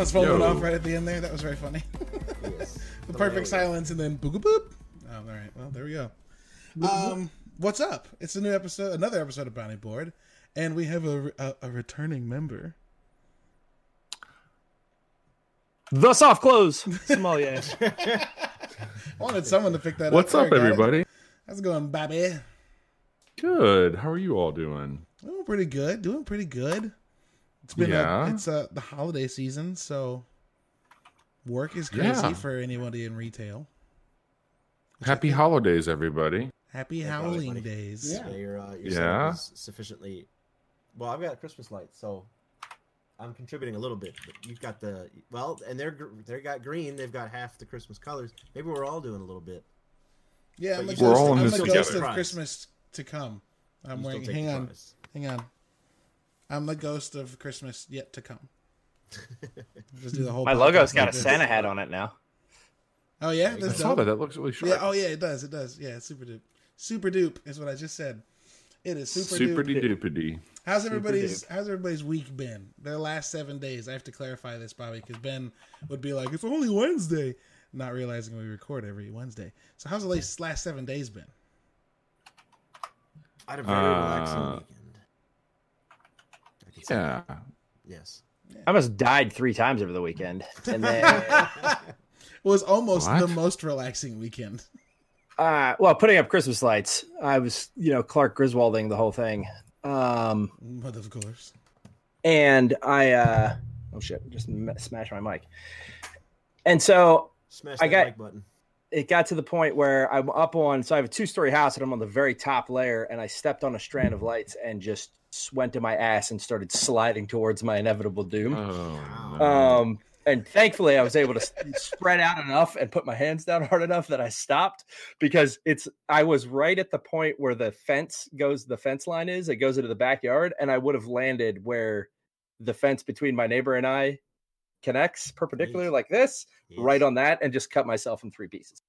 everybody. Someone's phone went off right at the end there. That was very funny. Yes. the perfect silence and then boop boop boop. Oh, all right. Well, there we go. Um, what's up? It's a new episode, another episode of Bounty Board, and we have a, a, a returning member. The soft close sommelier. I wanted someone to pick that What's up. What's up, There, it. everybody? How's it going, Bobby? Good. How are you all doing? Doing pretty good. Doing pretty good. It's been Yeah. a, it's uh the holiday season, so work is crazy Yeah. for anybody in retail. Happy holidays, everybody. Happy Happy Halloween days. Yeah, your uh, your Yeah. sufficiently. Well, I've got Christmas lights, so I'm contributing a little bit. But you've got the well, and they're gr- they got green. They've got half the Christmas colors. Maybe we're all doing a little bit. Yeah, I'm But the you We're ghost, all in I'm this the ghost of Christmas to come. I'm You wearing. Hang on, hang on. I'm the ghost of Christmas yet to come. Just do the whole. My logo's got like a this. Santa hat on it now. Oh yeah, I that's saw dope. that. That looks really sharp. Yeah. Oh yeah, it does. It does. Yeah, super dupe. Super dupe is what I just said. It is super, Super dupe. doopity. How's everybody's How's everybody's week been? Their last seven days. I have to clarify this, Bobby, because Ben would be like, "It's only Wednesday," not realizing we record every Wednesday. So how's the last last seven days been? I had a very Uh, relaxing weekend. I could Yeah. Yes. I almost died three times over the weekend, and then It was almost What? the most relaxing weekend. uh, well, putting up Christmas lights. I was, you know, Clark Griswolding the whole thing, um, But of course, and I, uh, oh shit, just m- smashed my mic, and so Smash I got- like button. it got to the point where I'm up on. So I have a two story house, and I'm on the very top layer, and I stepped on a strand of lights and just went to my ass and started sliding towards my inevitable doom. Oh. Um, and thankfully, I was able to spread out enough and put my hands down hard enough that I stopped because it's. I was right at the point where the fence goes. The fence line is. It goes into the backyard, and I would have landed where the fence between my neighbor and I connects perpendicular Nice. like this, Yes. right on that, and just cut myself in three pieces.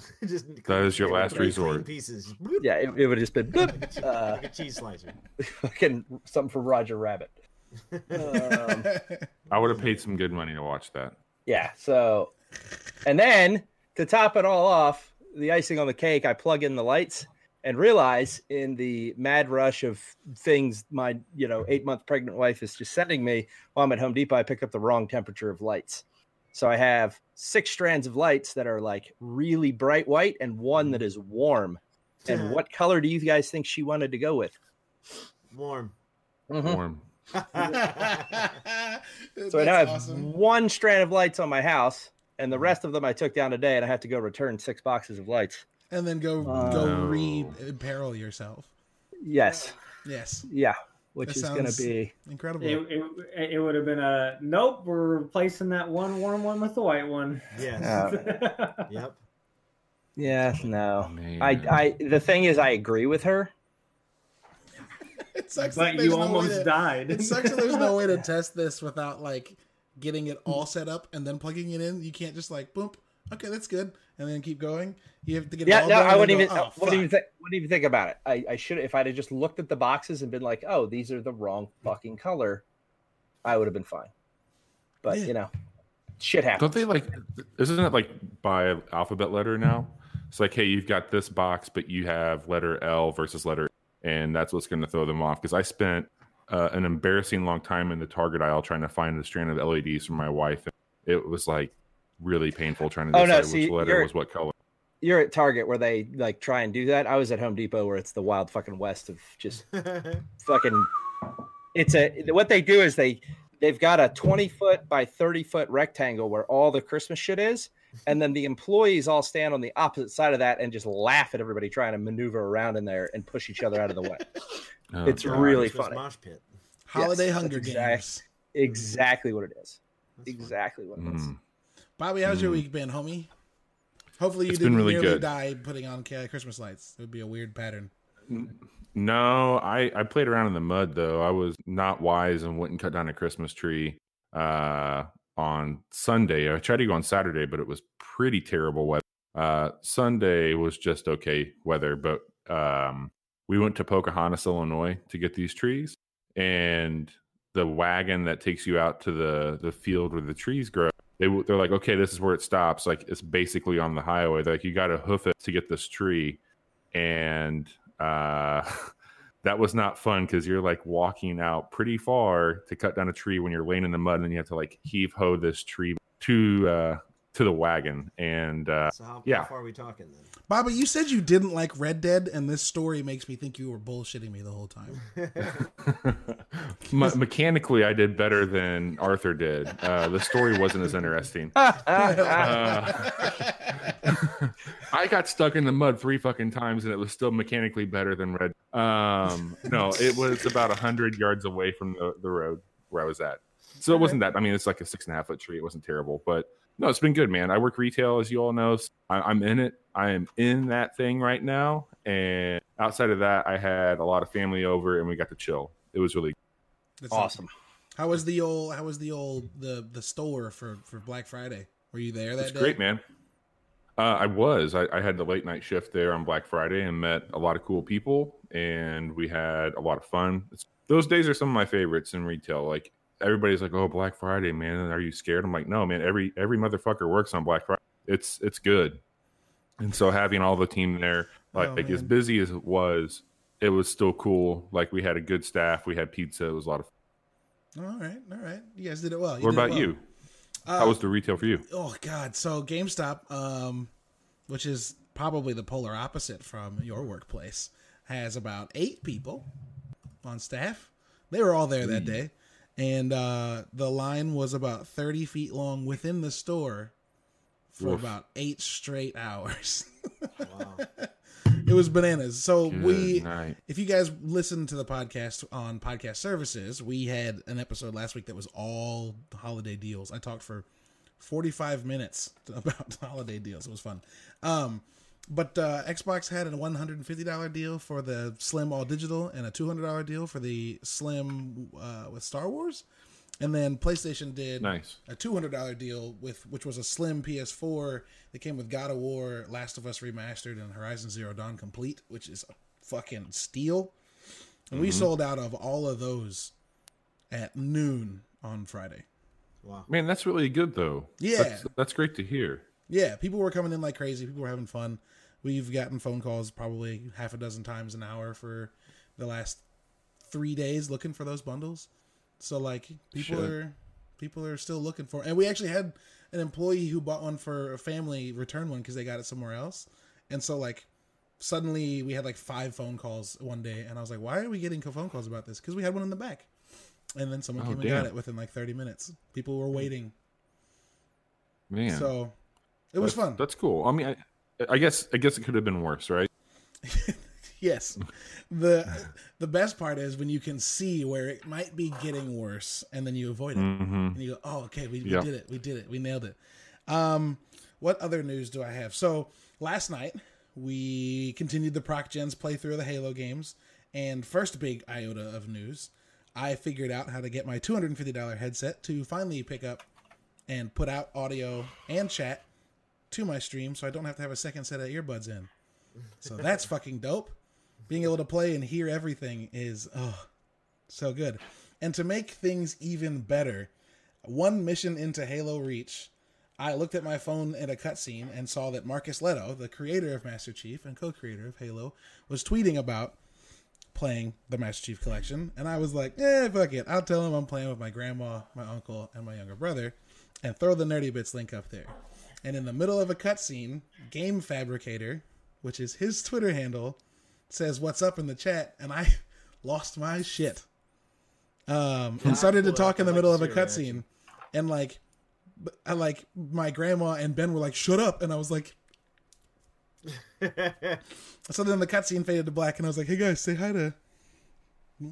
Just That is your last resort. Pieces. Yeah, it, it would have just been Like a, uh, like a cheese slicer. fucking something from Roger Rabbit. Um, I would have paid some good money to watch that. Yeah. So, and then to top it all off, the icing on the cake, I plug in the lights and realize in the mad rush of things my, you know, eight month pregnant wife is just sending me while I'm at Home Depot, I pick up the wrong temperature of lights. So I have six strands of lights that are like really bright white and one that is warm. And what color do you guys think she wanted to go with? Warm. Mhm. Warm. So I now have one strand of lights on my house, and the rest of them I took down today, and I have to go return six boxes of lights. and then go Uh, go No. re imperil yourself. Yes, Yes, yeah, which That is going to be incredible. It, it, it would have been a nope. We're replacing that one warm one with the white one. Yes. Uh, Yep. yeah, no. Man. I, I, the thing is, I agree with her. it sucks. but there's you no almost to- died. It sucks that there's no way to test this without like getting it all set up and then plugging it in. You can't just like boom. Okay, that's good, and then keep going. You have to get it Yeah, all no, done I wouldn't then even, go, oh, wouldn't even, think, wouldn't even think about it. I, I should, if I'd have just looked at the boxes and been like, oh, these are the wrong fucking color, I would have been fine. But Yeah. you know, shit happens. Don't they like? Isn't it like by alphabet letter now? It's like, hey, you've got this box, but you have letter L versus letter, and that's what's going to throw them off. Because I spent uh, an embarrassing long time in the Target aisle trying to find a strand of LEDs for my wife. And it was like really painful trying to Oh, decide no, see, which letter you're- was what color. You're at Target where they like try and do that. I was at Home Depot where it's the wild fucking west of just fucking it's a what they do is they they've got a 20 foot by 30 foot rectangle where all the christmas shit is and then the employees all stand on the opposite side of that and just laugh at everybody trying to maneuver around in there and push each other out of the way Oh, It's God. really Christmas funny. Mosh pit. Holiday Yes, Hunger that's Games. exactly what it is That's fun. exactly what it is Mm. Bobby, how's your Mm. week been, homie? Hopefully you It's didn't really nearly good. die putting on Christmas lights. It would be a weird pattern. No, I, I played around in the mud though. I was not wise and wouldn't cut down a Christmas tree uh, on Sunday. I tried to go on Saturday, but it was pretty terrible weather. Uh, Sunday was just okay weather, but um, we went to Pocahontas, Illinois to get these trees. And the wagon that takes you out to the the field where the trees grow. They they're like, okay, this is where it stops. Like it's basically on the highway. They're like you got to hoof it to get this tree, and uh, that was not fun because you're like walking out pretty far to cut down a tree when you're laying in the mud, and then you have to like heave ho this tree to uh, to the wagon. And uh, So how, Yeah. how far are we talking then? Bobby, you said you didn't like Red Dead, and this story makes me think you were bullshitting me the whole time. Me- mechanically, I did better than Arthur did. Uh, the story wasn't as interesting. Uh, I got stuck in the mud three fucking times, and it was still mechanically better than Red. Um, no, it was about a hundred yards away from the, the road where I was at, so it wasn't that. I mean, it's like a six and a half foot tree. It wasn't terrible, but no, it's been good, man. I work retail, as you all know. So I, I'm in it. I am in that thing right now, and outside of that, I had a lot of family over, and we got to chill. It was really That's awesome. How was the old? How was the old the the store for for Black Friday? Were you there that It's day? great, man. Uh, I was. I, I had the late night shift there on Black Friday and met a lot of cool people, and we had a lot of fun. It's, those days are some of my favorites in retail. Like everybody's like, "Oh, Black Friday, man! Are you scared?" I'm like, "No, man. Every every motherfucker works on Black Friday. It's it's good." And so having all the team there, like, Oh, like as busy as it was, it was still cool. Like we had a good staff. We had pizza. It was a lot of. fun. All right, all right. You guys did it well. What about well. you? Uh, How was the retail for you? Oh God! So GameStop, um, which is probably the polar opposite from your workplace, has about eight people on staff. They were all there that day, and uh, the line was about thirty feet long within the store for Oof. about eight straight hours. Wow. it was bananas. So Good we night. if you guys listen to the podcast on podcast services, we had an episode last week that was all holiday deals. I talked for 45 minutes about holiday deals. It was fun. Um, but uh, Xbox had a $150 deal for the Slim All Digital and a $200 deal for the Slim uh, with Star Wars. And then PlayStation did Nice. a two hundred dollar deal with which was a slim PS4 that came with God of War, Last of Us remastered, and Horizon Zero Dawn complete, which is a fucking steal. And we sold out of all of those at noon on Friday. Wow. Man, that's really good though. Yeah. that's, that's great to hear. Yeah, people were coming in like crazy. People were having fun. We've gotten phone calls probably half a dozen times an hour for the last three days looking for those bundles. So like people Shit. are people are still looking for. And we actually had an employee who bought one for a family return one because they got it somewhere else. And so like suddenly we had like five phone calls one day, and I was like, why are we getting phone calls about this? Because we had one in the back. And then someone Oh, came and got it within like 30 minutes. People were waiting. Man, So it was that's, fun. That's cool. I mean, I, I guess I guess it could have been worse, right? Yes. The the best part is when you can see where it might be getting worse and then you avoid it. Mm-hmm. And you go, "Oh, okay, we, we did it. We did it. We nailed it." Um what other news do I have? So, last night we continued the Proc Gens playthrough of the Halo games and first big iota of news, I figured out how to get my $250 headset to finally pick up and put out audio and chat to my stream so I don't have to have a second set of earbuds in. So that's fucking dope. Being able to play and hear everything is oh so good. And to make things even better, one mission into Halo Reach, I looked at my phone in a cutscene and saw that Marcus Lehto, the creator of Master Chief and co-creator of Halo, was tweeting about playing the Master Chief Collection, and I was like, "Eh, fuck it. I'll tell him I'm playing with my grandma, my uncle, and my younger brother, and throw the Nerdy Bits link up there." And in the middle of a cutscene, Game Fabricator, which is his Twitter handle, says "What's up" in the chat, and I lost my shit. Um, and started to talk in the middle of a cutscene, and like, I like my grandma and Ben were like, "Shut up," and I was like. So then the cutscene faded to black, and I was like, "Hey guys, say hi to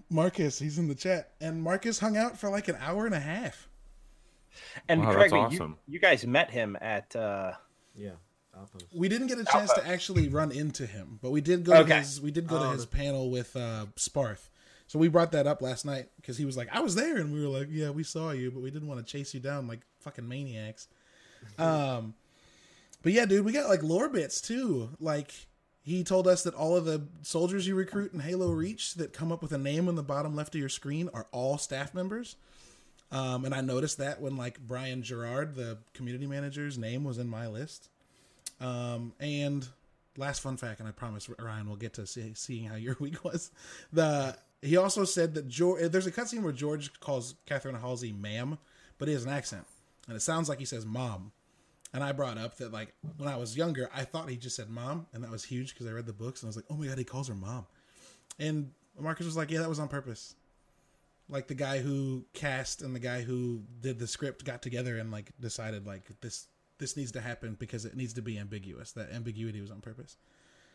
Marcus. He's in the chat." And Marcus hung out for like an hour and a half. And Wow, Craig, that's you, awesome. you guys met him at uh, yeah. Outpost. We didn't get a chance to actually run into him, but we did go to Okay. his we did go to Oh, his the- panel with uh, Sparth. So we brought that up last night because he was like, "I was there," and we were like, "Yeah, we saw you, but we didn't want to chase you down like fucking maniacs." um, but yeah, dude, we got like lore bits too. Like he told us that all of the soldiers you recruit in Halo Reach that come up with a name on the bottom left of your screen are all staff members. Um, and I noticed that when like Brian Jarrard, the community manager's name was in my list. Um, and last fun fact, and I promise Ryan we'll get to see, seeing how your week was. The he also said that George. There's a cutscene where George calls Catherine Halsey "ma'am," but he has an accent, and it sounds like he says "mom." And I brought up that like when I was younger, I thought he just said "mom," and that was huge because I read the books and I was like, "Oh my god, he calls her mom." And Marcus was like, "Yeah, that was on purpose." Like the guy who cast and the guy who did the script got together and like decided like this this needs to happen because it needs to be ambiguous. That ambiguity was on purpose.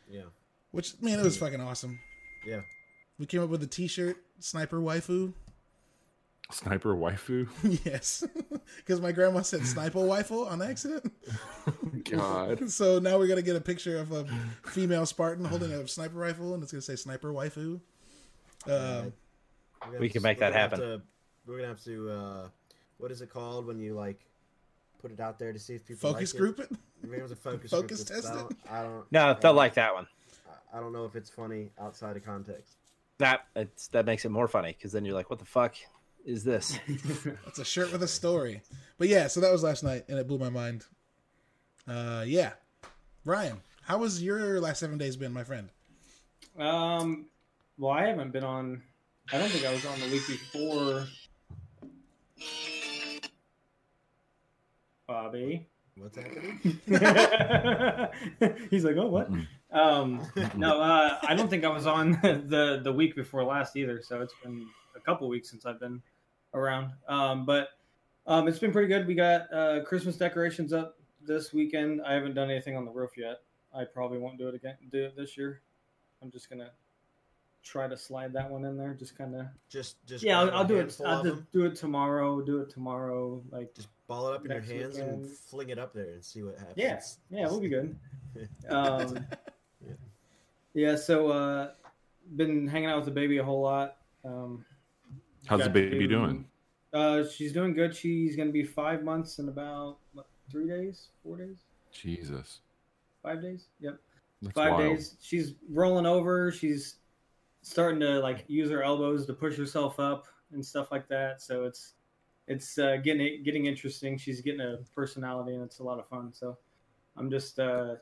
Yeah. Which man, it was fucking awesome. Yeah. We came up with a T-shirt, sniper waifu. Sniper waifu. yes, because my grandma said sniper waifu on accident. God. So now we're gonna get a picture of a female Spartan holding a sniper rifle, and it's gonna say sniper waifu. Um, We're gonna We have can to- make that happen. to- we're gonna have to. Uh, what is it called when you like put it out there to see if people focus like group it. It? We're gonna have to focus Focus group this. test I don't, I don't. No, I they'll like that one. I don't know if it's funny outside of context. That it's, that makes it more funny because then you're like, what the fuck is this? It's a shirt with a story. But yeah, so that was last night, and it blew my mind. Uh, yeah, Ryan, how was your last seven days been, my friend? Um, well, I haven't been on. I don't think I was on the week before. Bobby. What's happening? He's like, oh, what? Um, no, uh, I don't think I was on the the week before last either. So it's been a couple weeks since I've been around. Um, but um, it's been pretty good. We got uh, Christmas decorations up this weekend. I haven't done anything on the roof yet. I probably won't do it again. Do it this year. I'm just gonna try to slide that one in there. Just kind of Just, just yeah. I'll, a I'll do it. I'll just them, do it tomorrow. Do it tomorrow. Like Just ball it up in your next hands and fling it up there and see what happens. Yeah, yeah, we'll be good. Um, Yeah. yeah, so uh, been hanging out with the baby a whole lot. Um, How's the got baby doing? Uh, she's doing good. She's gonna be five months in about what, three days, four days, Jesus. five days. Yep, That's five wild. days. She's rolling over. She's starting to like use her elbows to push herself up and stuff like that. So it's it's uh, getting getting interesting. She's getting a personality and it's a lot of fun. So I'm just uh,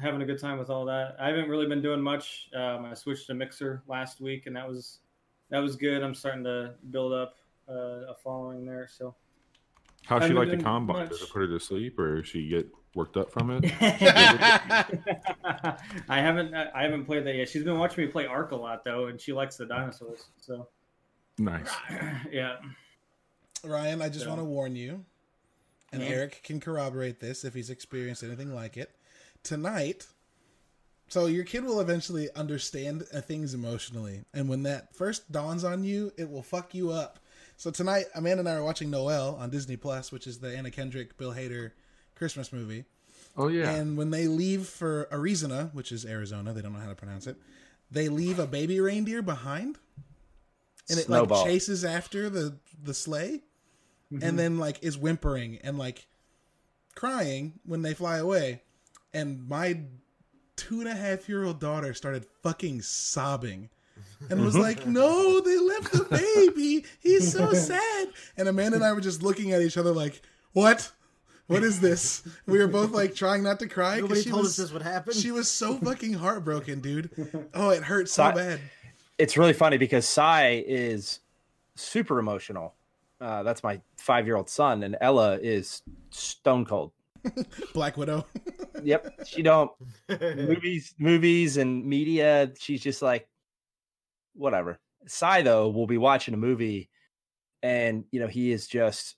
having a good time with all that. I haven't really been doing much. Um, I switched to Mixer last week and that was that was good. I'm starting to build up uh, a following there. So How's she like the combo? much. Does it put her to sleep or she get worked up from it? I haven't I haven't played that yet. She's been watching me play Ark a lot though, and she likes the dinosaurs. So nice. yeah. Ryan, I just So- want to warn you, and Yeah. Eric can corroborate this if he's experienced anything like it. Tonight, so your kid will eventually understand uh, things emotionally, and when that first dawns on you, it will fuck you up. So tonight, Amanda and I are watching Noelle on Disney Plus, which is the Anna Kendrick, Bill Hader Christmas movie. Oh yeah. And when they leave for Arizona, which is Arizona, they don't know how to pronounce it. They leave a baby reindeer behind, and it Snowball. like chases after the the sleigh, mm-hmm. and then like is whimpering and like crying when they fly away. And my two and a half year old daughter started fucking sobbing. And was mm-hmm. like, no, they left the baby. He's so sad. And Amanda and I were just looking at each other like, what? What is this? We were both like trying not to cry. 'cause Nobody she told was, us this would happen. She was so fucking heartbroken, dude. Oh, it hurt so Si- bad. it's really funny because Sai is super emotional. Uh, that's my five year old son, and Ella is stone cold. Black Widow. Yep, she don't movies, movies, and media. She's just like, whatever. Sai though will be watching a movie, and you know he is just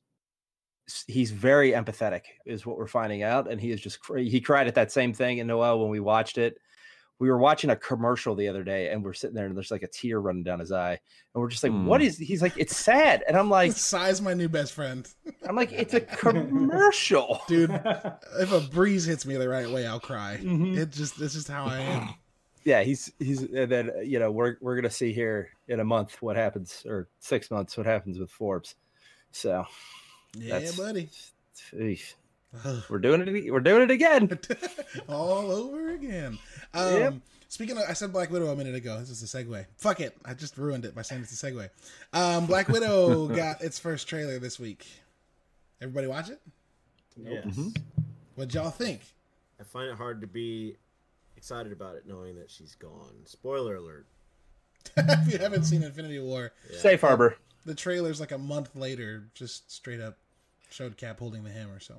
he's very empathetic, is what we're finding out, and he is just he cried at that same thing in Noelle when we watched it. We were watching a commercial the other day, and we're sitting there, and there's like a tear running down his eye, and we're just like, Hmm. "What is?" He's like, "It's sad," and I'm like, Size my new best friend. "I'm like, it's a commercial." Dude, if a breeze hits me the right way, I'll cry. Mhm. It just it's just how I am. yeah, he's he's and then you know we're we're gonna see here in a month what happens or six months what happens with Forbes. So Yeah, That's- buddy. eesh. We're doing it. We're doing it again. all over again. Um, Yep. Speaking of, I said Black Widow a minute ago. This is a segue. Fuck it. I just ruined it by saying it's a segue. Um, Black Widow got its first trailer this week. Everybody watch it? Yes. Mm-hmm. What'd y'all think? I find it hard to be excited about it knowing that she's gone. Spoiler alert. if you haven't seen Infinity War, Yeah. Safe harbor. the trailer's like a month later, just straight up showed Cap holding the hammer. So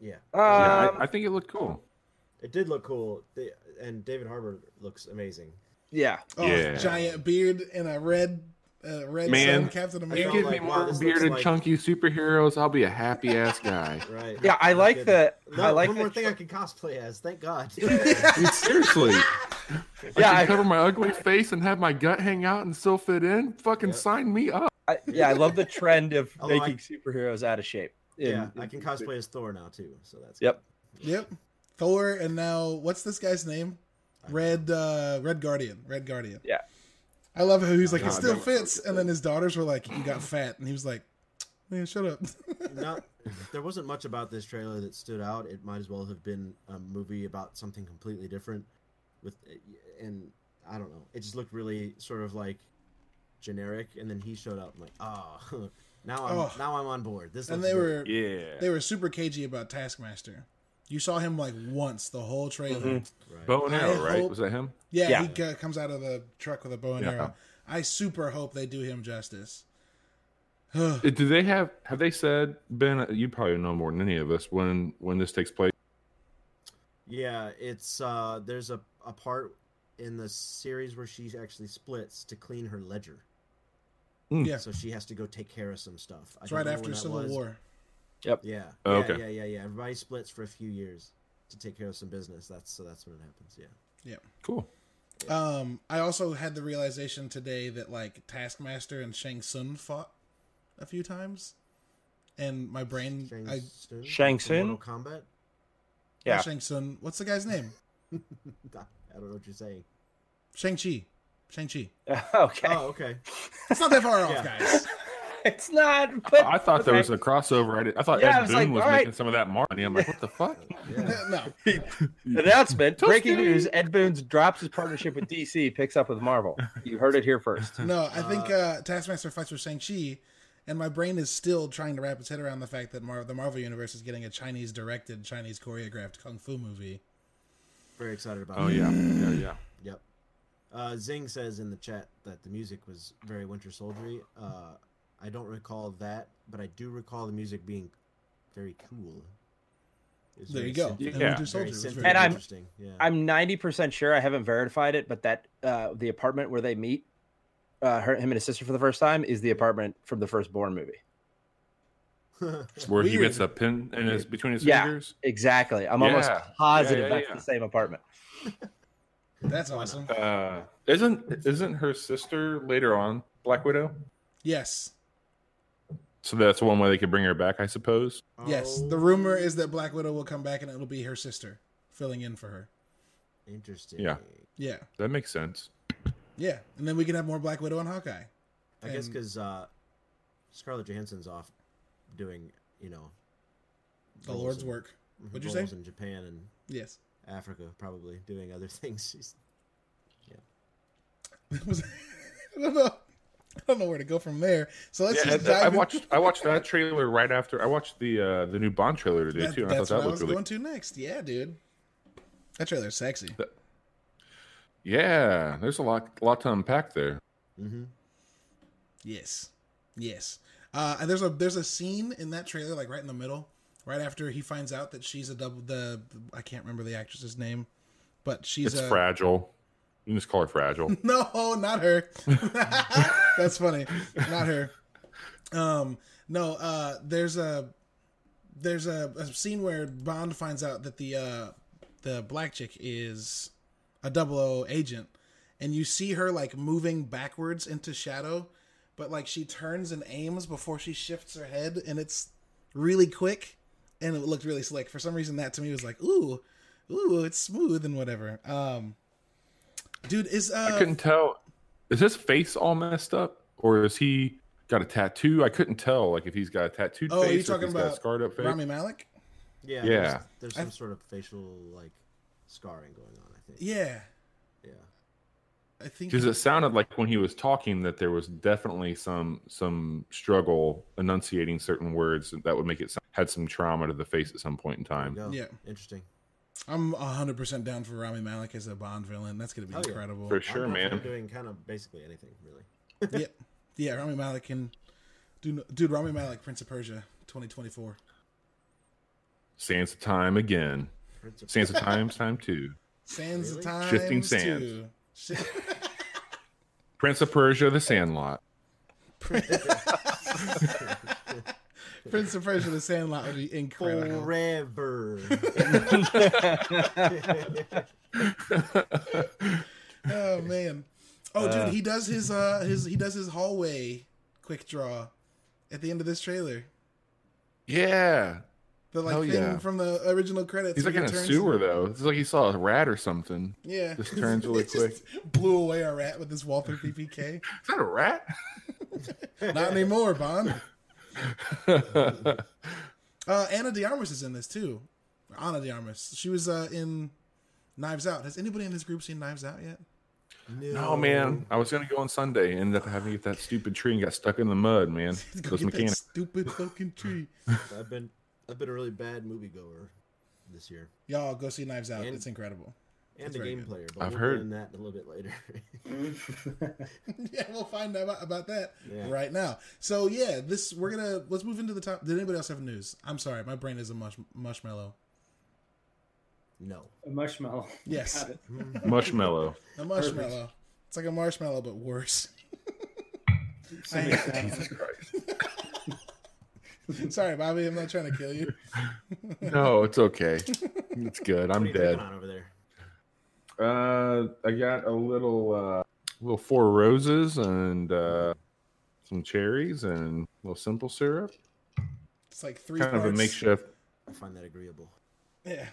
Yeah. yeah, Um, I, I think it looked cool. It did look cool. The- And David Harbour looks amazing. yeah. oh, Yeah. giant beard and a red, uh, red Man, sun, Captain America. felt give like, me wow, more this looks bearded, like- chunky superheroes, I'll be a happy ass guy. Right. Yeah, I like Good. the. No, I like one more the, thing I can cosplay as. Thank God. Dude, seriously. Yeah, I I- cover my ugly face and have my gut hang out and still fit in. Fucking Yep. sign me up. I, yeah, I love the trend of Although I- making superheroes out of shape. In- yeah, I can cosplay as Thor now too. So that's Yep. Yep. Thor and now what's this guy's name? Red uh Red Guardian. Red Guardian. Yeah. I love how he's like, it still that was so fits. And then his daughters were like, You got fat and he was like, Man, shut up. Not, there wasn't much about this trailer that stood out. It might as well have been a movie about something completely different. With and I don't know. It just looked really sort of like generic. And then he showed up. I'm like, oh, now I'm Oh. now I'm on board. This and they good." were Yeah. they were super cagey about Taskmaster. You saw him like once the whole trailer. Mhm. Right. Bow and I arrow, right? hope- Was that him? Yeah, Yeah. he uh, comes out of the truck with a bow and Yeah. arrow. I super hope they do him justice. Uh, Do they have? Have they said Ben? You probably know more than any of us when when this takes place. Yeah, it's uh there's a, a part in the series where she actually splits to clean her ledger. Hmm. Yeah. So she has to go take care of some stuff. It's don't right after when that Civil was. War. Yep. Yeah. Oh, yeah, okay. yeah, yeah, yeah. Everybody splits for a few years to take care of some business. That's so that's when it happens. Yeah. Yeah. Cool. Um, I also had the realization today that like Taskmaster and Shang Tsung fought a few times, and my brain, Shang I Tsung Shang from Mortal Kombat. Yeah. Shang Tsung. What's the guy's name? I don't know what you're saying. Shang Chi. Shang Chi. okay. Oh, okay. It's not that far off, Yeah. guys. It's not. But I thought there was a crossover. I, did, I thought Yeah, I Ed was Boon like, was all making some of that money. I'm like, what the fuck? No, announcement. Breaking news: Ed Boons drops his partnership with DC, picks up with Marvel. You heard it here first. no. I think uh, Taskmaster fights with Shang Chi, and my brain is still trying to wrap its head around the fact that Mar- the Marvel universe is getting a Chinese directed, Chinese choreographed kung fu movie. Very excited about Oh it. yeah, yeah, yeah. Yep. Uh, Zing says in the chat that the music was very Winter Soldiery. Uh, I don't recall that, but I do recall the music being very cool. There you go. And Yeah. Winter Soldier very very And I'm- interesting. Yeah. I'm 90% sure I haven't verified it, but that uh, the apartment where they meet uh, her, him and his sister for the first time is the apartment from the first Bourne movie. Where he gets a pin in his between his Yeah. fingers. Exactly. I'm almost Yeah. positive Yeah, yeah, that's yeah. the same apartment. That's awesome. Uh, isn't isn't her sister later on Black Widow? Yes, So that's one way they could bring her back, I suppose. yes. The rumor is that Black Widow will come back, and it'll be her sister filling in for her. Interesting. Yeah. Yeah, That makes sense. yeah. And then we can have more Black Widow and Hawkeye. I guess because uh, Scarlett Johansson's off doing, you know, The Lord's in- work. What'd you say? in Japan and Yes. Africa, probably doing other things. She's yeah. I don't know. I don't know where to go from there. So let's Yeah, just I, dive I in- watched I watched that trailer right after I watched the uh, the new Bond trailer today That- too. And I that's thought what that I was really going to next. Yeah, dude. That trailer's sexy. yeah. There's a lot a lot to unpack there. Mm-hmm. Yes, yes. Uh, and there's a there's a scene in that trailer, like right in the middle, right after he finds out that she's a double. The I can't remember the actress's name, but she's It's a fragile. You can just call her fragile. no, not her. That's funny. Not her. Um, no. Uh, there's a there's a, a scene where Bond finds out that the uh, the black chick is a double O agent, and you see her like moving backwards into shadow, but like she turns and aims before she shifts her head, and it's really quick, and it looked really slick. For some reason, that to me was like, ooh, ooh, it's smooth and whatever. Um, dude, is uh, I couldn't tell. Is his face all messed up, or is he got a tattoo? I couldn't tell. Like if he's got a tattooed Oh, are you face or if talking he's got about scarred up face. Rami Malek? Yeah, Yeah. There's, there's I- some sort of facial like scarring going on. I think. Yeah, Yeah. I think Because it sounded like when he was talking that there was definitely some some struggle enunciating certain words that would make it sound, had some trauma to the face at some point in time. Yeah. Interesting. I'm 100% down for Rami Malek as a Bond villain. That's going to be Oh, yeah. incredible. For sure, I'm man. Doing kind of basically anything, really. yeah, yeah. Rami Malek can, dude, dude. Rami Malek, Prince of Persia, 2024. Sands of time again. Sands of times time two. Sands of time. Shifting sands. Prince of Persia, The Sandlot. Prince of Persia: The Sandlot would be incredible. Forever. Oh man. Oh Uh, dude, he does his uh his he does his hallway quick draw at the end of this trailer. Yeah. The like Hell thing yeah. from the original credits. He's like in a turns- sewer though. It's like he saw a rat or something. Yeah. Just turns really It just Blew away a rat with this Walther PPK. Is that a rat? Not anymore, Bond. Uh Ana de Armas is in this too. Ana de Armas. She was uh in Knives Out. Has anybody in this group seen Knives Out yet? No no. man, I was gonna go on Sunday. Ended up having to get that stupid tree and got stuck in the mud, man. Go Those mechanics. stupid fucking tree. I've been I've been a really bad moviegoer this year, Y'all go see Knives Out. And- it's incredible. and That's a game good. player. But I've we'll heard. in that a little bit later. yeah, we'll find out about, about that Yeah. right now. So yeah, this we're gonna let's move into the top. Did anybody else have news? I'm sorry, my brain is a mush mushmallow. no. A marshmallow. Yes. Got it. Mushmallow. A marshmallow. It's like a marshmallow but worse. Some I- examples. Jesus Christ. sorry, Bobby. I'm not trying to kill you. No, it's okay. It's good. I'm What are you dead. on over there? Uh, I got a little, uh, little four roses and uh, some cherries and a little simple syrup. It's like three Kind of a makeshift. I find that agreeable. Yeah.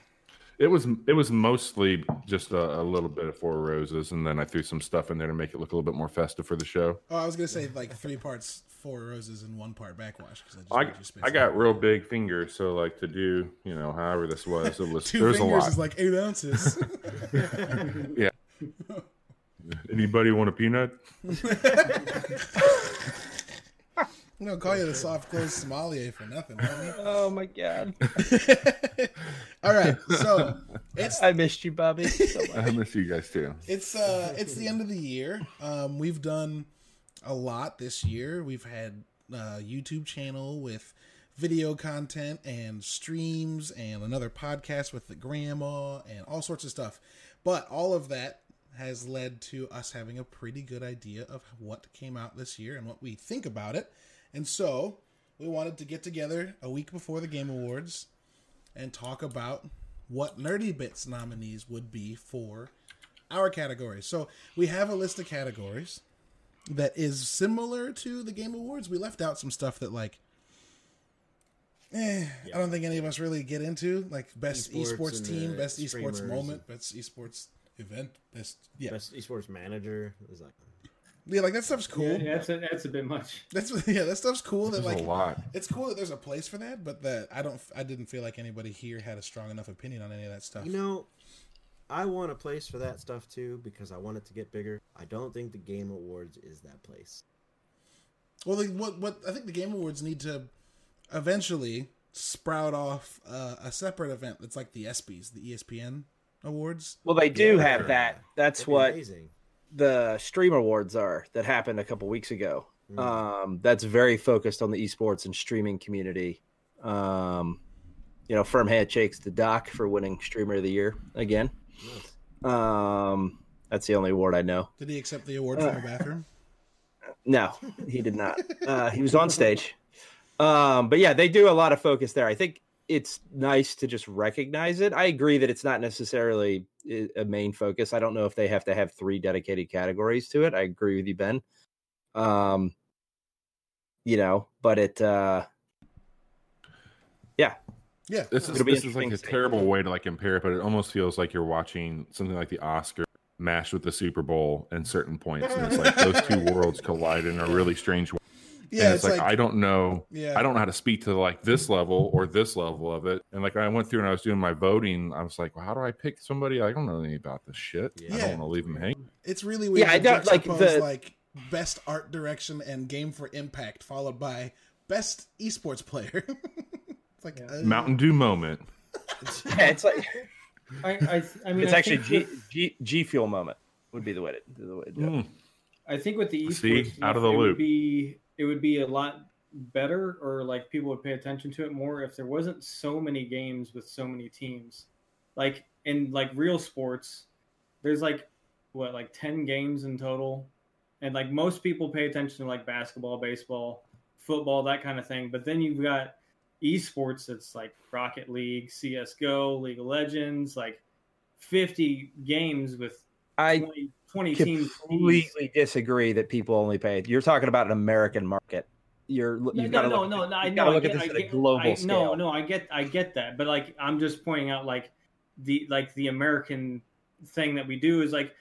It was it was mostly just a, a little bit of four roses, and then I threw some stuff in there to make it look a little bit more festive for the show. Oh, I was gonna say like three parts, four roses, and one part backwash because I just I made I some. got real big fingers, so like to do you know however this was, it was two there's a fingers lot. is like eight ounces. Yeah. Anybody want a peanut? I'm gonna call you the soft closed sommelier for nothing. homie. Oh my god, All right, so it's I missed you, Bobby. So much. I miss you guys too. it's uh it's the end of the year. Um, we've done a lot this year. We've had a YouTube channel with video content and streams and another podcast with the grandma and all sorts of stuff. But all of that has led to us having a pretty good idea of what came out this year and what we think about it. And so we wanted to get together a week before the Game Awards and talk about what Nerdy Bits nominees would be for our categories. So we have a list of categories that is similar to the Game Awards. We left out some stuff that like Eh, I don't think any of us really get into like best Esports esports, team, best esports moment, best esports event, best yeah, Best esports manager is like yeah, like that stuff's cool. Yeah, yeah, that's a, that's a bit much. That's yeah, that stuff's cool. That like a lot. it's cool that there's a place for that, but that I don't, I didn't feel like anybody here had a strong enough opinion on any of that stuff. you know. I want a place for that stuff too because I want it to get bigger. I don't think the Game Awards is that place. Well, like, what what I think the Game Awards need to eventually sprout off uh, a separate event that's like the ESPYS, the ESPN Awards. Well, they do Yeah. have that. That's That'd what amazing. the Stream Awards are that happened a couple weeks ago. Mm. Um, that's very focused on the esports and streaming community. Um, you know, firm handshakes to Doc for winning Streamer of the Year again. Nice. Um, that's the only award I know. Did he accept the award from the bathroom? No, he did not. Uh, he was on stage. Um, but yeah, they do a lot of focus there. I think it's nice to just recognize it. I agree that it's not necessarily a main focus. I don't know if they have to have three dedicated categories to it. I agree with you, Ben. Um, you know, but it, uh, yeah, Yeah, This is this is like a terrible way to like compare it, but it almost feels like you're watching something like the Oscar mashed with the Super Bowl in certain points, and it's like those two worlds collide in a really strange way. yeah. and it's, like, I don't know, yeah, I don't know how to speak to like this level or this level of it. And like I went through and I was doing my voting, I was like, well, how do I pick somebody? I don't know anything about this shit. Yeah. I Yeah. don't want to leave them hanging. It's really weird. Yeah, I to don't- like, the- like best art direction and game for impact, followed by best esports player. it's like Yeah. uh, Mountain Dew moment. Yeah, it's like I, I, I mean, it's I actually G, with- G G fuel moment would be the way to the way to do it. Mm. I think with the esports See? Out of the it loop. would be it would be a lot better, or like people would pay attention to it more if there wasn't so many games with so many teams. Like in like real sports, there's like what like ten games in total, and like most people pay attention to like basketball, baseball, football, that kind of thing. But then you've got esports that's like Rocket League, CS:GO, League of Legends, like fifty games with I 20, 20 teams. completely disagree that people only pay. You're talking about an American market. You're No, you've no, no, look, no, at, no. I know. I look get, at this I at a global I, scale. No, no, I get, I get that, but like, I'm just pointing out, like, the like the American thing that we do is like,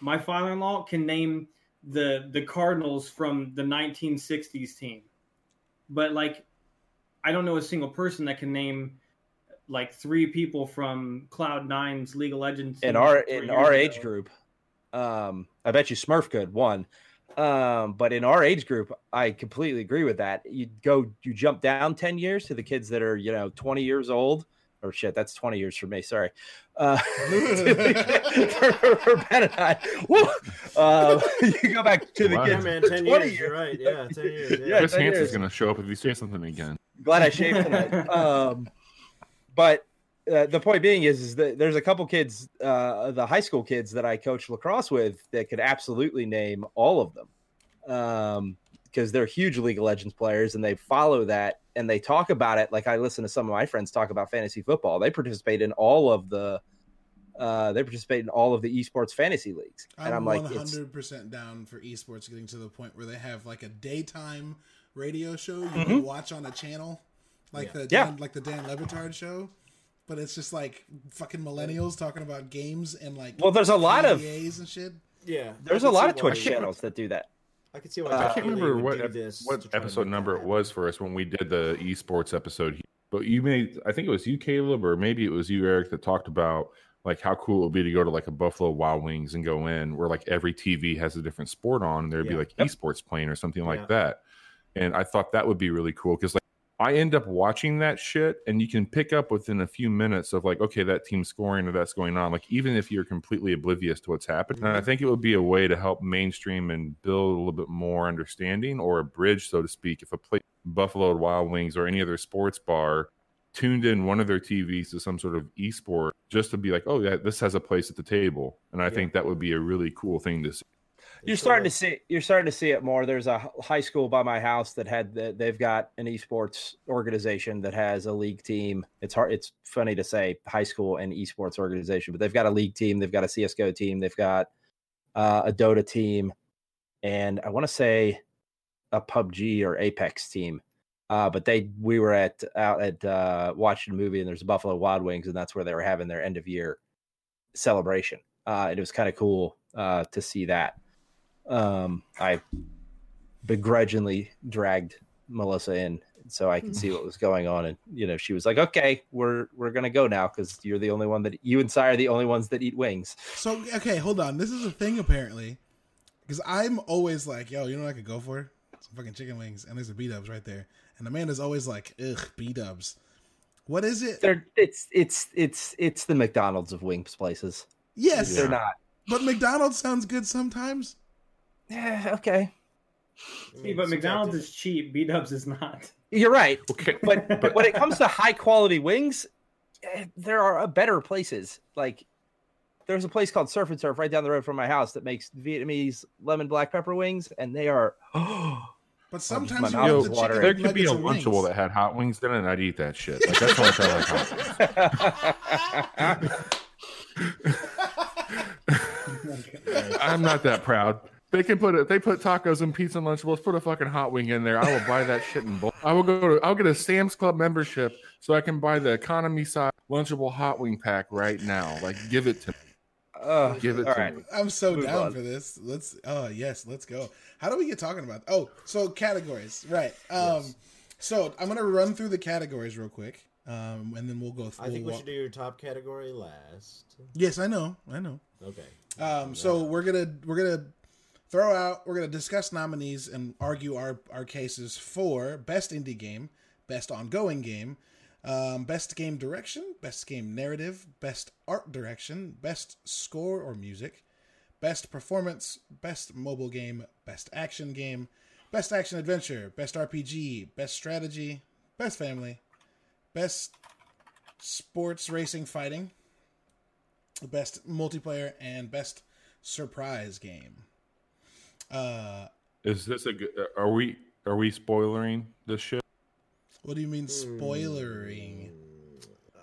my father-in-law can name the the Cardinals from the 1960s team, but like, I don't know a single person that can name like three people from Cloud9's League of Legends in our in our ago. age group. Um, I bet you Smurf could one. Um, but in our age group, I completely agree with that. You go, you jump down ten years to the kids that are you know twenty years old. Or shit, that's twenty years for me. Sorry, uh, for, for Ben and I. Woo! Uh, you go back to the Wow. Yeah, kids. man, ten 20 years. You're right. Yeah, ten years. Yeah. Yeah, Chris 10 Hansen's years. going to show up if you say something again. Glad I shaved tonight. um, but uh, the point being is, is that there's a couple kids, uh, the high school kids that I coach lacrosse with, that could absolutely name all of them, um, because they're huge League of Legends players and they follow that and they talk about it. Like I listen to some of my friends talk about fantasy football. They participate in all of the. Uh, they participate in all of the esports fantasy leagues, and I'm I'm like, it's, hundred percent down for esports getting to the point where they have like a daytime radio show you Mhm. can watch on a channel, like Yeah. the Yeah. Dan, like the Dan Le Batard show, but it's just like fucking millennials talking about games and like well, there's a lot of NDAs and shit. Yeah, there's a lot of Twitch channels that do that. I can see why. Uh, I can't remember what ep- this what episode number that it was for us when we did the esports episode. But you made, I think it was you, Caleb, or maybe it was you, Eric, that talked about like how cool it would be to go to like a Buffalo Wild Wings and go in where like every TV has a different sport on, and there'd be like Yep. esports playing or something like that. And I thought that would be really cool because like I end up watching that shit, and you can pick up within a few minutes of like, okay, that team's scoring or that's going on. Like even if you're completely oblivious to what's happening, and I Mhm. think it would be a way to help mainstream and build a little bit more understanding or a bridge, so to speak. If a place, Buffalo Wild Wings or any other sports bar tuned in one of their TVs to some sort of esport, just to be like, oh yeah, this has a place at the table, and I Yeah. think that would be a really cool thing to see. You're starting to see you're starting to see it more. There's a high school by my house that had the, they've got an esports organization that has a league team. It's hard. It's funny to say high school and esports organization, but they've got a league team. They've got a CS:GO team. They've got uh, a Dota team, and I want to say a PUBG or Apex team. Uh, but they we were at out at uh, watching a movie and there's a Buffalo Wild Wings and that's where they were having their end of year celebration. Uh, and it was kind of cool uh, to see that. Um, I begrudgingly dragged Melissa in so I could see what was going on, and you know she was like, "Okay, we're we're gonna go now because you're the only one that you and Si are the only ones that eat wings." So okay, hold on. This is a thing apparently, because I'm always like, yo, you know what I could go for? Some fucking chicken wings, and there's a B Dubs right there. And Amanda's always like, ugh, B Dubs. What is it? They're it's it's it's it's the McDonald's of wings places. yes, They're not. but McDonald's sounds good sometimes. Yeah, okay, See, but McDonald's is cheap. B Dubs is not. you're right. Okay, But but when it comes to high quality wings, eh, there are uh, better places. Like there's a place called Surf and Surf right down the road from my house that makes Vietnamese lemon black pepper wings, and they are. But sometimes you mouth want is the watering. there could be a Lunchable wings. that had hot wings in it, and I'd eat that shit. Like that's how much I like hot wings. I'm not that proud. They can put it. They put tacos and pizza and Lunchables. Put a fucking hot wing in there. I will buy that shit in bulk. I will go. To, I'll get a Sam's Club membership so I can buy the economy size Lunchable hot wing pack right now. Like, give it to me. Uh, Give it all to right. me. I'm so Move down on. for this. Let's. Oh yes, let's go. How do we get talking about? Oh, so categories, right? Um, Yes. so I'm gonna run through the categories real quick. um, and then we'll go. Through, I think we we'll should do your top category last. Yes, I know, I know. Okay. Um, so we're gonna we're gonna throw out we're gonna discuss nominees and argue our our cases for best indie game, best ongoing game, um, best game direction, best game narrative, best art direction, best score or music, best performance, best mobile game, best action game, best action adventure, best RPG, best strategy, best family, best sports racing fighting, best multiplayer, and best surprise game. Uh, Is this a good? Are we are we spoiling this shit? what do you mean spoilering?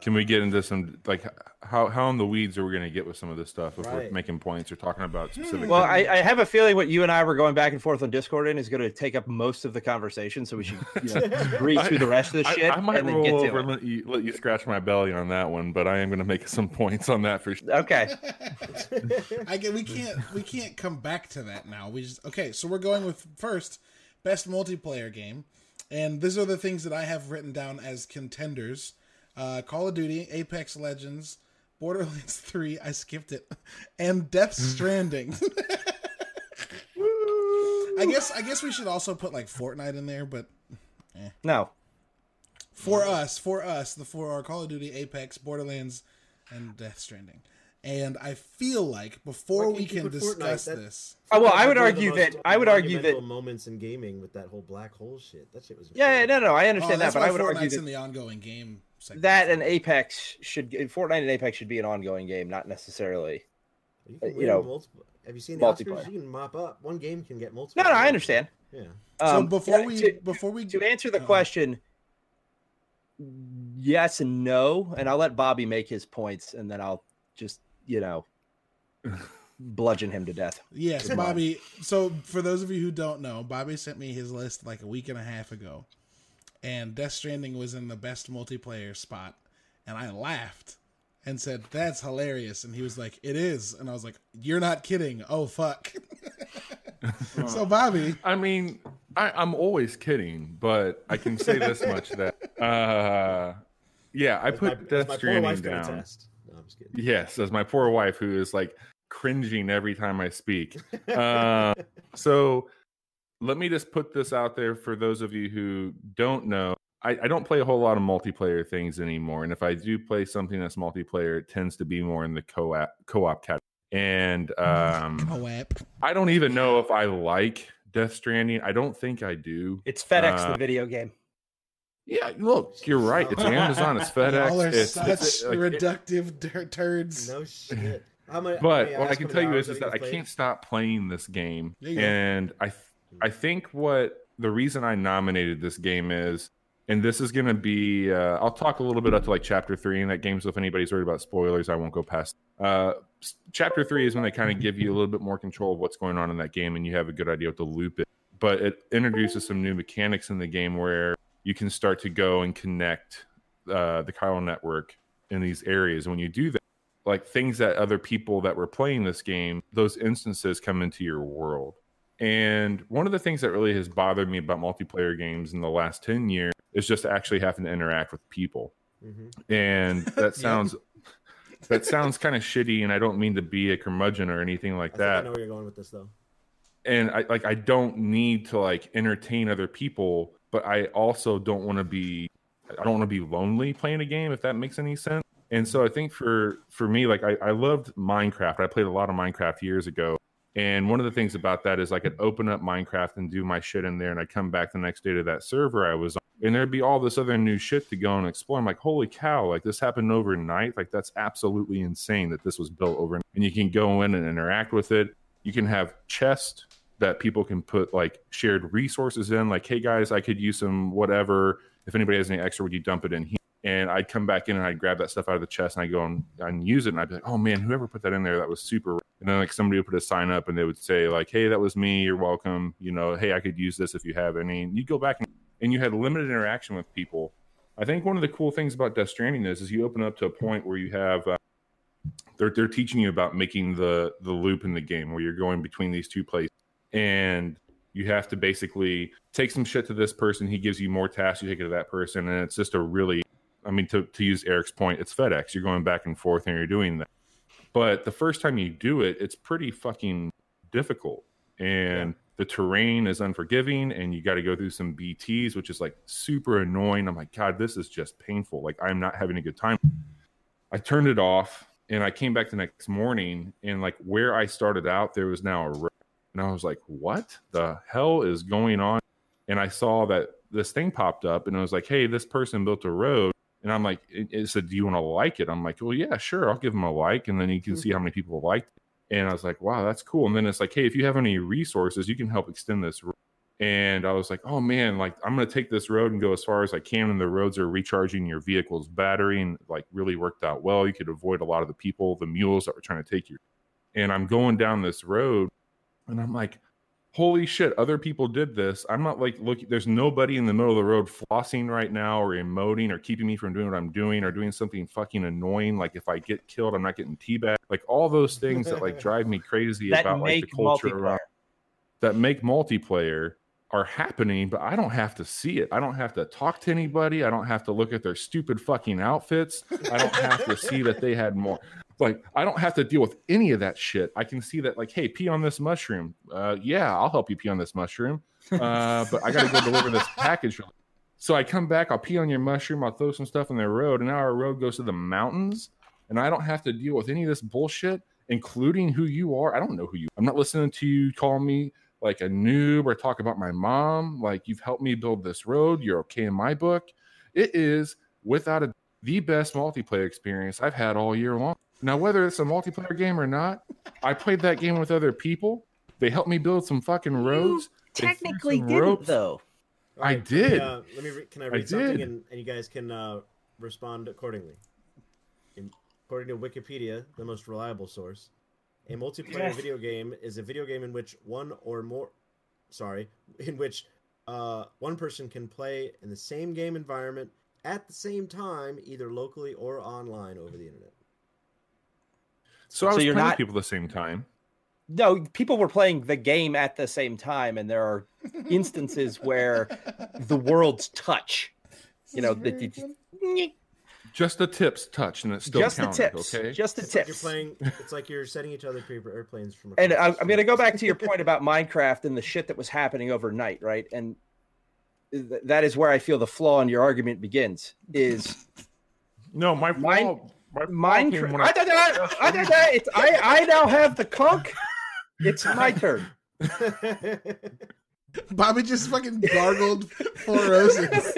Can we get into some like how how in the weeds are we going to get with some of this stuff if we're making points or talking about hmm. specific? Well, I, I have a feeling what you and I were going back and forth on Discord in is going to take up most of the conversation. So we should you know, breeze through the rest of the shit I might and then roll get to over it. and let you, let you scratch my belly on that one, but I am going to make some points on that for sure. Okay. I get we can't we can't come back to that now. We just okay. So we're going with first best multiplayer game, and these are the things that I have written down as contenders: uh, Call of Duty, Apex Legends, Borderlands Three. I skipped it, and Death Stranding. I guess I guess we should also put like Fortnite in there, but No. for us, for us, the four are Call of Duty, Apex, Borderlands, and Death Stranding. And I feel like before we can't you can put Fortnite? discuss this, Oh, well, I would One of the argue that I would argue that. moments in gaming with that whole black hole shit. That shit was Yeah, yeah, no, no, I oh, understand that, but why I would Fortnite's argue in the ongoing game. Segment. that and Apex should Fortnite and Apex should be an ongoing game, not necessarily. You, can you know, multiple. Have you seen the multiplayer. Oscars? You can mop up. One game can get multiple. No, no, I understand. Yeah. so Um, before yeah, we to, before we to answer the Oh. question, yes and no, and I'll let Bobby make his points, and then I'll just you know bludgeon him to death. yes, Bobby. So for those of you who don't know, Bobby sent me his list like a week and a half ago, and Death Stranding was in the best multiplayer spot, and I laughed and said, "That's hilarious," and he was like, "It is," and I was like, "You're not kidding." Oh fuck. so Bobby, I mean, I, I'm always kidding, but I can say this much that uh, yeah, I As my, put as Death my Stranding down. No, I'm just kidding. Yes, as my poor wife who is like cringing every time I speak. Uh, so let me just put this out there for those of you who don't know. I, I don't play a whole lot of multiplayer things anymore, and if I do play something that's multiplayer, it tends to be more in the co-op co-op category. And um, co-op. I don't even know if I like Death Stranding. I don't think I do. It's FedEx Uh, the video game. Yeah, look, you're right. It's Amazon. It's FedEx. Y'all are it's, such it's- like, reductive tur- turds. No shit. How many, but may what I ask can tell you is, is that I can't stop playing this game, There you and I, th- I think what the reason I nominated this game is, and this is going to be, uh, I'll talk a little bit up to like chapter three in that game. So if anybody's worried about spoilers, I won't go past. Uh, chapter three is when they kind of give you a little bit more control of what's going on in that game, and you have a good idea what to loop it. But it introduces some new mechanics in the game where you can start to go and connect uh, the chiral network in these areas. And when you do that like things that other people that were playing this game, those instances come into your world. And one of the things that really has bothered me about multiplayer games in the last 10 years is just actually having to interact with people. Mhm. And that sounds that sounds kind of shitty and I don't mean to be a curmudgeon or anything like I think I know where you're going with this though. and I like I don't need to like entertain other people, but I also don't want to be I don't want to be lonely playing a game if that makes any sense. And so I think for for me, like I, I loved Minecraft. I played a lot of Minecraft years ago. And one of the things about that is I could open up Minecraft and do my shit in there, and I'd come back the next day to that server I was on, and there'd be all this other new shit to go and explore. I'm like, holy cow, like this happened overnight. Like that's absolutely insane that this was built overnight. And you can go in and interact with it. You can have chests that people can put like shared resources in, like, hey guys, I could use some whatever. If anybody has any extra, would you dump it in here? And I'd come back in and I'd grab that stuff out of the chest and I'd go and, and use it. And I'd be like, oh man, whoever put that in there, that was super. And then like somebody would put a sign up and they would say, like, hey, that was me. You're welcome. You know, hey, I could use this if you have any. And you go back and, and you had limited interaction with people. I think one of the cool things about Death Stranding is, is you open up to a point where you have, uh, they're, they're teaching you about making the, the loop in the game where you're going between these two places. And you have to basically take some shit to this person. He gives you more tasks. You take it to that person. And it's just a really I mean, to, to use Eric's point, it's FedEx. You're going back and forth and you're doing that. But the first time you do it, it's pretty fucking difficult. And the terrain is unforgiving and you got to go through some BTs, which is like super annoying. I'm like, God, this is just painful. Like, I'm not having a good time. I turned it off and I came back the next morning and like where I started out, there was now a road. And I was like, what the hell is going on? And I saw that this thing popped up and it was like, hey, this person built a road. And I'm like, it, it said, do you want to like it? I'm like, well, yeah, sure. I'll give them a like. And then you can see mm-hmm. how many people liked it. And I was like, wow, that's cool. And then it's like, hey, if you have any resources, you can help extend this. And I was like, oh man, like I'm going to take this road and go as far as I can. And the roads are recharging your vehicle's battery and like really worked out well. You could avoid a lot of the people, the mules that were trying to take you. And I'm going down this road and I'm like, holy shit, other people did this. I'm not like, look, there's nobody in the middle of the road flossing right now or emoting or keeping me from doing what I'm doing or doing something fucking annoying. Like if I get killed, I'm not getting teabagged. Like all those things that like drive me crazy about like the culture around that make multiplayer are happening, but I don't have to see it. I don't have to talk to anybody. I don't have to look at their stupid fucking outfits. I don't have to see that they had more. Like, I don't have to deal with any of that shit. I can see that, like, hey, pee on this mushroom. Uh, yeah, I'll help you pee on this mushroom. Uh, but I got to go deliver this package. So I come back, I'll pee on your mushroom, I'll throw some stuff in their road, and now our road goes to the mountains, and I don't have to deal with any of this bullshit, including who you are. I don't know who you. are. I'm not listening to you call me like a noob or talk about my mom. Like you've helped me build this road. You're okay in my book. It is without a the best multiplayer experience I've had all year long. Now, whether it's a multiplayer game or not, I played that game with other people. They helped me build some fucking roads. They threw Technically, didn't ropes. though. All I right, let me, did. uh, let me. Re- can I I read something, and, and you guys can uh, respond accordingly. In, according to Wikipedia, the most reliable source, a multiplayer Yes. video game is a video game in which one or more, sorry, in which uh, one person can play in the same game environment at the same time, either locally or online over the internet. So I So you're playing not- people at the same time. No, people were playing the game at the same time, and there are instances where the worlds touch. You know, the, the- Just the tips touch, and it's still just the counted. tips, Okay. just the It's like tips. you're playing. It's like you're setting each other paper airplanes from. and I, I'm going to go back to your point about Minecraft and the shit that was happening overnight, right? And th- that is where I feel the flaw in your argument begins. Is no, my flaw- my flaw came Minecraft? when I, I- did that. I did that. It's, I, I now have the conk. It's my turn. Bobby just fucking gargled four roses.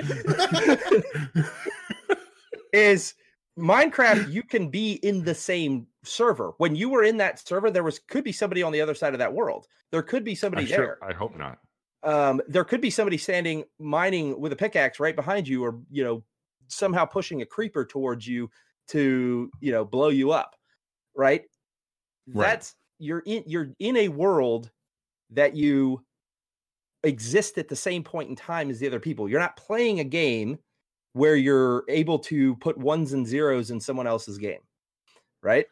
is Minecraft you can be in the same server. When you were in that server, there was could be somebody on the other side of that world. There could be I somebody sure, there. I hope not. Um, there could be somebody standing mining with a pickaxe right behind you, or you know, somehow pushing a creeper towards you to you know blow you up. Right? Right. That's you're in you're in a world that you exist at the same point in time as the other people. You're not playing a game where you're able to put ones and zeros in someone else's game, right?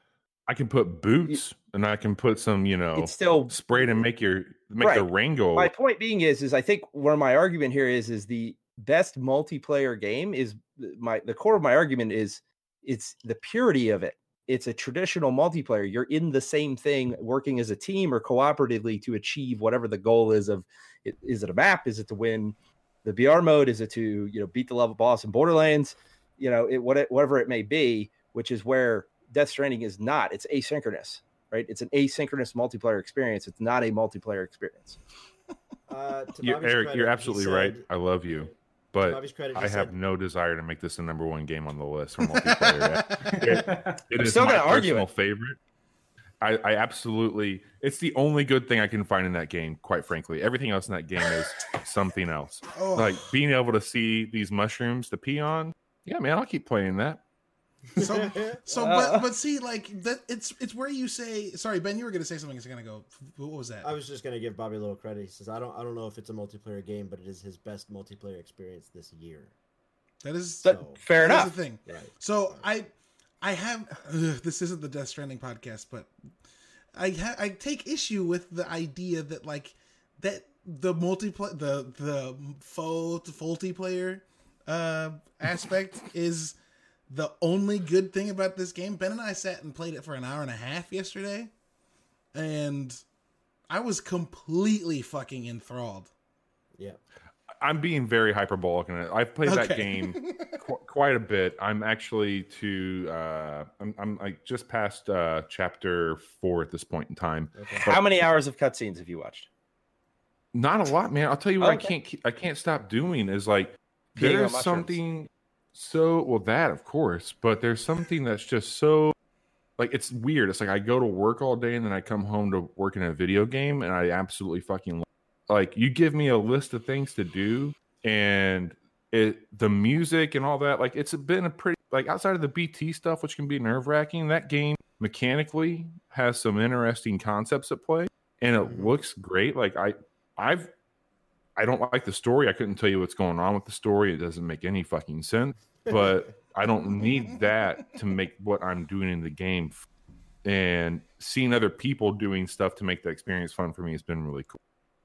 I can put boots, and I can put some, you know, It's still spray to make your make the Right. rain go. my point being is is I think where my argument here is is the best multiplayer game is my the core of my argument is it's the purity of it. It's a traditional multiplayer. You're in the same thing, working as a team or cooperatively to achieve whatever the goal is. Of is it a map? Is it to win the BR mode? Is it to you know beat the level boss in Borderlands? You know, it, what, whatever it may be, which is where Death Stranding is not. It's asynchronous, right? It's an asynchronous multiplayer experience. It's not a multiplayer experience. Uh, to You're, Eric, credit, you're he absolutely right. I love you, to but Bobby's credit, I have said- no desire to make this the number one game on the list for multiplayer. It I'm still my gonna argue personal it. favorite. I, I absolutely. It's the only good thing I can find in that game. Quite frankly, everything else in that game is something else. Oh. Like being able to see these mushrooms to pee on. Yeah, man, I'll keep playing that. So, so, but, but see, like that, it's it's where you say. Sorry, Ben, you were gonna say something. It's gonna go. What was that? I was just gonna give Bobby a little credit. He says, "I don't, I don't know if it's a multiplayer game, but it is his best multiplayer experience this year." that is But So- fair that is enough. the thing. Right. So I, I have. Ugh, this isn't the Death Stranding podcast, but I ha- I take issue with the idea that like that the multiplayer the the faux faulty player uh aspect is the only good thing about this game, Ben and I sat and played it for an hour and a half yesterday, and I was completely fucking enthralled. Yeah. I'm being very hyperbolic in it. I've played that game qu- quite a bit. I'm actually to uh, I'm, I'm like just past uh, chapter four at this point in time. Okay. How many hours of cutscenes have you watched? Not a lot, man. I'll tell you what Okay. I can't I can't stop doing is like Peeing there's something so well that of course, but there's something that's just so like it's weird. It's like I go to work all day and then I come home to work in a video game and I absolutely fucking love like you give me a list of things to do and it the music and all that like it's been a pretty like outside of the bt stuff which can be nerve-wracking that game mechanically has some interesting concepts at play and it Mhm. looks great like i i've i don't like the story. I couldn't tell you what's going on with the story. It doesn't make any fucking sense but i don't need that to make what i'm doing in the game and seeing other people doing stuff to make the experience fun for me has been really cool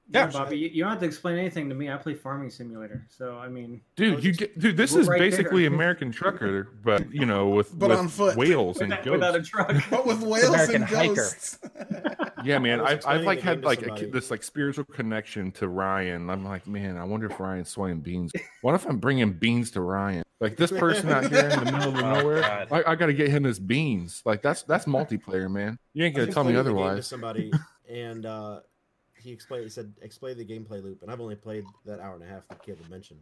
Yeah, Yeah. Bobby, you, you don't have to explain anything to me. I play Farming Simulator, so I mean, Dude, was you ex- get dude. This is right basically there. American Trucker, but you know, with But with on foot. whales and without, ghosts. without a truck. But with whales American and hiker. ghosts. yeah, man. I I've, I've like had like a, this like spiritual connection to Ryan. I'm like, man, I wonder if Ryan's swaying beans. What if I'm bringing beans to Ryan? Like this person out here in the middle of Oh, nowhere, God. I, I got to get him his beans. Like that's that's multiplayer, man. You ain't gonna tell me explaining the game to otherwise. somebody, and uh, he explained. He said, "Explain the gameplay loop." And I've only played that hour and a half that kid had mentioned.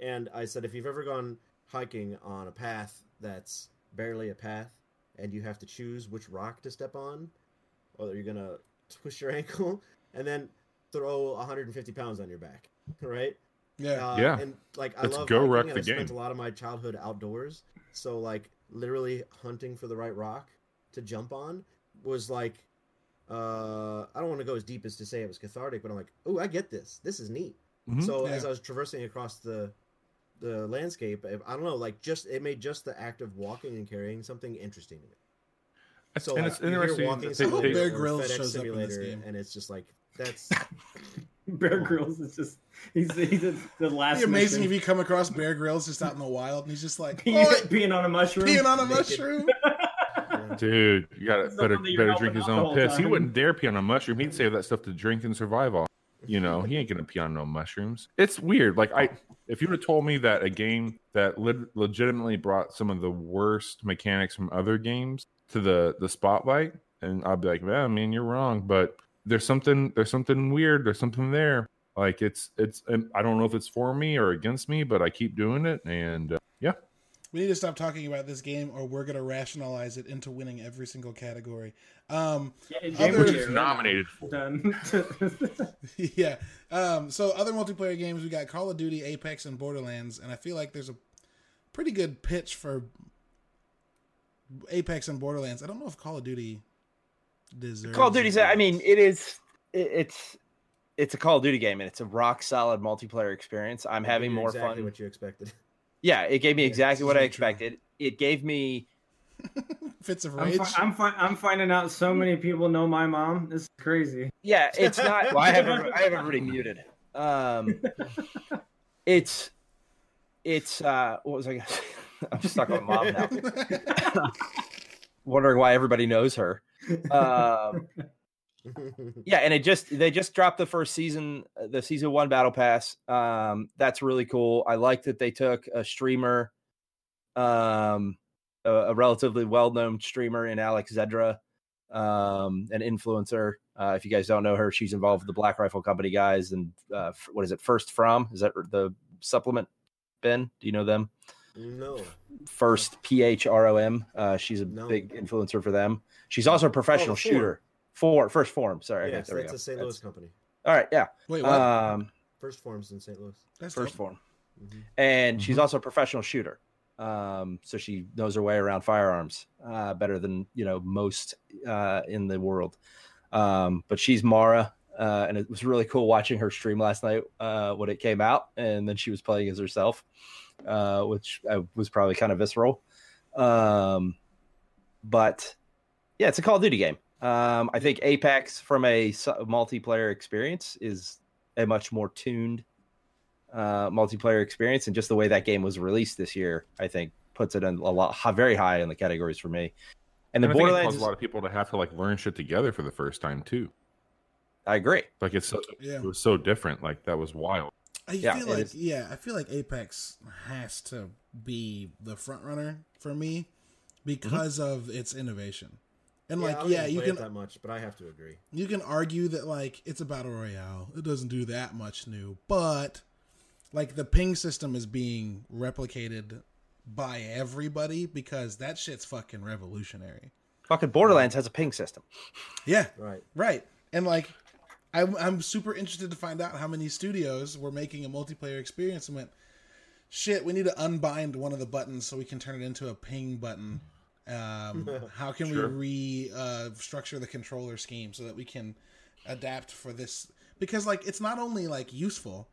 And I said, if you've ever gone hiking on a path that's barely a path, and you have to choose which rock to step on, or you're gonna twist your ankle and then throw 150 pounds on your back, right? yeah. Uh, Yeah. And like I Let's love go hiking, wreck and the I spent a lot of my childhood outdoors. So like literally hunting for the right rock to jump on was like uh I don't want to go as deep as to say it was cathartic, but I'm like, oh, I get this. This is neat. Mhm. So Yeah. as I was traversing across the the landscape, I I don't know, like just it made just the act of walking and carrying something interesting to me. So and like, it's interesting. walking that they- they- Bear Simulator Grylls FedEx shows up in this game. and it's just like that's Bear Grylls is just he's he's the, the last. It'd be amazing if you come across Bear Grylls just out in the wild and he's just like, peeing, "Oi, peeing on a mushroom. peeing on a Naked. mushroom. Dude, you got to better better drink his own piss. He wouldn't dare pee on a mushroom. He'd save that stuff to drink and survive off. You know, he ain't gonna pee on no mushrooms. It's weird. Like I, if you would have told me that a game that le- legitimately brought some of the worst mechanics from other games to the the spotlight, and I'd be like, man, I mean, you're wrong. But there's something there's something weird. There's something there. Like it's it's. And I don't know if it's for me or against me, but I keep doing it, and uh, yeah, We need to stop talking about this game, or we're gonna rationalize it into winning every single category. Um, Yeah, Other- which the is nominated for. Done. yeah. Um, so other multiplayer games, we got Call of Duty, Apex, and Borderlands, and I feel like there's a pretty good pitch for Apex and Borderlands. I don't know if Call of Duty deserves. Call of Duty's. it. I mean, it is. it- It's it's a Call of Duty game, and it's a rock solid multiplayer experience. I'm having more exactly fun. what you expected. Yeah, it gave me Yeah, exactly this what is I very true. expected. It gave me. fits of I'm, rage. fi- I'm, fi- I'm finding out so many people know my mom. This is crazy. Yeah, it's not. Well, I have every- I have everybody muted. Um, it's it's uh, what was I? Gonna say? I'm stuck on mom now. Wondering why everybody knows her. Um, yeah, and it just they just dropped the first season, uh, the season one battle pass. Um, that's really cool. I like that they took a streamer, um, a, a relatively well known streamer in Alex Zedra, um, an influencer. Uh, if you guys don't know her, she's involved with the Black Rifle Company guys and uh, f- what is it? First From is that the supplement? Ben, do you know them? no. First P H R O M. Uh, she's a No. big influencer for them. She's also a professional Form. shooter. For first form, sorry. okay, Yes, there we that's go. a St. That's- Louis company. All right, yeah. Wait, what? Um, First forms in St. Louis. That's first dope. form, Mhm. and she's Mhm. also a professional shooter. Um, so she knows her way around firearms uh, better than you know most uh, in the world. Um, but she's Mara, uh, and it was really cool watching her stream last night uh, when it came out, and then she was playing as herself, uh, which uh, was probably kind of visceral. Um, but yeah, it's a Call of Duty game. Um, I think Apex, from a multiplayer experience, is a much more tuned uh, multiplayer experience, and just the way that game was released this year, I think puts it in a lot very high in the categories for me. And the And it Borderlands, caused a lot of people to have to like learn shit together for the first time too. I agree. Like it's so, Yeah. it was so different. Like that was wild. I Yeah, feel like is. yeah, I feel like Apex has to be the front runner for me because of its innovation. And I like don't yeah, even you play it can that much, but I have to agree. you can argue that like it's a battle royale. It doesn't do that much new, but like the ping system is being replicated by everybody because that shit's fucking revolutionary. Fucking Borderlands has a ping system. Yeah, Right. Right. And like, I'm, I'm super interested to find out how many studios were making a multiplayer experience and went, shit, we need to unbind one of the buttons so we can turn it into a ping button. Um, how can Sure. we restructure uh, the controller scheme so that we can adapt for this? Because like, it's not only like useful,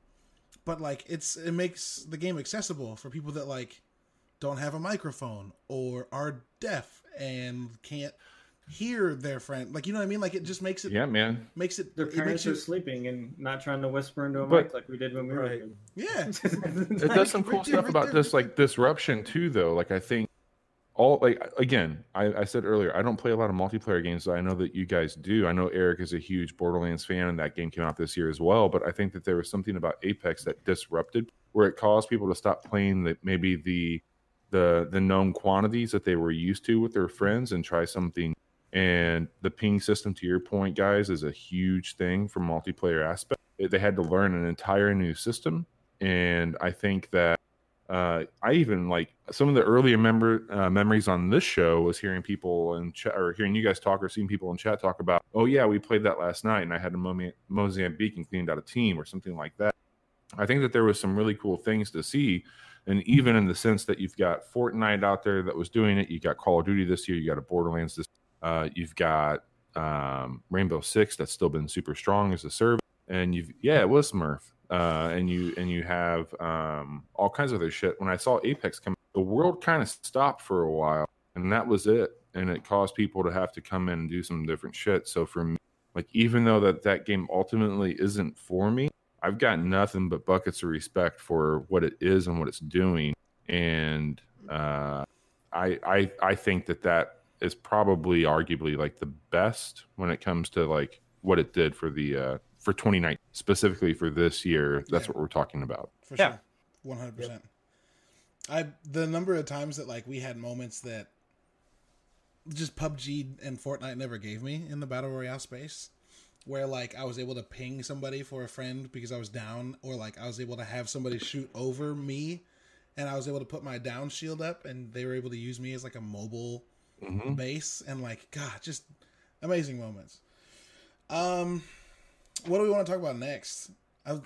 but like it's it makes the game accessible for people that like don't have a microphone or are deaf and can't hear their friend. Like you know what I mean? Like it just makes it Yeah, man. makes it Their it makes parents you, are sleeping and not trying to whisper into a But- mic like we did when we Right. were yeah. It does some cool stuff about this like disruption too though. Like I think all like again, I, I said earlier, I don't play a lot of multiplayer games. I know that you guys do. I know Eric is a huge Borderlands fan, and that game came out this year as well. But I think that there was something about Apex that disrupted, where it caused people to stop playing the maybe the the the known quantities that they were used to with their friends and try something. And the ping system, to your point, guys, is a huge thing from multiplayer aspect. They had to learn an entire new system, and I think that uh, I even like some of the earlier member uh, memories on this show was hearing people in chat or hearing you guys talk or seeing people in chat talk about, oh yeah, we played that last night and I had a Mo- Mozambique and cleaned out a team or something like that. I think that there was some really cool things to see, and even in the sense that you've got Fortnite out there that was doing it, you got Call of Duty this year, you got a Borderlands this, uh, you've got um, Rainbow Six that's still been super strong as a service, and you've yeah, it was Smurf uh, and you and you have um, all kinds of other shit. When I saw Apex come, the world kind of stopped for a while, and that was it. And it caused people to have to come in and do some different shit. So for me, like even though that that game ultimately isn't for me, I've got nothing but buckets of respect for what it is and what it's doing. And uh, I I I think that that is probably arguably like the best when it comes to like what it did for the uh, for 2019 specifically for this year. That's Yeah. what we're talking about. for Yeah. sure, one hundred percent. I the number of times that like we had moments that just PUBG and Fortnite never gave me in the battle royale space, where like I was able to ping somebody for a friend because I was down, or like I was able to have somebody shoot over me, and I was able to put my down shield up, and they were able to use me as like a mobile Mhm. base, and like God, just amazing moments. Um, what do we want to talk about next? I,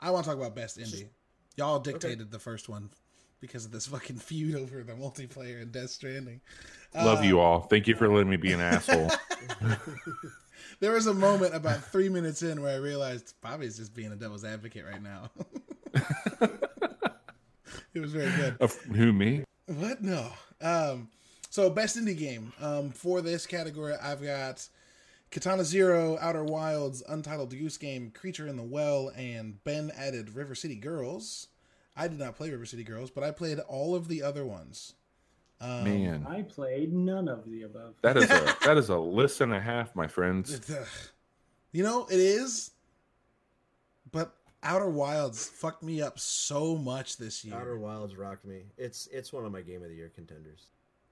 I want to talk about best indie. Y'all dictated the first one because of this fucking feud over the multiplayer and Death Stranding. Love Uh, you all. Thank you for letting me be an asshole. There was a moment about three minutes in where I realized Bobby's just being a devil's advocate right now. it was very good. Of who me? What? No. Um, so best indie game. Um, for this category, I've got Katana Zero, Outer Wilds, Untitled Goose Game, Creature in the Well, and Ben added River City Girls. I did not play River City Girls, but I played all of the other ones. Um, Man, I played none of the above. that is a that is a list and a half, my friends. You know, it is, but Outer Wilds fucked me up so much this year. Outer Wilds rocked me. It's it's one of my game of the year contenders.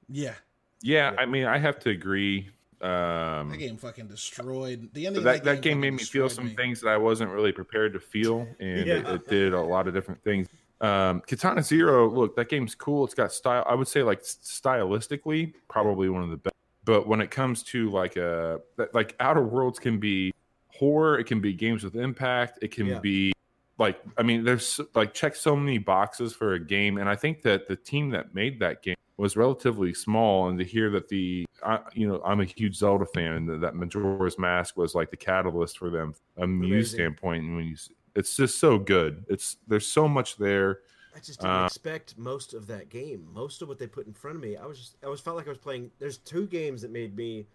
Yeah, Yeah, Yeah. I mean, I have to agree. Um, that game fucking destroyed the that, of that game fucking made me feel some me. things that I wasn't really prepared to feel, and it, Yeah. it did a lot of different things. Um, Katana Zero, look, that game's cool. It's got style. I would say, like stylistically, probably one of the best. But when it comes to like a like Outer Worlds can be horror, it can be games with impact, it can Yeah. be like I mean, there's like check so many boxes for a game, and I think that the team that made that game was relatively small, and to hear that the I, you know I'm a huge Zelda fan, and that, that Majora's Mask was like the catalyst for them, a muse standpoint, and when you it's just so good. It's there's so much there. I just didn't Uh, expect most of that game. Most of what they put in front of me, I was just I was felt like I was playing. There's two games that made me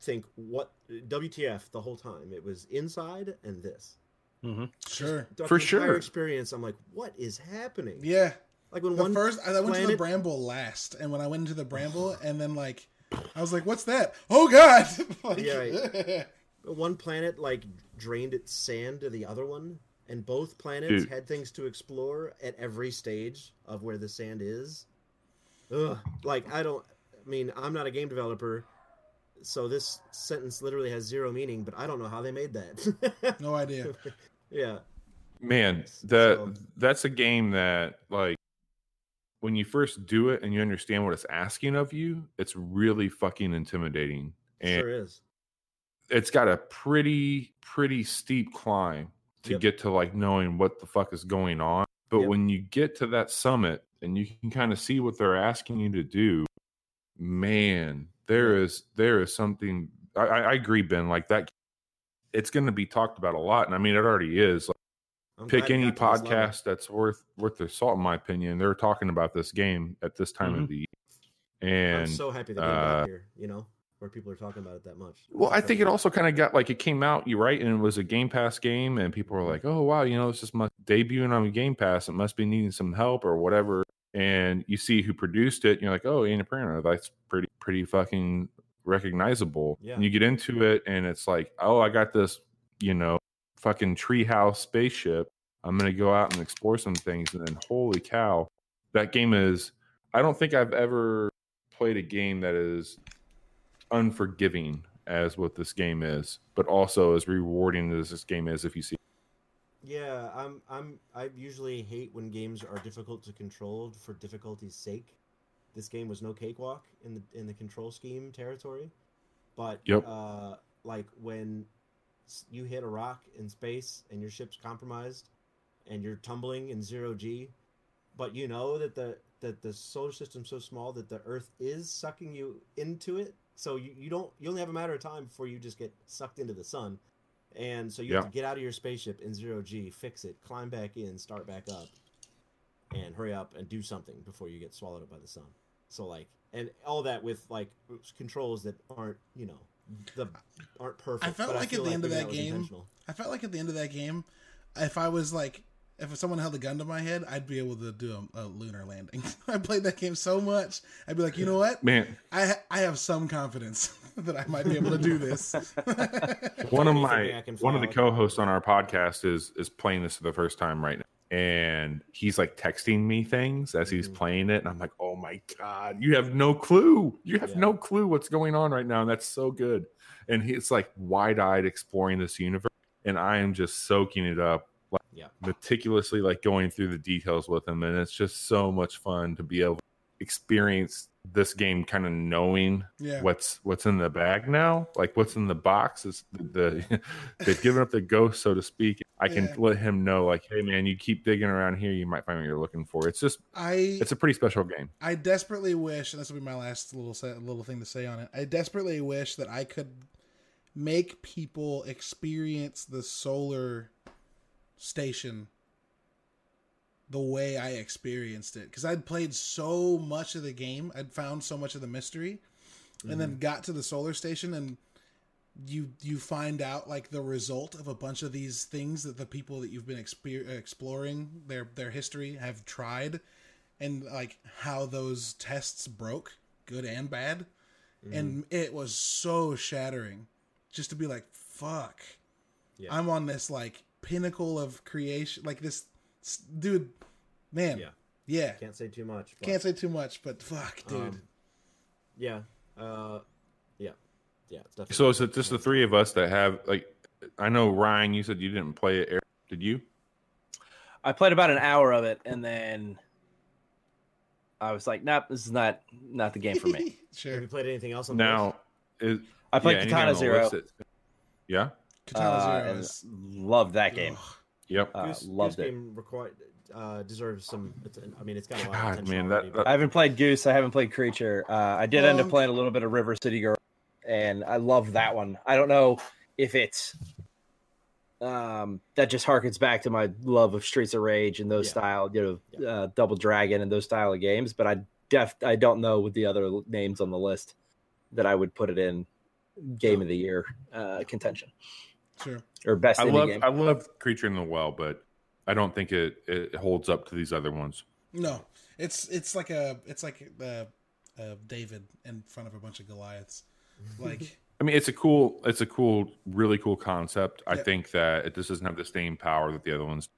think what WTF the whole time. It was Inside and this. Mm-hmm. Sure. Throughout For the entire sure. Experience. I'm like, what is happening? Yeah. Like when The one first, I went to the bramble last, and when I went into the bramble, and then like, I was like, "What's that? Oh God!" like, Yeah, one planet like drained its sand to the other one, and both planets Dude. had things to explore at every stage of where the sand is. Ugh. Like I don't. I mean, I'm not a game developer, so this sentence literally has zero meaning. But I don't know how they made that. no idea. yeah. Man, that So- that's a game that like when you first do it and you understand what it's asking of you, it's really fucking intimidating. And Sure is. it's got a pretty pretty steep climb to Yep. get to like knowing what the fuck is going on. But Yep. when you get to that summit and you can kind of see what they're asking you to do, man, there is there is something. I, I agree, Ben. Like that, it's going to be talked about a lot, and I mean, it already is. Like, I'm pick any got to this level. podcast that's worth worth their salt, in my opinion. They're talking about this game at this time of the year, and I'm so happy that uh, got here. You know, where people are talking about it that much. Well, I think it also kind of got like it came out, you right, and it was a Game Pass game, and people were like, "Oh wow, you know, this is my debuting on Game Pass. It must be needing some help or whatever." And you see who produced it, and you're like, "Oh, Annapurna, that's pretty, pretty fucking recognizable." Yeah. And you get into it, and it's like, "Oh, I got this, you know, fucking treehouse spaceship. I'm gonna go out and explore some things." And then, holy cow, that game is. I don't think I've ever played a game that is unforgiving as what this game is, but also as rewarding as this game is if you see. Yeah, I'm. I'm. I usually hate when games are difficult to control for difficulty's sake. This game was no cakewalk in the in the control scheme territory, but Yep. uh, like when you hit a rock in space and your ship's compromised, and you're tumbling in zero g, but you know that the that the solar system's so small that the Earth is sucking you into it. So you, you don't you only have a matter of time before you just get sucked into the sun. And so you have to get out of your spaceship in zero G, fix it, climb back in, start back up, and hurry up and do something before you get swallowed up by the sun. So like, and all that with like controls that aren't you know the aren't perfect. I felt but like at feel the end of maybe that game- I felt like at the end of that game, if I was like, if someone held a gun to my head, I'd be able to do a, a lunar landing. I played that game so much, I'd be like, you know what? Man, I ha- I have some confidence that I might be able to do this. one of my one of the co-hosts on our podcast is is playing this for the first time right now, and he's like texting me things as he's Mhm. playing it, and I'm like, "Oh my god, you have no clue! You have Yeah. no clue what's going on right now, and that's so good." And he's like wide-eyed exploring this universe, and I am just soaking it up like Yeah. meticulously, like going through the details with him, and it's just so much fun to be able to experience this game, kind of knowing yeah. what's what's in the bag now like what's in the box is the, the they've given up the ghost so to speak i can Yeah. let him know like hey man you keep digging around here you might find what you're looking for it's just I it's a pretty special game I desperately wish, and this will be my last little set, little thing to say on it. I desperately wish that I could make people experience the solar station the way I experienced it because I'd played so much of the game, I'd found so much of the mystery, and then mm-hmm. got to the solar station and you you find out like the result of a bunch of these things that the people that you've been exper- exploring their their history have tried and like how those tests broke good and bad and mm-hmm. it was so shattering just to be like fuck. Yeah. i'm on this like pinnacle of creation like this dude man Yeah. yeah Can't say too much. but- can't say too much but fuck dude Um, yeah. Uh, yeah. Yeah. It's definitely so is it just the three of us that have like i know ryan you said you didn't play it Eric, did you I played about an hour of it, and then I was like, "Nope, this is not not the game for me." sure. Have sure you played anything else on the now is I played yeah, Katana Zero, yeah katana uh, zero and is loved that game. ugh. Yep Uh, Goose, loved Goose it. game required uh, deserves some. I mean, it's got a lot God, of attention man, that- already, but- I haven't played Goose. I haven't played Creature. Uh, I did end up Um, playing a little bit of River City Girl, and I love that one. I don't know if it's um, that just harkens back to my love of Streets of Rage and those Yeah. style, you know, Yeah. uh, Double Dragon and those style of games. But I def I don't know with the other names on the list that I would put it in Game of the Year uh, contention sure or best i love game. i love creature in the well but i don't think it it holds up to these other ones No, it's it's like a it's like uh, uh, David in front of a bunch of Goliaths. Like I mean, it's a cool, it's a cool, really cool concept. I think that it just doesn't have the same power that the other ones.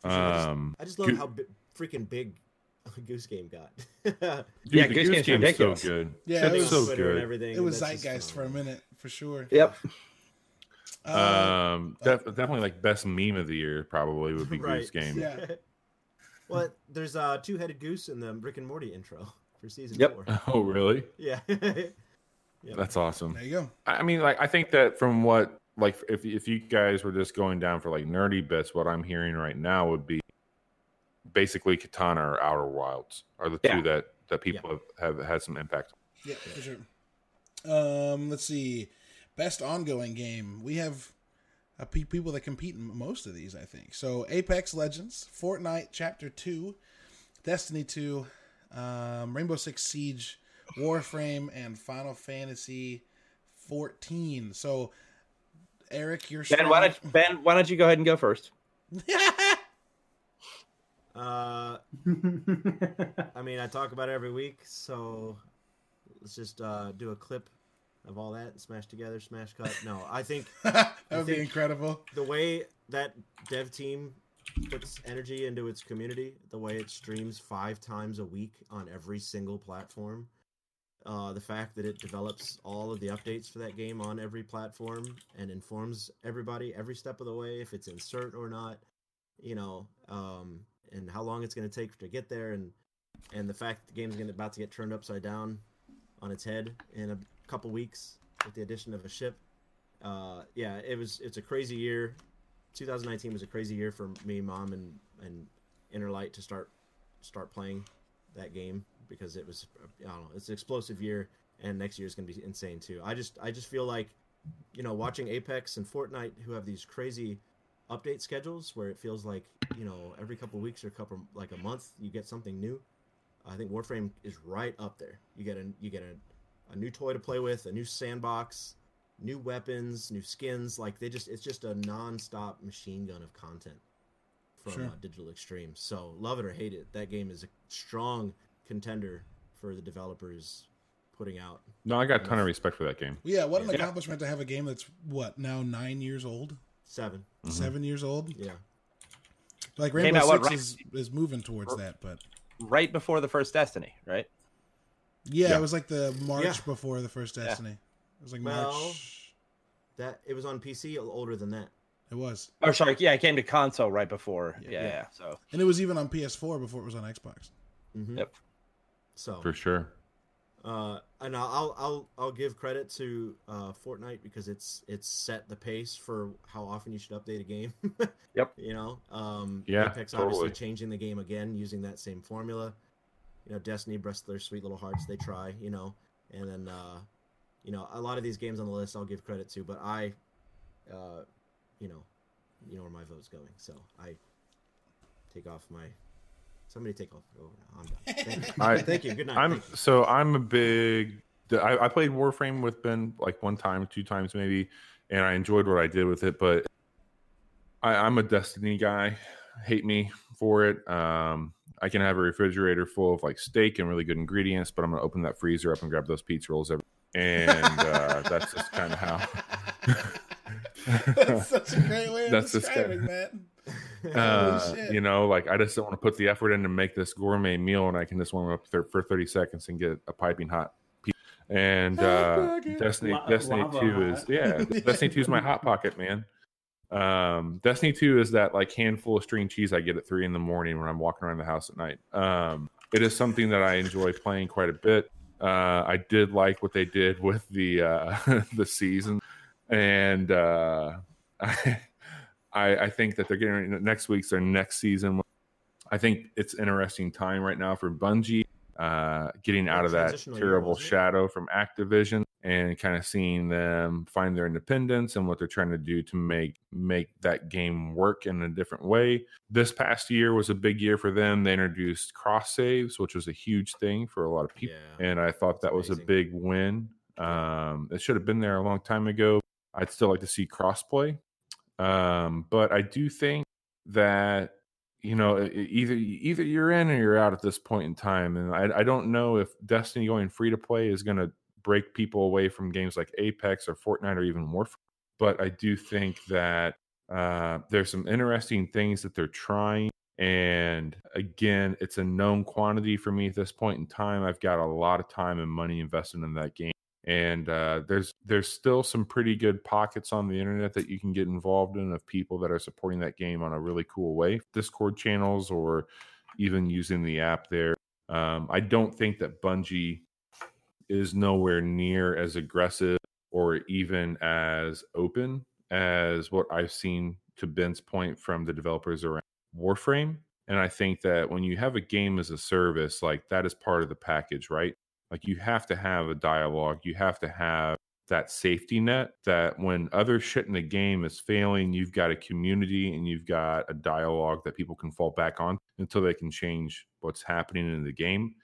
For I just- Um, I just love Goo- how bi- freaking big Goose Game got. dude, Yeah, the Goose Game's Game's ridiculous. so good. Yeah, it's it was- so Twitter and good. everything. it was that's just zeitgeist for a minute for sure. Yep. Uh, Um, def- definitely like best meme of the year probably would be Goose Game. Yeah. well, there's a two-headed goose in the Rick and Morty intro for season Yep. four. Oh, really? Yeah. That's awesome. there you go. I mean, like, I think that from what, like, if if you guys were just going down for like nerdy bits, what I'm hearing right now would be basically Katana or Outer Wilds are the Yeah. two that that people have, have had some impact. Yeah, for sure. Um, let's see. Best ongoing game. We have uh, pe- people that compete in most of these, I think. So Apex Legends, Fortnite Chapter Two, Destiny Two, um, Rainbow Six Siege, Warframe, and Final Fantasy fourteen. So Eric, you're Ben, why don't Ben? Why don't you go ahead and go first? Uh, I mean, I talk about it every week, so let's just uh, do a clip of all that, smash together, smash cut. No, I think that would be incredible. the way that dev team puts energy into its community, the way it streams five times a week on every single platform, uh, the fact that it develops all of the updates for that game on every platform and informs everybody every step of the way if it's insert or not, you know, um, and how long it's going to take to get there, and and the fact that the game's going to about to get turned upside down on its head in a couple weeks with the addition of a ship. Uh, yeah, it was it's a crazy year. 2019 was a crazy year for me, mom, and and Interlight to start start playing that game because it was I don't know it's an explosive year, and next year is going to be insane too. I just I just feel like you know watching Apex and Fortnite who have these crazy update schedules where it feels like you know every couple weeks or couple like a month you get something new. I think Warframe is right up there. You get a you get a, a new toy to play with, a new sandbox, new weapons, new skins. Like they just it's just a non-stop machine gun of content from Sure. uh, Digital Extreme. So love it or hate it, that game is a strong contender for the developers putting out. No, I got a ton of respect for that game. Yeah, what an Yeah. accomplishment to have a game that's what now nine years old, Seven, Mhm. seven years old. yeah, Like Came Rainbow out, what, Six right- is, is moving towards that, but Right before the first Destiny, right? Yeah, Yeah. it was like the March Yeah. before the first Yeah. Destiny. It was like Well- March. that it was on PC older than that. It was, Oh, sorry. Yeah, it came to console right before. Yeah, Yeah. yeah. So and it was even on PS4 before it was on Xbox. Mhm. Yep. So For sure. Uh, and I'll I'll I'll give credit to uh, Fortnite because it's it's set the pace for how often you should update a game. Yep. You know, um, Yeah, Apex obviously totally. changing the game again using that same formula. You know, Destiny, Breast their sweet little hearts, they try. You know, and then uh, you know a lot of these games on the list I'll give credit to, but I, uh, you know, you know where my vote's going, so I take off my. Somebody take off. Oh, I'm done. Thank you. I- Thank you. Good night. I'm so I'm a big. I, I played Warframe with Ben like one time, two times maybe, and I enjoyed what I did with it. But I, I'm a Destiny guy. Hate me for it. Um, I can have a refrigerator full of like steak and really good ingredients, but I'm gonna open that freezer up and grab those pizza rolls every. And uh, that's just kind of how. That's such a great way of That's just describing that. uh, you know, like I just don't want to put the effort in to make this gourmet meal, and I can just warm up thir- for thirty seconds and get a piping hot. pizza. And uh, Destiny, La- Destiny Two hot. is yeah, Destiny Two is my hot pocket, man. Um, Destiny Two is that like handful of string cheese I get at three in the morning when I'm walking around the house at night. Um, it is something that I enjoy playing quite a bit. Uh, I did like what they did with the uh, the season, and uh, I, I I think that they're getting next week's their next season. I think it's interesting time right now for Bungie, uh, getting out of that terrible shadow from Activision and kind of seeing them find their independence and what they're trying to do to make make that game work in a different way. This past year was a big year for them. They introduced cross saves, which was a huge thing for a lot of people Yeah. and I thought that was a big win. Um, it should have been there a long time ago. I'd still like to see crossplay, um, but I do think that you know, either either you're in or you're out at this point in time, and I, I don't know if Destiny going free to play is going to break people away from games like Apex or Fortnite or even Warframe. But I do think that uh, there's some interesting things that they're trying. And again, it's a known quantity for me at this point in time. I've got a lot of time and money invested in that game and uh, there's there's still some pretty good pockets on the internet that you can get involved in of people that are supporting that game on a really cool way discord channels or even using the app there um, i don't think that bungie is nowhere near as aggressive or even as open as what i've seen to ben's point from the developers around warframe. And i think that when you have a game as a service like that is part of the package right? Like you have to have a dialogue you have to have that safety net that when other shit in the game is failing you've got a community and you've got a dialogue that people can fall back on until they can change what's happening in the game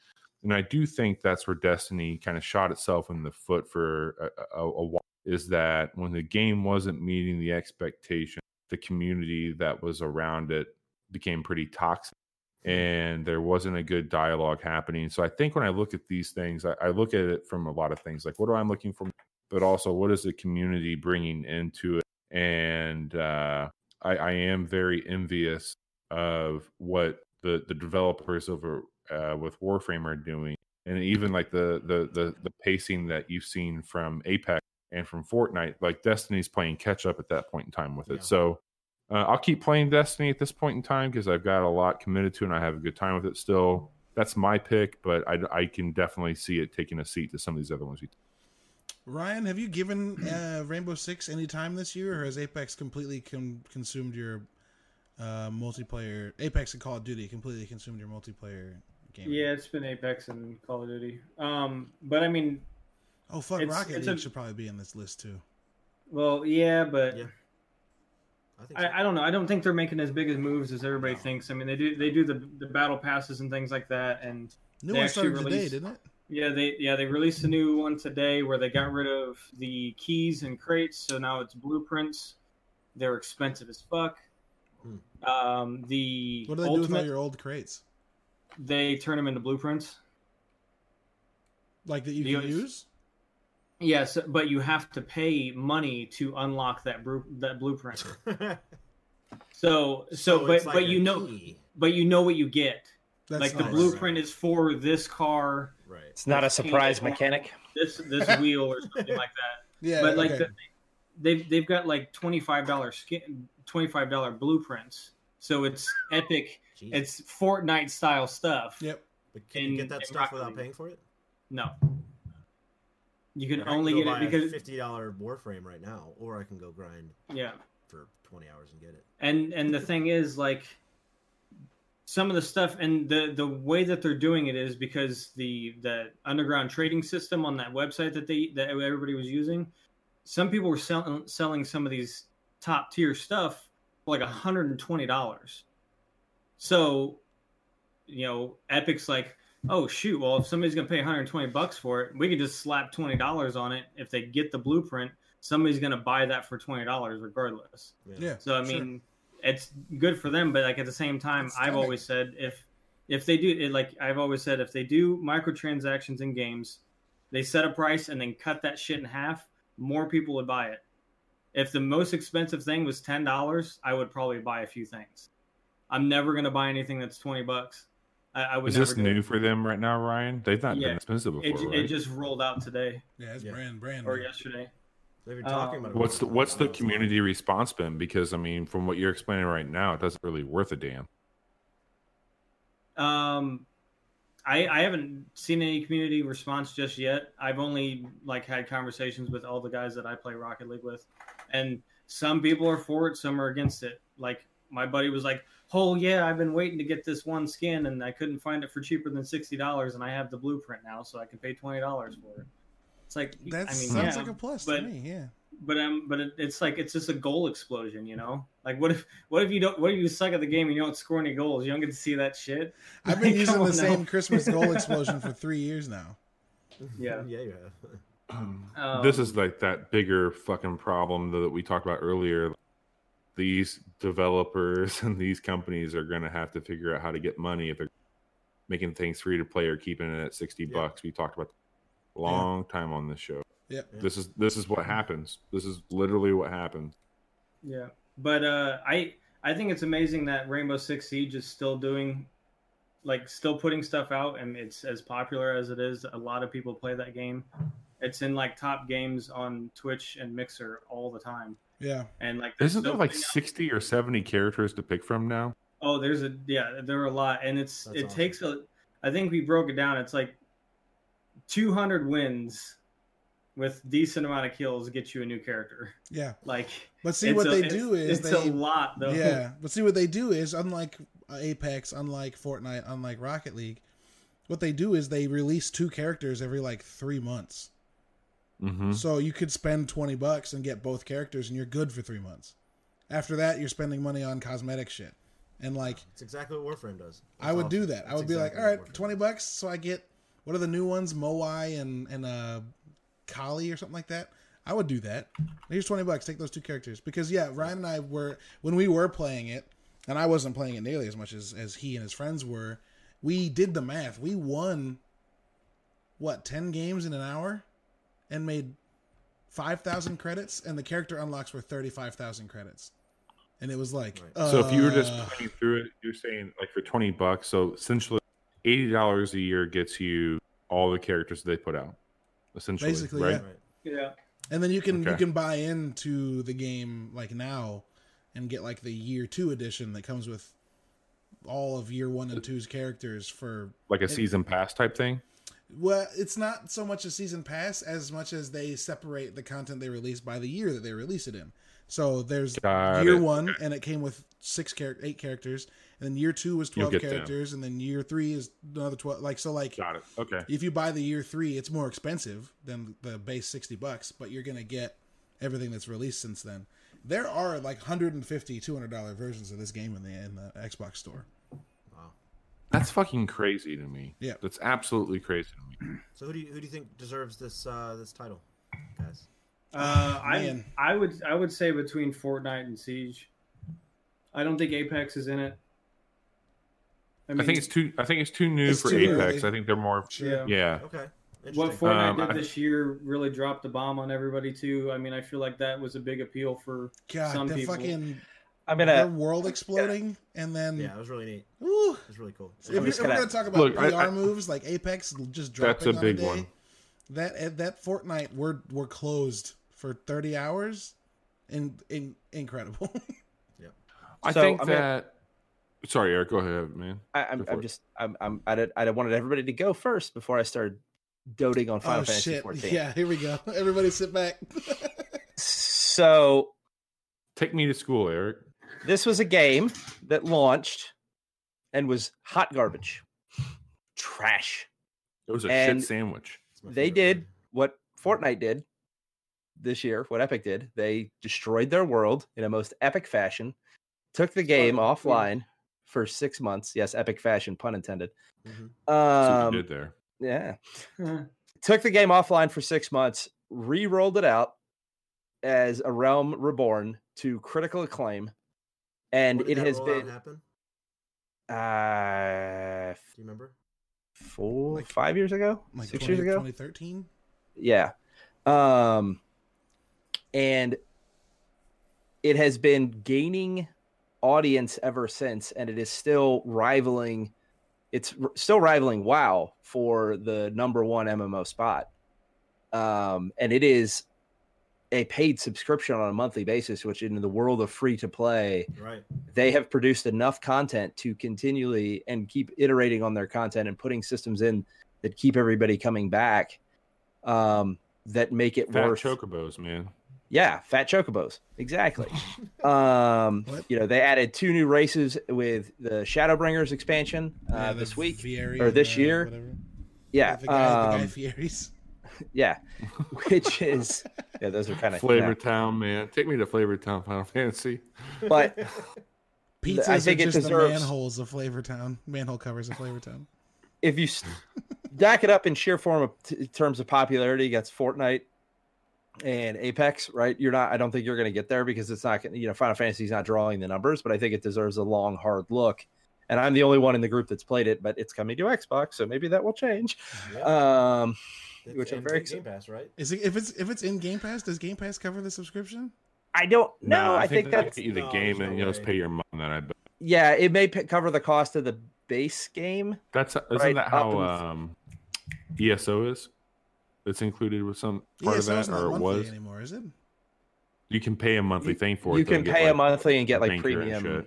and i do think that's where destiny kind of shot itself in the foot for a, a, a while is that when the game wasn't meeting the expectation the community that was around it became pretty toxic and there wasn't a good dialogue happening. So I think when I look at these things, I, I look at it from a lot of things like what am I looking for, but also what is the community bringing into it. And uh, I, I am very envious of what the the developers over uh, with Warframe are doing, and even like the the the the pacing that you've seen from Apex and from Fortnite. Like Destiny's playing catch up at that point in time with it. Yeah. So uh, I'll keep playing Destiny at this point in time because I've got a lot committed to and I have a good time with it still. That's my pick, but I, I can definitely see it taking a seat to some of these other ones. Ryan, have you given uh, Rainbow Six any time this year, or has Apex completely con- consumed your uh, multiplayer? Apex and Call of Duty completely consumed your multiplayer game. Yeah, it's been Apex and Call of Duty. Um, but I mean, Oh fuck, It's- Rocket it's League a- should probably be in this list too. well, yeah, but Yeah. I think so. I, I don't know. I don't think they're making as big as moves as everybody No. thinks. I mean, they do they do the the battle passes and things like that, and New They one actually started today, didn't it? yeah, they yeah they released a new one today where they got rid of the keys and crates, so now it's blueprints. They're expensive as fuck. Hmm. Um, the What do they do with ultimate all your old crates? They turn them into blueprints. Like that you The can use? Yes, but you have to pay money to unlock that bru- that blueprint. So so, but like but you know key. but you know what you get. That's like the nice. blueprint is for this car, right. It's not a surprise mechanic. this this wheel or something like that. Yeah, but like okay. the, they've they've got like twenty five dollar skin twenty five dollar blueprints. So it's epic. Jeez. It's Fortnite style stuff. Yep. but can you get that stuff Rocket without League. paying for it? No. You can I can only go get buy it a because fifty dollar Warframe right now, or I can go grind yeah. for twenty hours and get it. and and the thing is like some of the stuff and the the way that they're doing it is because the the underground trading system on that website that they that everybody was using some people were selling selling some of these top tier stuff for like $120 so you know epic's like oh shoot well if somebody's gonna pay 120 bucks for it we can just slap $20 on it if they get the blueprint somebody's gonna buy that for $20 regardless Yeah. so I sure. mean, it's good for them, but like at the same time, It's I've stunning. always said if if they do it, like I've always said, if they do microtransactions in games, they set a price and then cut that shit in half, more people would buy it. If the most expensive thing was ten dollars, I would probably buy a few things. I'm never gonna buy anything that's twenty bucks. I, I would Is this new it. for them right now, Ryan? They've not Yeah. been expensive It, before, ju- right? it just rolled out today yeah, it's Yeah. brand brand. or new. yesterday. They've been talking Um, about it. What's the what's the months. community response been? Because I mean, from what you're explaining right now, it doesn't really worth a damn. Um, I I haven't seen any community response just yet. I've only like had conversations with all the guys that I play Rocket League with, and some people are for it, some are against it. Like my buddy was like, "Oh yeah, I've been waiting to get this one skin, and I couldn't find it for cheaper than sixty dollars, and I have the blueprint now, so I can pay twenty dollars for it." It's like That I mean, sounds yeah, like a plus but- to me. Yeah. but um, but it, it's like it's just a goal explosion, you know. Like what if what if you don't what if you suck at the game and you don't score any goals? You don't get to see that shit. I've been Like, using the on same now. Christmas goal explosion for three years now. Yeah. yeah, you have. Um, this is like that bigger fucking problem that we talked about earlier. These developers and these companies are going to have to figure out how to get money if they're making things free to play or keeping it at 60 Yeah. bucks. We talked about a long time on this show. Yeah. This is this is what happens. This is literally what happens. Yeah, but uh, I I think it's amazing that Rainbow Six Siege is still doing, like, still putting stuff out, and it's as popular as it is. A lot of people play that game. It's in like top games on Twitch and Mixer all the time, Yeah. and like they're Isn't there like 60 or 70 characters to pick from now? Oh, there's a yeah, there are a lot, and it's That's it awesome. takes a. I think we broke it down. It's like 200 wins with decent amount of kills get you a new character. Yeah. Like, But see what a- they it's- do is it's they a lot though. Yeah, but see what they do is unlike Apex, unlike Fortnite, unlike Rocket League, what they do is they release two characters every like 3 months. Mm-hmm. So you could spend 20 bucks and get both characters and you're good for 3 months. After that, you're spending money on cosmetic shit. And like It's exactly what Warframe does. I would It's do that. I It's would be like, exactly "All what Warframe 20 bucks so I get what are the new ones, Wamai and and uh Kali or something like that." I would do that. Here's 20 bucks, take those two characters because yeah, Ryan and I were when we were playing it and I wasn't playing it nearly as much as as he and his friends were. We did the math. We won what, 10 games in an hour and made 5,000 credits and the character unlocks were 35,000 credits. And it was like Right. So if you were just uh, playing through it, you're saying like for 20 bucks. So essentially, $80 a year gets you all the characters they put out. Essentially, Basically, right? yeah. Right. yeah. And then you can you can buy into the game like now and get like the year two edition that comes with all of year one and two's characters for Like a season pass type thing. Well it's not so much a season pass as much as they separate the content they release by the year that they release it in. So there's Got year it. one and it came with six character eight characters, and then year two was twelve get them. characters, and then year three is another twelve like so like Got it. Okay. if you buy the year three, it's more expensive than the base sixty bucks, but you're gonna get everything that's released since then. There are like 150 200 dollar versions of this game in the in the Xbox store. Wow. That's fucking crazy to me. Yeah. That's absolutely crazy to me. So who do you who do you think deserves this uh this title, guys? Uh, I Man. I would I would say between Fortnite and Siege. I don't think Apex is in it. I think it's too. I think it's too new It's for too Apex. early. I think they're more. yeah. Yeah. Okay. What Fortnite Um, did I- this year really dropped the bomb on everybody too. I mean, I feel like that was a big appeal for God, some the people. fucking I'm their gonna. world exploding, and then yeah, it was really neat. Ooh, It was really cool. if, you're, just if we're gonna- gonna talk about Look, I- PR I- moves like Apex just dropping That's a on big day, one. that eh, that Fortnite we're we're closed for 30 hours, and in, incredible. Yeah, I So, think I mean- that. Sorry, Eric. Go ahead, man. I, I'm, I'm just. I'm. I'm. I, did, I wanted everybody to go first before I started doting on Final oh Fantasy shit! 14. Yeah, here we go. Everybody sit back. So Take me to school, Eric. This was a game that launched and was hot garbage, trash. It was a And- shit sandwich. They did word. what Fortnite did this year. What Epic did, they destroyed their world in a most epic fashion. Took the game Smart. offline for six months. Yes, epic fashion, pun intended. Mhm. Um, did there. yeah, took the game offline for six months, re-rolled it out as a Realm Reborn to critical acclaim, and When did it that has been happen? uh Do you remember? four, Like- five years ago, like six 20 years ago. 2013. Yeah. Um and it has been gaining audience ever since and it is still rivaling it's r- still rivaling WoW for the number 1 MMO spot. Um and it is a paid subscription on a monthly basis which in the world of free to play Right. they have produced enough content to continually and keep iterating on their content and putting systems in that keep everybody coming back um that make it worse. Fat worth chocobos, man. yeah fat chocobos exactly um What? you know they added two new races with the shadowbringers expansion uh Yeah, the this week Fieri or this uh, year. whatever. yeah the guy, the guy um, Fieries. yeah which is yeah those are kind of Flavor Town, man. Take me to Flavor Town, Final Fantasy. but Pizzas I think are it just deserves- the manholes of Flavor Town, Manhole covers of Flavor Town. if you stack it up in sheer form of t- terms of popularity against Fortnite, and Apex, right? You're not. I don't think you're going to get there because it's not. You know, Final Fantasy's not drawing the numbers, but I think it deserves a long, hard look. And I'm the only one in the group that's played it, but it's coming to Xbox, so maybe that will change. Yeah. Um, It's which I'm in very Game Pass, right? Is it if it's if it's in Game Pass? Does Game Pass cover the subscription? I don't know. Nah, I, think, they that's get you the no, game there's and no you just pay your money. on That I bet. yeah. It may p- cover the cost of the base game. That's isn't Right, that how um, ESO is? It's included with some part yeah, of that, not or it monthly was. anymore, is it? You can pay a monthly thing for it. you can get, pay a monthly and get like banker and premium.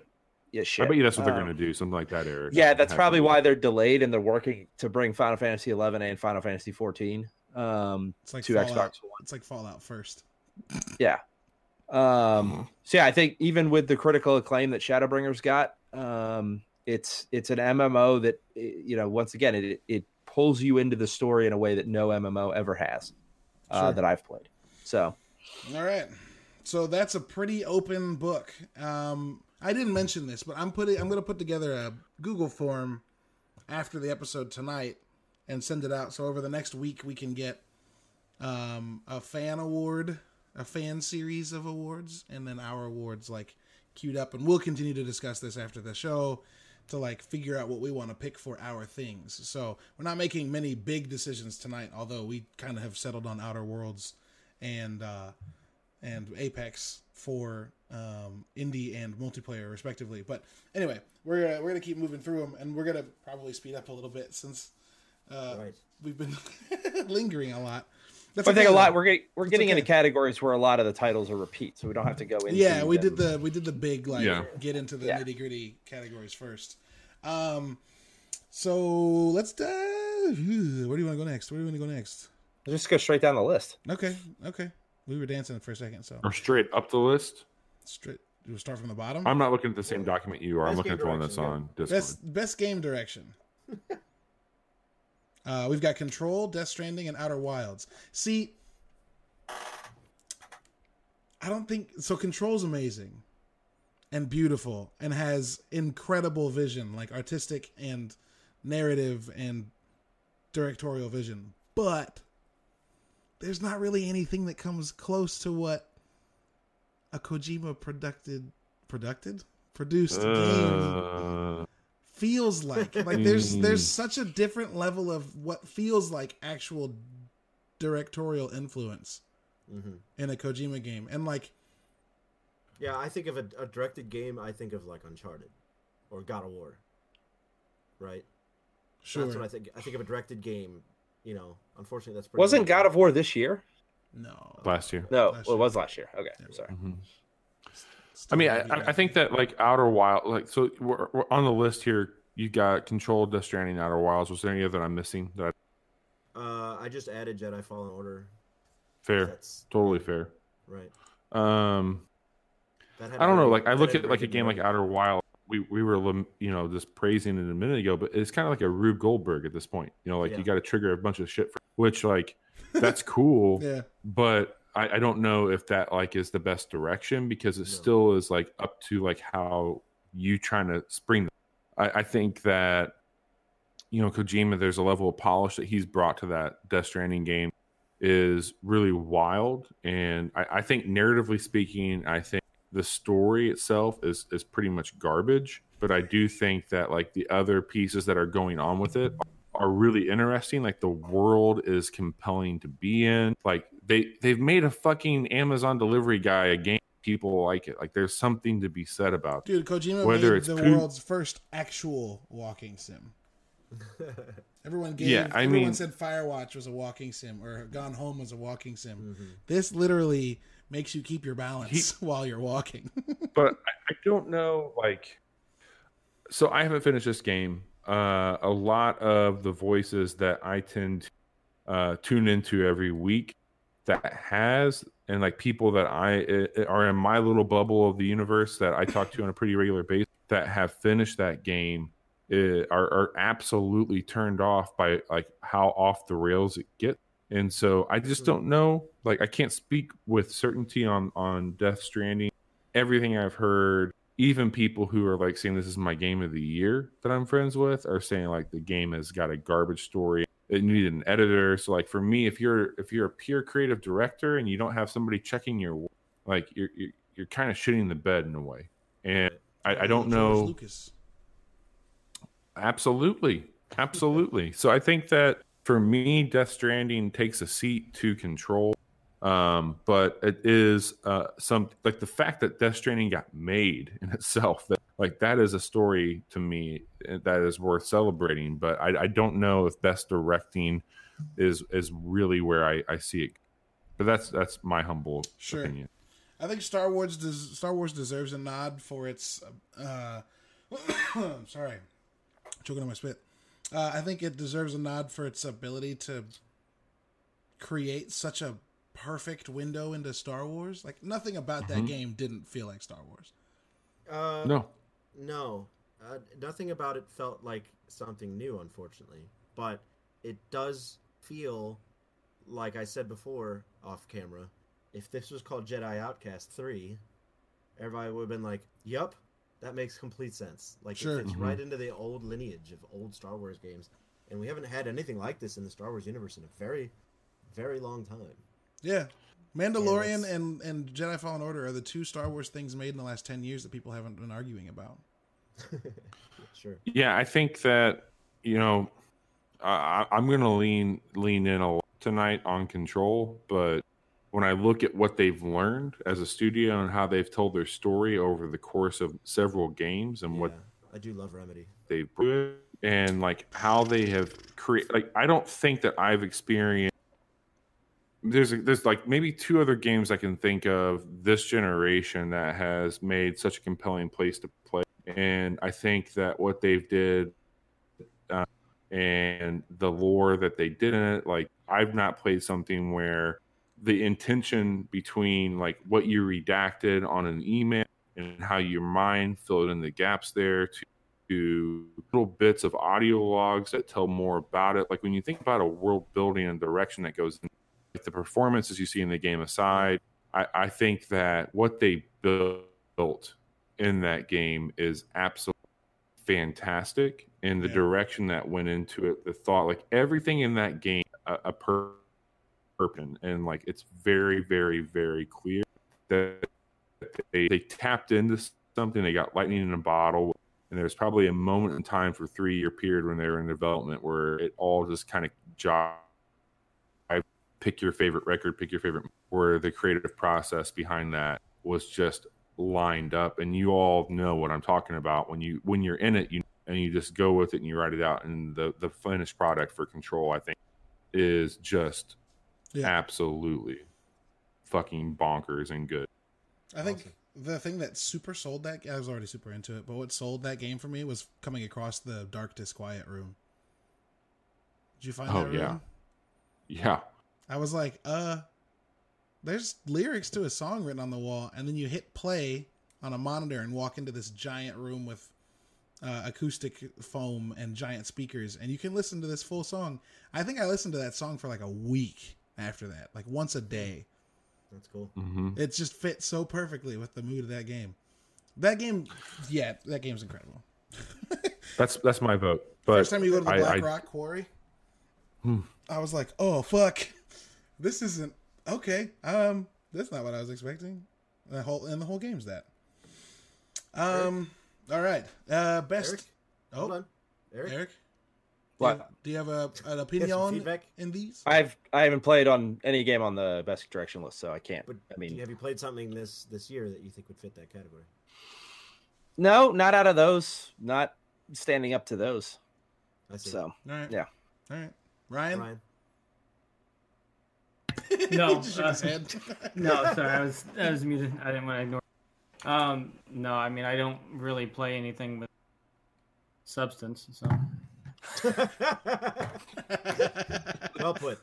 Shit. Yeah, shit. I bet you that's what they're Um, going to do, something like that, Eric. Yeah, that's probably why they're delayed and they're working to bring Final Fantasy 11 and Final Fantasy 14 um, It's like to Fallout. Xbox One. It's like Fallout first. Yeah. Um, so yeah, I think even with the critical acclaim that Shadowbringers got, um, it's it's an MMO that eh, you know once again it it pulls you into the story in a way that no MMO ever has uh, Sure. that I've played. So All right. So that's a pretty open book. Um, I didn't mention this, but I'm putting I'm going to put together a Google form after the episode tonight and send it out. So over the next week we can get um, a fan award, a fan series of awards, and then our awards like queued up. And we'll continue to discuss this after the show to like figure out what we want to pick for our things. So we're not making many big decisions tonight, although we kind of have settled on Outer Worlds and uh, and Apex for um, indie and multiplayer respectively. But anyway, we're gonna, we're gonna keep moving through them, and we're gonna probably speed up a little bit since uh, Right. we've been lingering a lot. That's I think a lot we're getting, we're It's getting into categories where a lot of the titles are repeat, so we don't have to go into. yeah we them. did the we did the big like Yeah. get into the Yeah. nitty gritty categories first um so let's dive where do you want to go next where do you want to go next Just go straight down the list. okay okay we were dancing for a second so Or straight up the list. straight we'll start from the bottom I'm not looking at the same document you are. I'm looking at the one that's direction, on Discord. best best game direction uh we've got control death stranding and outer wilds see i don't think so control's amazing and beautiful and has incredible vision like artistic and narrative and directorial vision but there's not really anything that comes close to what a kojima produced produced produced game Uh, feels like like there's there's such a different level of what feels like actual directorial influence hmm in a Kojima game and like Yeah, I think of a, a directed game. I think of like Uncharted or God of War. Right. sure That's what I think. I think of a directed game. You know, unfortunately, that's pretty Wasn't. God of War this year? no last year. No, Last well, it was last year. Okay, Yeah. I'm sorry. Mhm. I mean, I, I think that like Outer Wild, like so we're, we're on the list here. You got Control, Death Stranding, Outer Wilds. Was there any other that I'm missing? That I, Uh, I just added Jedi Fallen Order. fair, That's totally fair. right. Um, That had I don't know. Like I look at like a game like. Outer Wild. We we were you know just praising it a minute ago, but it's kind of like a Rube Goldberg at this point. You know, like Yeah. you got to trigger a bunch of shit, for, which like that's cool. yeah but I, I don't know if that like is the best direction because it No. still is like up to like how you trying to spring. I, I think that you know Kojima, there's a level of polish that he's brought to that Death Stranding game is really wild, and I, I think narratively speaking, I think the story itself is is pretty much garbage. But I do think that like the other pieces that are going on with it are really interesting. Like the world is compelling to be in. Like they they've made a fucking Amazon delivery guy a game. People like it. Like there's something to be said about. dude Kojima Whether made it's the poo- world's first actual walking sim everyone gave Yeah, I everyone mean- said Firewatch was a walking sim or Gone Home was a walking sim Mhm. this literally makes you keep your balance while you're walking. But I, I don't know like so i haven't finished this game. Uh a lot of the voices that i tend to uh tune into every week that has and like people that i uh, are in my little bubble of the universe that i talk to on a pretty regular basis that have finished that game uh, are, are absolutely turned off by like how off the rails it gets and so i just mm-hmm. don't know like i can't speak with certainty on on death stranding everything I've heard, even people who are like saying this is my game of the year that I'm friends with are saying like the game has got a garbage story. it needed an editor. So like for me, if you're if you're a pure creative director and you don't have somebody checking your work, like you're you're, you're kind of shitting the bed in a way. And I, I don't know. Lucas. Absolutely. Absolutely. So I think that for me, Death Stranding takes a seat to control. Um, but it is uh, some like the fact that Death Stranding got made in itself, that like that is a story to me eh, that is worth celebrating. But I, I don't know if best directing is is really where I, I see it. But that's that's my humble Sure. opinion. I think Star Wars des- Star Wars deserves a nod for its. Uh, sorry, choking on my spit. Uh, I think it deserves a nod for its ability to create such a perfect window into Star Wars. Like nothing about that Mhm. game didn't feel like Star Wars. Uh, No, No, uh, nothing about it felt like something new, unfortunately. But it does feel, like I said before off camera, if this was called Jedi Outcast 3, everybody would have been like, yup, that makes complete sense. Like, Sure. it fits Mhm. right into the old lineage of old Star Wars games. And we haven't had anything like this in the Star Wars universe in a very, very long time. Yeah. Mandalorian that's- and, and Jedi Fallen Order are the two Star Wars things made in the last 10 years that people haven't been arguing about. sure. Yeah, I think that you know I, I'm going to lean lean in a lot tonight on control, but when I look at what they've learned as a studio and how they've told their story over the course of several games and what I do love Remedy. they've and like how they have created like I don't think that I've experienced there's there's like maybe two other games I can think of this generation that has made such a compelling place to play and I think that what they've did uh, and the lore that they did in it like I've not played something where the intention between like what you redacted on an email and how your mind filled in the gaps there to to little bits of audio logs that tell more about it. Like when you think about a world building and direction that goes in, like the performances you see in the game aside, I, I think that what they built in that game is absolutely fantastic. And the Yeah. direction that went into it, the thought, like everything in that game, a, a per- And like it's very, very, very clear that they, they tapped into something. They got lightning in a bottle and there's probably a moment in time for three year period when they were in development where it all just kind of jive pick your favorite record pick your favorite where the creative process behind that was just lined up and you all know what i'm talking about when you when you're in it you and you just go with it and you write it out and the the finished product for control i think is just Yeah. absolutely fucking bonkers and good I think Awesome. the thing that super sold that I was already super into it, but what sold that game for me was coming across the dark disquiet room. Did you find Oh, that room? yeah. yeah I was like, uh, there's lyrics to a song written on the wall, and then you hit play on a monitor and walk into this giant room with uh, acoustic foam and giant speakers, and you can listen to this full song. I think I listened to that song for like a week after that, like once a day. That's cool. hmm It just fits so perfectly with the mood of that game. That game, yeah, that game's incredible. that's that's my vote but First time you go to the I- Black I- Rock Quarry, Hmm. I was like, "Oh fuck, this isn't okay." Um, that's not what I was expecting. The whole and the whole game's that. Um, all right. Uh, best. Eric? Oh, Hold on. Eric? Eric. What? Do you have a, an opinion some feedback? in these? I've I haven't played on any game on the best direction list, so I can't. But I mean, you- have you played something this this year that you think would fit that category? no, not out of those. Not standing up to those. I see. So All right. Yeah. All right. Ryan. Ryan. No, He just shook his uh, no, sorry, I was I was muted. I didn't want to ignore. Um, no, I mean I don't really play anything with substance. So well put.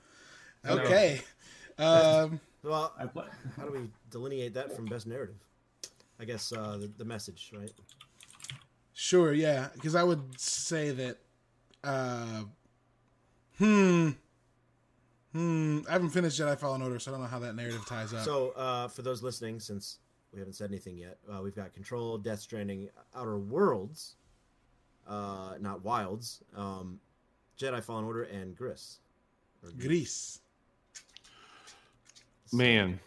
okay. Um, Well, how do we delineate that from best narrative? I guess uh, the, the message, right? Sure, yeah, because I would say that. Uh, hmm. Hmm. I haven't finished Jedi Fallen Order, so I don't know how that narrative ties up. So, uh, for those listening, since we haven't said anything yet, uh, we've got Control, Death Stranding, Outer Worlds, uh, not Wilds, um, Jedi Fallen Order and Gris. Or Grease. Man,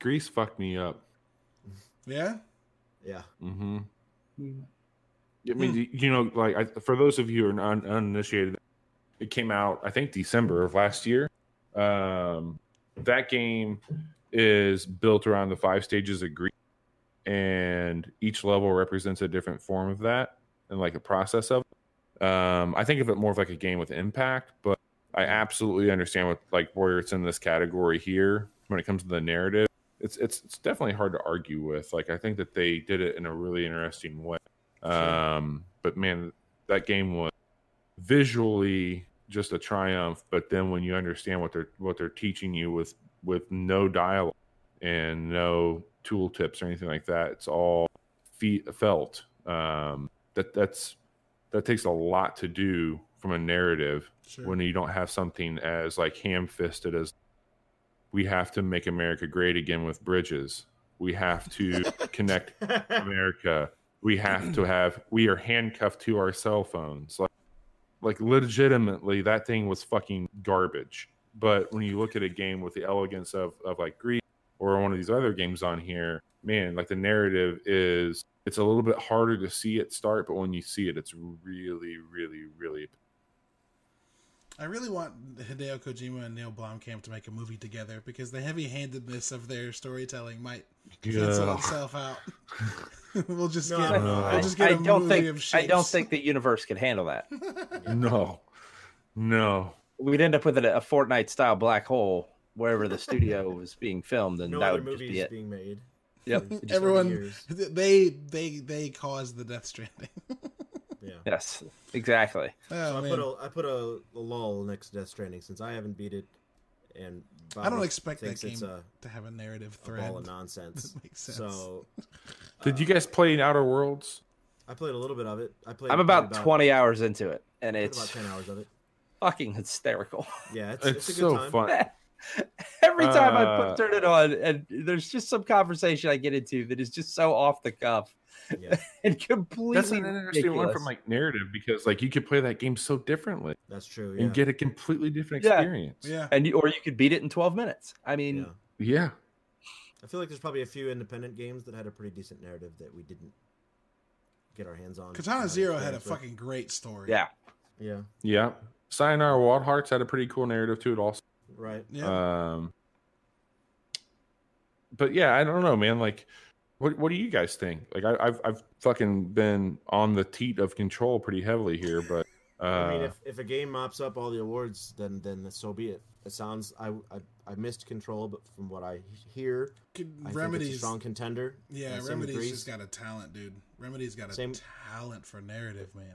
Grease fucked me up. Yeah. Yeah. Mm-hmm. Mm. I mean, you- you know, like I, for those of you who are un, uninitiated, it came out I think December of last year. Um, that game is built around the five stages of grief, and each level represents a different form of that and like a process of. it. Um, I think of it more of like a game with impact, but I absolutely understand what like where it's in this category here when it comes to the narrative. It's it's it's definitely hard to argue with. Like I think that they did it in a really interesting way. Um, but man, that game was visually just a triumph. But then when you understand what they're what they're teaching you with with no dialogue and no tooltips or anything like that, it's all feet felt. Um, that that's that takes a lot to do from a narrative Sure. when you don't have something as like ham fisted as we have to make America great again with bridges. We have to connect America. We have to have we are handcuffed to our cell phones. Like like legitimately that thing was fucking garbage. But when you look at a game with the elegance of of like Greece or one of these other games on here, man, like the narrative is it's a little bit harder to see it start, but when you see it, it's really, really, really I really want Hideo Kojima and Neil Blomkamp to make a movie together because the heavy-handedness of their storytelling might cancel Yeah. itself out. we'll just No, get I don't we'll just get I a don't movie think of I don't think the universe could handle that. No, no. We'd end up with a, a Fortnite style black hole wherever the studio was being filmed, and no that other would just be it. being made. Yep. everyone they they they caused the Death Stranding. Yeah. Yes, exactly. Oh, I man. put a I put a, a lull next to Death Stranding since I haven't beat it, and I don't expect that game a, to have a narrative a thread. ball of nonsense. That makes sense. So Did you guys play in Outer Worlds? I played a little bit of it. I played. I'm probably about 20 hours into it, and it's about ten hours of it. fucking hysterical. Yeah, it's, It's, it's, a good so time. fun. Every time I Uh, put, turn it on, and there's just some conversation I get into that is just so off the cuff Yeah, and completely That's an interesting one from like narrative because like you could play that game so differently that's true. Yeah. and get a completely different experience. Yeah. and you, or you could beat it in 12 minutes. I mean, yeah. Yeah. I feel like there's probably a few independent games that had a pretty decent narrative that we didn't get our hands on. Katana uh, Zero had a with. fucking great story. yeah. Yeah, Yeah. Sayonara Wild Hearts had a pretty cool narrative to it also. right. Yeah. Um but yeah, I don't know, man. Like what what do you guys think? Like I, I've I've fucking been on the teat of control pretty heavily here, but uh I mean, if, if a game mops up all the awards, then then so be it. It sounds I I, I missed Control, but from what I hear, Could- I think it's a Remedies. strong contender. Yeah, Uh, same Remedy's just got a talent, dude. Remedy's got a Same- talent for narrative, man.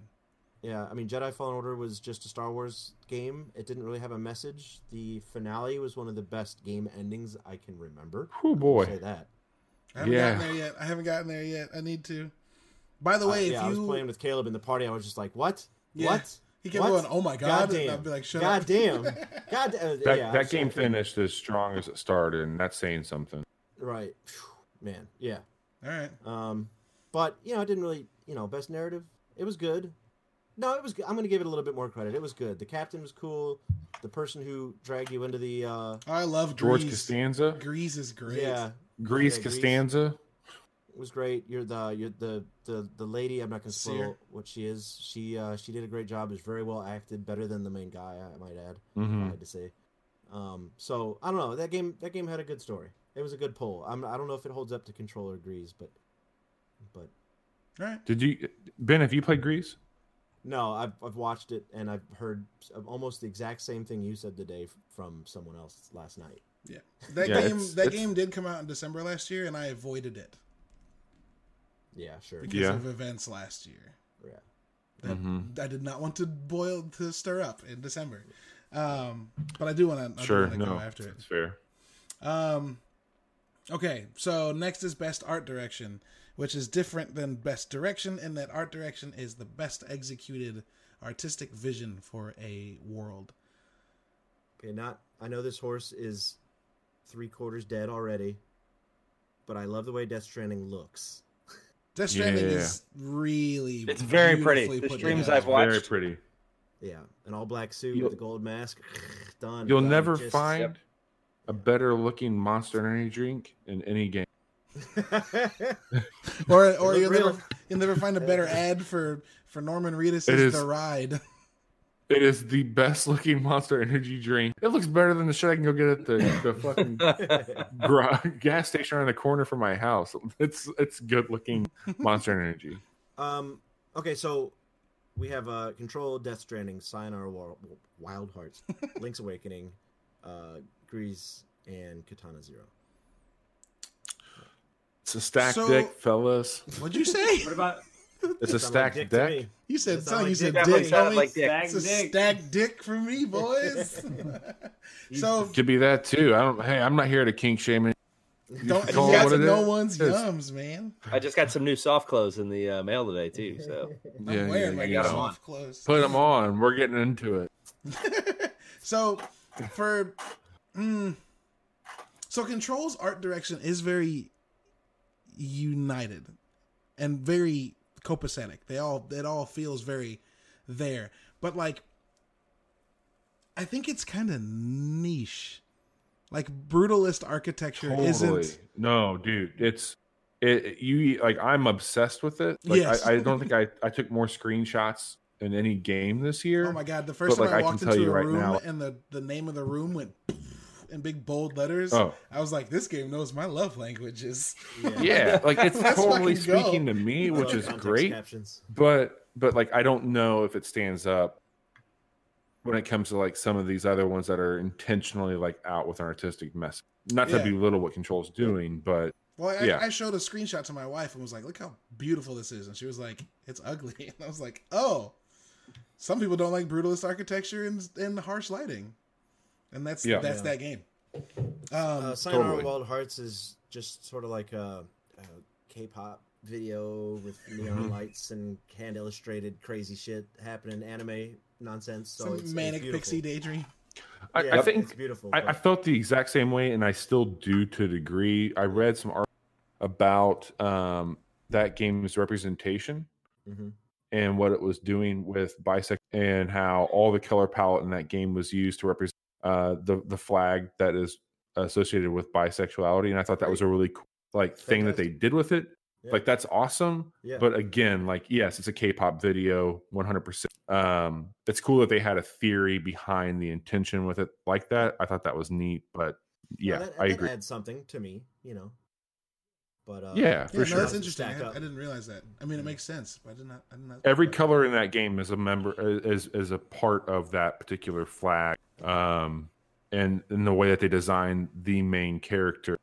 Yeah, I mean, Jedi Fallen Order was just a Star Wars game. It didn't really have a message. The finale was one of the best game endings I can remember. oh boy. say that. I haven't Yeah. gotten there yet. I haven't gotten there yet. I need to. By the Uh, way, yeah, I was playing with Caleb in the party. I was just like, "What? Yeah. What?" he kept What? going, "Oh my god!" Goddamn. and I'd be like, "Shut God up." damn. God. Uh, That yeah, that game so- finished as strong as it started, and that's saying something. Right. Man. Yeah. All right. Um, but you know, I didn't really, you know, best narrative. It was good. No, it was. good. I'm going to give it a little bit more credit. It was good. The captain was cool. The person who dragged you into the, uh, I love George Grease. Costanza, Grease is great. yeah, Grease Yeah, Grease. Was great. You're the you're the the the lady. I'm not going to spoil Seer. what she is. She uh, she did a great job. Is very well acted. Better than the main guy. I might add. hmm I had to say. Um, so I don't know. That game that game had a good story. It was a good pull. I'm, I don't know if it holds up to Controller Grease, but but All right. Did you Ben? Have you played Grease? No, I've I've watched it and I've heard almost the exact same thing you said today from someone else last night. Yeah. That Yeah, game. it's- That it's- game did come out in December last year, and I avoided it Yeah, sure. because Yeah. of events last year. Yeah. That Mhm. I did not want to boil to stir up in December. Um, but I do want to. Sure. to No, go after it. it's fair. Um, okay, so next is best art direction, which is different than best direction in that art direction is the best executed artistic vision for a world. Okay, not I know this horse is three quarters dead already, but I love the way Death Stranding looks. Death Stranding Yeah. is really It's very pretty. The put streams together. I've watched- Very pretty. Yeah, an all black suit You'll- with a gold mask. Done. You'll done. never Just- find Yep. a better looking Monster Energy drink in any game. Or or you'll never you'll never find a better ad for for Norman Reedus' It is- The Ride. It is the best looking Monster Energy drink. It looks better than the shit I can go get at the, the fucking gra- gas station around the corner from my house. It's it's good looking Monster Energy. um. Okay, so we have uh, Control, Death Stranding, Sayonara Wa- Wild Hearts, Link's Awakening, uh, Grease, and Katana Zero. It's a stacked So- deck, fellas. What'd you say? What about It's a Sound like stacked dick to deck. me. You said That something. sound You said dick. Definitely dick. sounded homie. like dick. It's a dick? stacked dick for me, boys. so Could be that too. I don't. Hey, I'm not here to kink shame. it. don't you call it got what to it know is. one's Yes. yums, man. I just got some new soft clothes in the uh, mail today too. So I'm Yeah, wearing yeah, my yeah. new soft clothes. Put them on. We're getting into it. so for mm, so control's art direction is very united and very copacetic they all it all feels very there but like i think it's kind of niche like brutalist architecture Totally. isn't No, dude. It's it. You like. I'm obsessed with it. Like, Yes. I, I don't think I. I took more screenshots in any game this year. oh my god the first But, time like, i I walked tell into a right room now- and the the name of the room went in big bold letters Oh. i was like this game knows my love languages yeah, like it's totally fucking go. speaking to me, which is great. Captions. But but like I don't know if it stands up when it comes to like some of these other ones that are intentionally like out with an artistic message. Not to Yeah. belittle what Control's doing, but Well, I, Yeah. I showed a screenshot to my wife and was like, "Look how beautiful this is," and she was like, "It's ugly." And I was like, "Oh, some people don't like brutalist architecture and and harsh lighting, and that's Yeah. that's Yeah. that game." Um, Uh, Sayonara totally. Wild Hearts is just sort of like a, a K-pop video with neon lights and hand illustrated crazy shit happening, anime nonsense. So some it's, it's manic beautiful. pixie daydream. I, Yeah, I think it's beautiful. I, I felt the exact same way, and I still do to a degree. I read some art about um, that game's representation Mhm. and what it was doing with bisect and how all the color palette in that game was used to represent uh, the the flag that is associated with bisexuality. And I thought that was a really cool like thing that they did with it. Yeah. Like that's awesome. Yeah. But again, like yes, it's a K-pop video, 100%. Um, it's cool that they had a theory behind the intention with it like that. I thought that was neat, but yeah, Well, that, I that agree. adds something to me, you know. But uh, Yeah, for yeah, sure. no, that's interesting. I. I didn't realize that. I mean, it makes sense, I did not. I did not. Every color in that game is a member is is a part of that particular flag. Um, and in the way that they designed the main character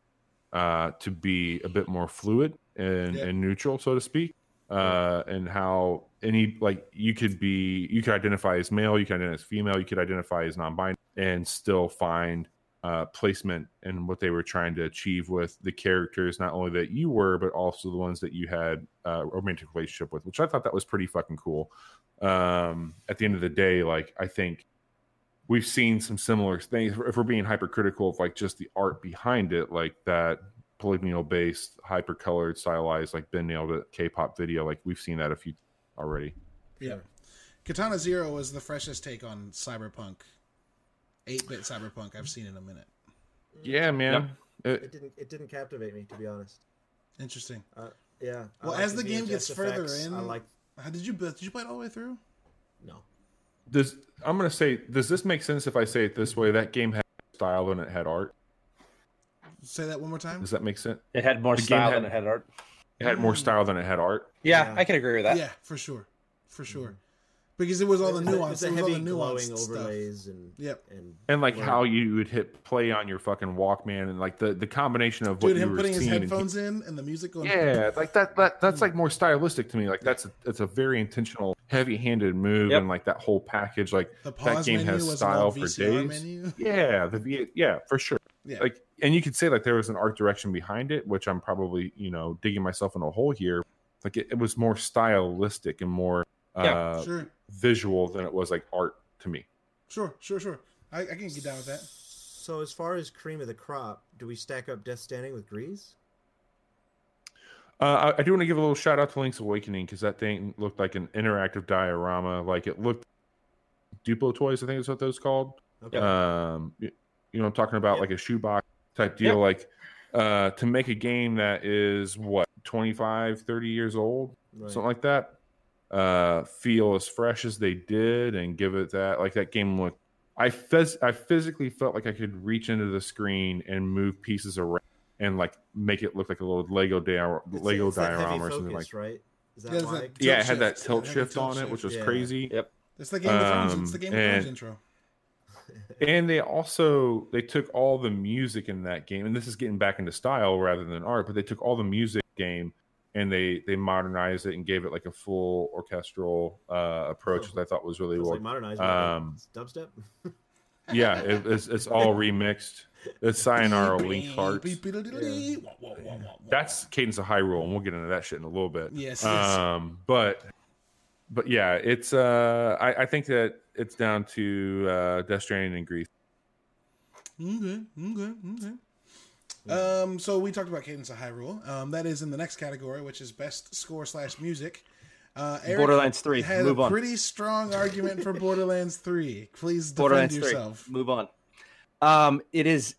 uh, to be a bit more fluid and, Yeah. and neutral, so to speak. Uh, and how any like you could be you could identify as male, you could identify as female, you could identify as non-binary, and still find uh, placement and what they were trying to achieve with the characters, not only that you were, but also the ones that you had uh, a romantic relationship with, which I thought that was pretty fucking cool. Um, at the end of the day, like I think we've seen some similar things. If we're being hypercritical of like just the art behind it, like that polygonal based, hyper colored, stylized, like Ben nailed it, K-pop video, like we've seen that a few already. Yeah, Katana Zero was the freshest take on cyberpunk, eight bit cyberpunk I've seen in a minute. Yeah, man. It- it didn't it didn't captivate me to be honest. Interesting. Uh, yeah. Well, like as the game VHS gets further effects. in- I like How did you did you play it all the way through? no. does I'm gonna say, does this make sense if I say it this way? That game had style and it had art. Say that one more time. Does that make sense? it had more The style had- than it had art. It had more style than it had art. Yeah, Yeah. I can agree with that. Yeah, for sure, for sure. Because it was all the nuance. It's It a was all the heavy glowing nuanced stuff. overlays and Yep. and And like Right. how you would hit play on your fucking Walkman and like the, the combination of what Dude, you him were putting his seeing and he- headphones in and the music going. Yeah, like that, that that's like more stylistic to me. Like that's a, it's a very intentional, heavy-handed move, Yep. and like that whole package. Like The that game has style for days. menu. Yeah, the V, yeah, for sure. Yeah. Like, and you could say like there was an art direction behind it, which I'm probably you know digging myself in a hole here. Like it, it was more stylistic and more Yeah, uh, Sure, visual than it was like art to me. sure, sure, sure. I, I can get down with that. So as far as cream of the crop, do we stack up Death Stranding with Grease? Uh, I, I do want to give a little shout out to Link's Awakening because that thing looked like an interactive diorama. Like it looked Duplo toys. I think is what those called. Okay. Um, you, you know, I'm talking about Yep. like a shoebox type deal. Yep. Like uh, to make a game that is what 25, 30 years old, Right. something like that. Uh, feel as fresh as they did and give it that like that game looked. I phys- I physically felt like I could reach into the screen and move pieces around and like make it look like a little Lego dia- Lego it's that heavy diorama or something like. focus, right? Is that Yeah, it's why? Yeah, it Tilt had that tilt shift tilt on it, which was Yeah. crazy. Yep. It's the Game of Thrones. Um, It's the Game of Thrones and- intro. and they also they took all the music in that game and this is getting back into style rather than art but they took all the music game and they they modernized it and gave it like a full orchestral uh approach Oh. that i thought was really It's well like modernized. um, dubstep. yeah it, it's, it's all remixed it's sayonara Beep, link hearts that's cadence of hyrule and we'll get into that shit in a little bit Yes, yes. um but but yeah it's uh i i think that it's down to uh death stranding and Gris Okay, okay, okay. Um, so we talked about Cadence of Hyrule. Um, that is in the next category, which is best score slash music. Uh, Eric Borderlands 3. Had Move a on. pretty strong argument for Borderlands Three. Please defend Borderlands yourself. 3. Move on. Um, it is.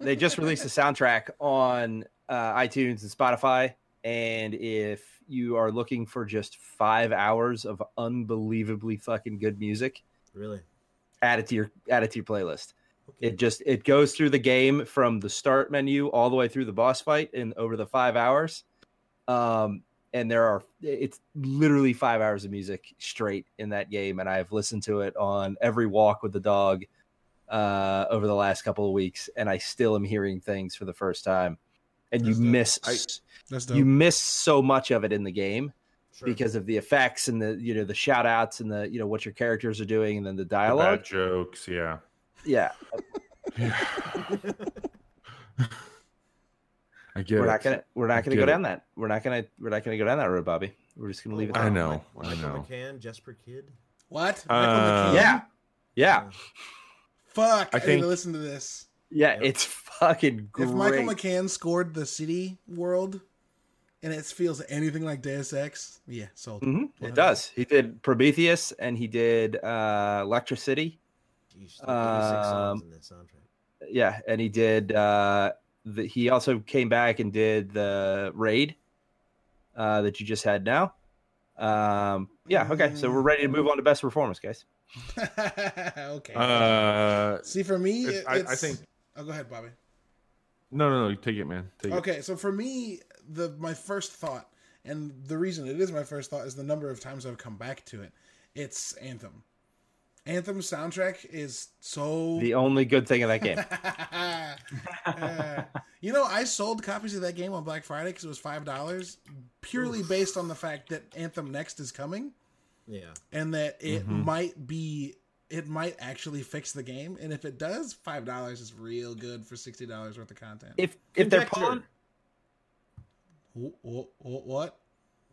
They just released a soundtrack on uh, iTunes and Spotify, and if you are looking for just five hours of unbelievably fucking good music, Really? add it to your add it to your playlist. Okay. It just it goes through the game from the start menu all the way through the boss fight in over the five hours. Um, and there are it's literally five hours of music straight in that game, and I've listened to it on every walk with the dog uh, over the last couple of weeks, and I still am hearing things for the first time. And you dope. miss I- That's you miss so much of it in the game Sure. because of the effects and the you know the shout outs and the you know what your characters are doing and then the The dialogue. bad jokes yeah Yeah, I get we're it. not gonna we're not gonna go it. down that we're not gonna we're not gonna go down that road, Bobby. We're just gonna leave it. I there. know, I know. Michael know. McCann, Jesper Kyd. what? Uh, Yeah, yeah, Fuck. I, I need think- to listen to this. yeah. Yep. It's fucking great. If Michael McCann scored the City world, and it feels anything like Deus Ex, yeah, sold. Mhm, It does. He did Prometheus and he did uh Electricity. Jeez, 86 songs Um, in this soundtrack. Yeah, and he did. uh the, He also came back and did the Raid uh that you just had now. Um Yeah. Okay. So we're ready to move on to best performance, guys. okay. Uh, See, for me, it's- it- I, I think Oh, go ahead, Bobby. no, no, no. Take it, man. Take it. Okay, so for me, the my first thought, and the reason it is my first thought is the number of times I've come back to it. It's Anthem. Anthem's soundtrack is so. The only good thing of that game. Uh, you know, I sold copies of that game on Black Friday because it was five dollars, purely based on the fact that Anthem Next is coming Yeah. and that it Mhm. might be. It might actually fix the game, and if it does, five dollars is real good for sixty dollars worth of content. If if they're Conjecture. pulling, Wh- wh- wh- what?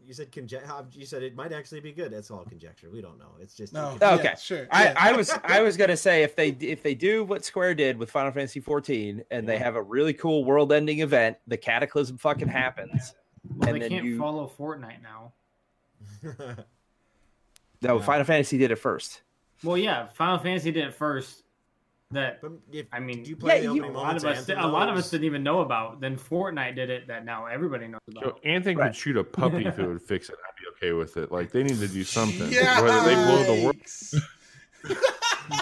You said conject. You said it might actually be good. That's all conjecture. We don't know. It's just No. Okay. yeah, sure. I, yeah. I was I was gonna say if they if they do what Square did with Final Fantasy 14 and they have a really cool world-ending event, the Cataclysm fucking happens, Well, and they then can't you follow Fortnite now. no Yeah. Final Fantasy did it first. Well, yeah, Final Fantasy did it first. That but if, I mean, do you play yeah, the you- a lot of of us, a lot of us didn't even know about. Then Fortnite did it that now everybody knows So about. Anthony Right. could shoot a puppy if it would fix it. I'd be okay with it. Like they need to do something. Yeah, Whether they blow the world.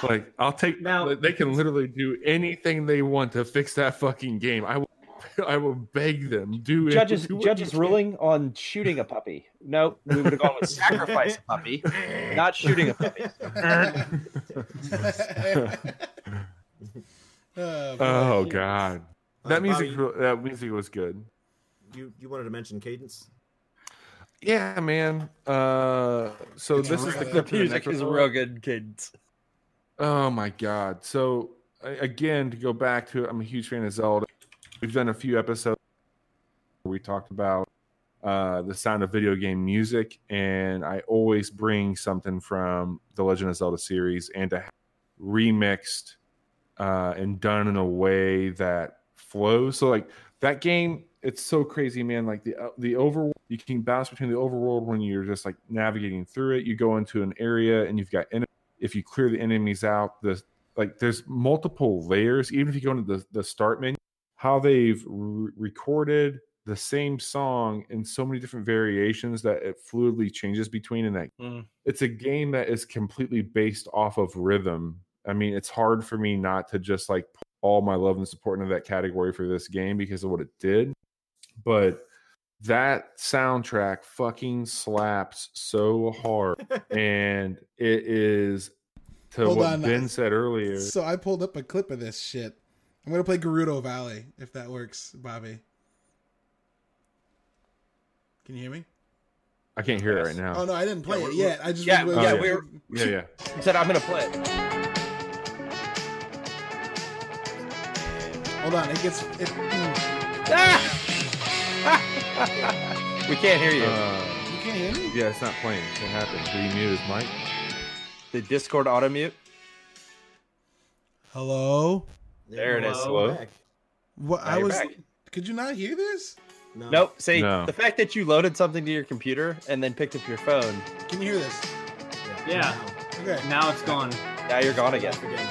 Like I'll take. Now- they can literally do anything they want to fix that fucking game. I will. I will beg them. Do it. Judges do judges you can. ruling on shooting a puppy. No, we would have gone with sacrifice a puppy, not shooting a puppy. oh, Oh boy. god, Uh, that music. Bobby, That music was good. you you wanted to mention cadence. Yeah, man. Uh, so It's this is the clip The for the music is one. real good, kids. Oh my god! So again, to go back to it, I'm a huge fan of Zelda. We've done a few episodes where we talked about uh, the sound of video game music, and I always bring something from the Legend of Zelda series and to have remixed uh, and done in a way that flows. So like that game, it's so crazy, man. Like the uh, the over you can bounce between the overworld when you're just like navigating through it. You go into an area and you've got if you clear the enemies out, the like there's multiple layers. Even if you go into the the start menu, how they've re- recorded the same song in so many different variations that it fluidly changes between and that Mm. it's a game that is completely based off of rhythm. I mean, it's hard for me not to just like put all my love and support into that category for this game because of what it did. But that soundtrack fucking slaps so hard. and it is to Hold what on. Ben said earlier. So I pulled up a clip of this shit. I'm gonna play Gerudo Valley if that works, Bobby. Can you hear me? I can't hear it right now. Oh no, I didn't play Yeah, it yet. I just yeah, was- yeah, was- we're- Yeah, yeah. He said, "I'm gonna play it." Hold on, it gets it. mm. we can't hear you. Uh, You can't hear me. yeah, it's not playing. What happened? Did he mute his mic? Did Discord auto mute? Hello. There it is. Hello? Back. What Now I was. back. Could you not hear this? No. Nope. See, No. the fact that you loaded something to your computer and then picked up your phone, Can you hear this? Yeah. Okay. Now it's gone. now you're gone again. Again.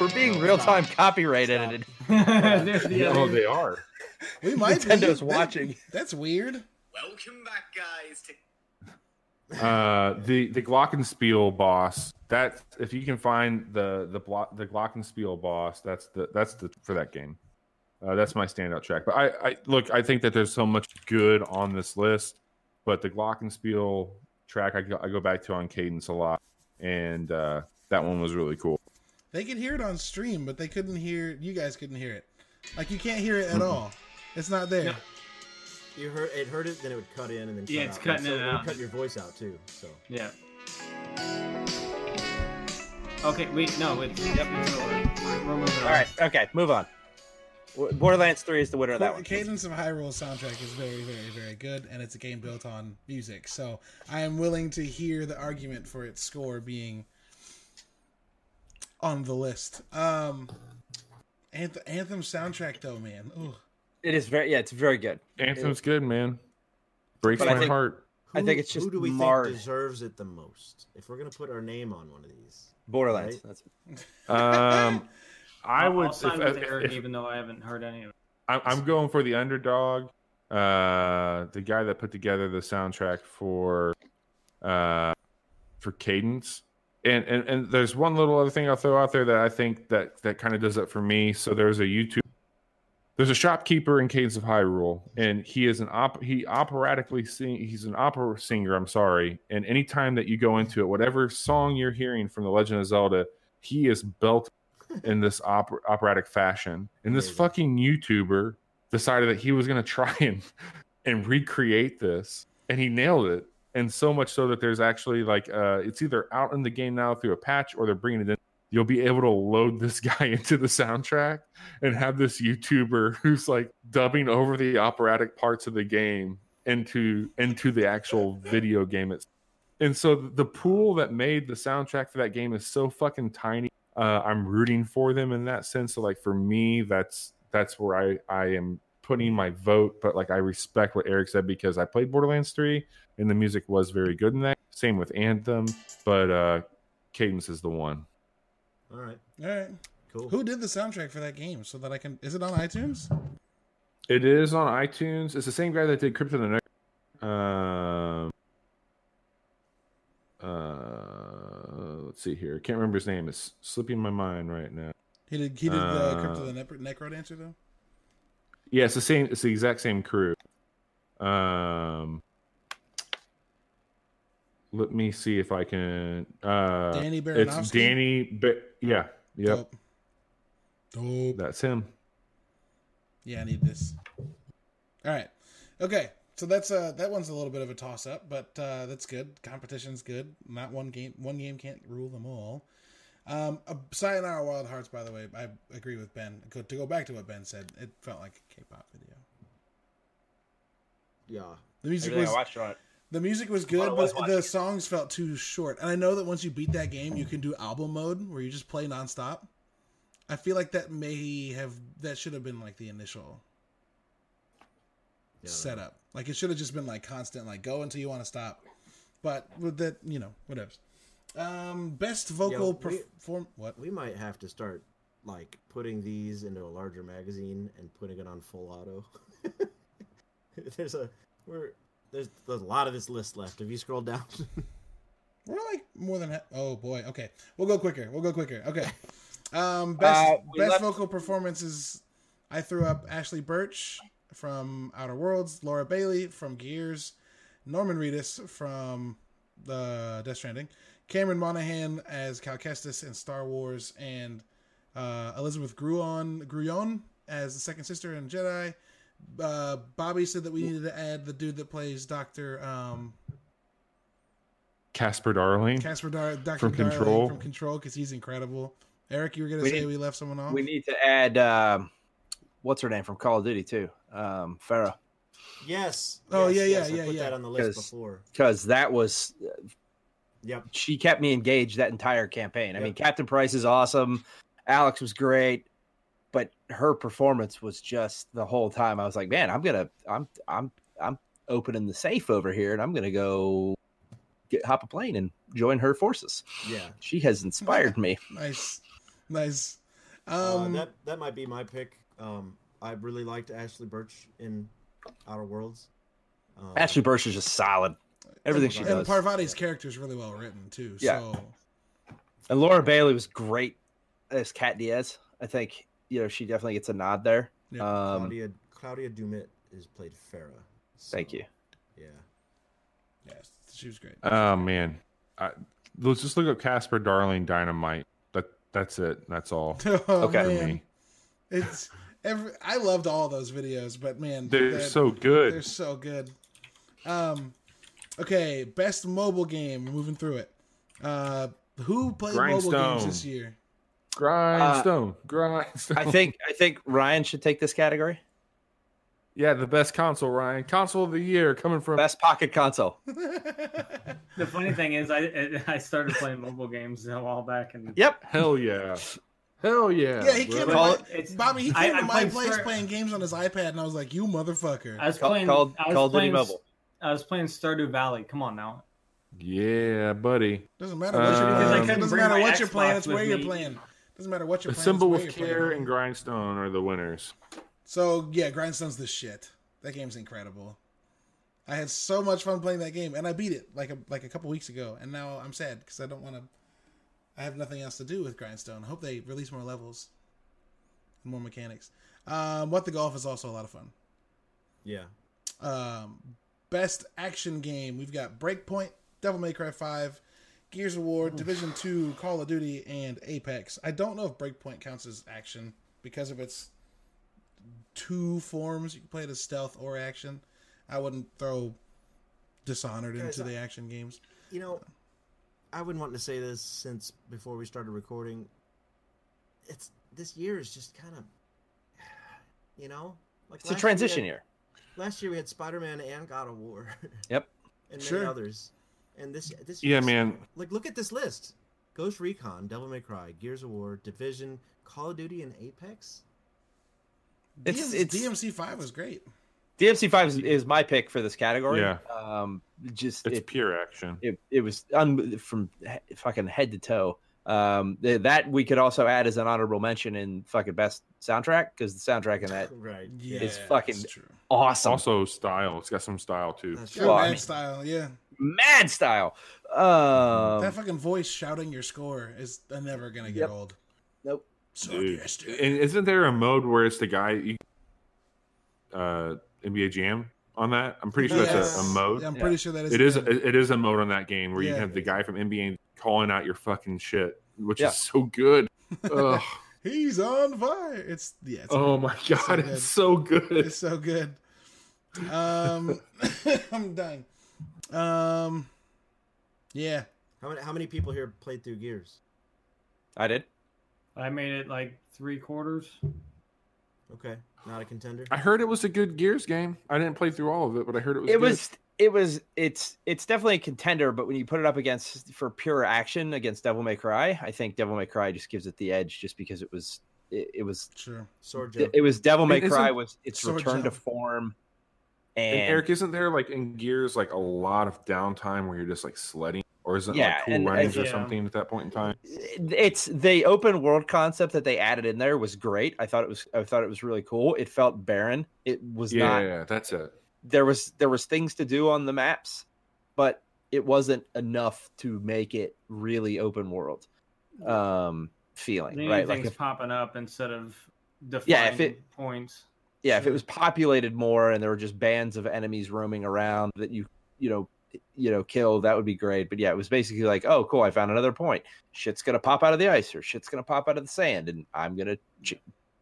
We're being real time copyright Stop. edited. The Oh, they are. We might. be. Nintendo's That- watching. That's weird. Welcome back, guys. To- Uh, the the Glockenspiel boss. That if you can find the the block the Glockenspiel boss, that's the that's the for that game. Uh, that's my standout track. But I, I look, I think that there's so much good on this list, but the Glockenspiel track I go, I go back to on Cadence a lot, and uh, that one was really cool. They could hear it on stream, but they couldn't hear. You guys couldn't hear it. Like you can't hear it at all. It's not there. No. You heard it heard it, then it would cut in and then Yeah, cut it's out. cutting so in and it would out. Cut your voice out too. So Yeah. Okay, wait, no, it's yep. We're, we're moving on. All right. Okay. Move on. Borderlands 3 is the winner of that one. Cadence of Hyrule soundtrack is very, very, very good, and it's a game built on music. So I am willing to hear the argument for its score being on the list. Um, Anthem, Anthem soundtrack though, man. Ugh. It is very, yeah, it's very good. Anthem's good, man. Breaks my think- heart. I think it's just who do we marred. think deserves it the most? If we're gonna put our name on one of these, Borderlands. Right. That's Um, I I'll- would. I'll sign if- if- Eric, if- even though I haven't heard any of it. I'm, I'm going for the underdog. Uh, the guy that put together the soundtrack for uh, for Cadence. And, and and there's one little other thing I'll throw out there that I think that that kind of does it for me. So there's a YouTube. There's a shopkeeper in Cadence of Hyrule, and he is an op. He operatically sing. He's an opera singer. I'm sorry. And anytime that you go into it, whatever song you're hearing from The Legend of Zelda, he is belted in this oper- operatic fashion. And this fucking YouTuber decided that he was going to try and and recreate this, and he nailed it. And so much so that there's actually like uh, it's either out in the game now through a patch or they're bringing it in. You'll be able to load this guy into the soundtrack and have this YouTuber who's like dubbing over the operatic parts of the game into into the actual video game itself. And so the pool that made the soundtrack for that game is so fucking tiny. Uh, I'm rooting for them in that sense. So like for me, that's that's where I I am putting my vote. But like I respect what Eric said because I played Borderlands 3 and the music was very good in that. Same with Anthem, but uh Cadence is the one. All right, All right. cool. Who did the soundtrack for that game so that I can? Is it on iTunes? It is on iTunes. It's the same guy that did Crypt of the Next. Um, uh, let's see here. Can't remember his name. It's slipping my mind right now. He did. He did the Uh, Crypt of the Necro, Necro Dancer though. Yeah, it's the same. It's the exact same crew. Um, let me see if I can. Uh, Danny it's Danny. Ba- yeah, yep, Dope. Dope. that's him. Yeah, I need this. All right. Okay. So that's uh that one's a little bit of a toss up, but uh that's good. Competition's good. Not one game one game can't rule them all. Um uh, Sayonara Wild Hearts by the way, I agree with Ben. Go, to go back to what Ben said, it felt like a K-pop video. Yeah, The music everything was I watched on it. The music was good, but the songs felt too short. And I know that once you beat that game, you can do album mode where you just play nonstop. I feel like that may have that should have been like the initial yeah. setup. Like it should have just been like constant, like go until you want to stop. but with that, you know, whatever. Um, best vocal we- perform. What? We might have to start like putting these into a larger magazine and putting it on full auto. there's a we're there's there's a lot of this list left. If you scroll down, We're like more than. Ha- oh boy. Okay, we'll go quicker. We'll go quicker. Okay. Um, best Uh, best left- vocal performances. I threw up Ashly Burch from Outer Worlds, Laura Bailey from Gears, Norman Reedus from the Death Stranding, Cameron Monaghan as Cal Kestis in Star Wars, and uh, Elizabeth Gruon Grullon as the second sister in Jedi. Uh, Bobby said that we needed to add the dude that plays Doctor um, Casper Darling. Casper Dar- Dr. From Darling Control. from Control because he's incredible. Eric, you were gonna We say need- we left someone off. We need to add um, what's her name from Call of Duty too, um, Farah, yes. Oh, yes, yeah, yes, yeah, I yeah, put yeah. that on the list 'Cause- before. because that was Yep. she kept me engaged that entire campaign. I Yep. mean, Captain Price is awesome, Alex was great, but her performance was just the whole time. I was like, man, I'm gonna, I'm, I'm, I'm opening the safe over here, and I'm gonna go get hop a plane and join her forces. Yeah. She has inspired me. nice, nice. Uh, Um, that that might be my pick. Um, I really liked Ashly Burch in Outer Worlds. Um, Ashly Burch is just solid. Everything she does. and. Parvati's character is really well written too. Yeah. So And Laura Bailey was great as Kat Diaz. I think you know she definitely gets a nod there. Yeah. Um, Claudia Claudia Doumit is played Farah. so, thank you. Yeah. yes, she was great. Oh man, I, let's just look up Casper Darling Dynamite. That that's it. That's all. oh, Okay. man. It's every. I loved all those videos, but man, They're that- so good. They're so good. Um, okay, best mobile game. Moving through it. Uh, who played mobile games this year? Grindstone, grindstone. I think I think Ryan should take this category. yeah, the best console, Ryan. Console of the year coming from. Best pocket console. The funny thing is, I I started playing mobile games a while back, and Yep. Hell yeah, hell yeah. Yeah, he came to Call my, it- it's- Bobby. He came I to my place Star- playing games on his iPad, and I was like, "You motherfucker!" I was Call, playing. called I was Call of Duty playing, Mobile. I was playing Stardew Valley. Come on now. Yeah, buddy. Doesn't matter what you're Uh, playing. Because I It doesn't matter my what you're playing. It's where with you're playing. Doesn't matter what you're The playing. symbol it's where of care and grindstone are the winners. So yeah, Grindstone's the shit. That game's incredible. I had so much fun playing that game, and I beat it like a like a couple weeks ago, and now I'm sad because I don't want to. I have nothing else to do with Grindstone. I hope they release more levels and more mechanics. Um, what the golf is also a lot of fun. Yeah. Um, best action game we've got Breakpoint, Devil May Cry Five, Gears of War, Division Two, Call of Duty, and Apex. I don't know if Breakpoint counts as action because of its two forms. You can play it as stealth or action. I wouldn't throw Dishonored Guys, into I- the action games. You know, I wouldn't want to say this since before we started recording. It's this year is just kind of, you know, like It's a transition we had- year. Last year we had Spider Man and God of War. Yep. and many Sure. others. And this this Yeah, year's- man. Like look at this list: Ghost Recon, Devil May Cry, Gears of War, Division, Call of Duty, and Apex. It's- DM- it's- DMC Five was great. DMC five is, is my pick for this category. Yeah. Um, just It's it, pure action. it, it was un- from he- fucking head to toe. Um, th- that we could also add as an honorable mention in fucking best soundtrack because the soundtrack in that Right. Yeah, It's fucking- awesome, Also, style. It's got some style too. That's true. Well, I mean- style. Yeah, mad style. Um, that fucking voice shouting your score is never gonna get Yep. old. nope. So Dude. And isn't there a mode where it's the guy, you, uh, NBA Jam on that? I'm pretty sure that's a, a Yes. mode. I'm Yeah. pretty sure that is. It is. good. It it is a mode on that game where you have the guy from NBA calling out your fucking shit, which Yeah. is so good. He's on fire. It's yeah. It's, oh my god, So good. it's so good. it's so good. Um, I'm dying. Um, yeah. How many how many people here played through Gears? I did. I made it like three quarters. Okay, not a contender. I heard it was a good Gears game. I didn't play through all of it, but I heard it was. It good. was. It was. It's. It's definitely a contender, but when you put it up against for pure action against Devil May Cry, I think Devil May Cry just gives it the edge, just because it was. It, it was. Sure. Sword Joe. It was Devil May It Cry was its Sword return to form, And, And Eric, isn't there like in Gears like a lot of downtime where you're just like sledding, or is it Yeah, like cool and- runnings and- or Yeah. something at that point in time? it's the open world concept that they added in there was great. I thought it was I thought it was really cool. It felt barren. It was Yeah, not yeah, that's it. there was there was things to do on the maps, but it wasn't enough to make it really open world um feeling, Anything's right? Like if, popping up instead of defining Yeah, if it- points. Yeah, if it was populated more and there were just bands of enemies roaming around that you you know you know kill, that would be great. But yeah, it was basically like, oh, cool, I found another point. Shit's gonna pop out of the ice or shit's gonna pop out of the sand, and I'm gonna ch-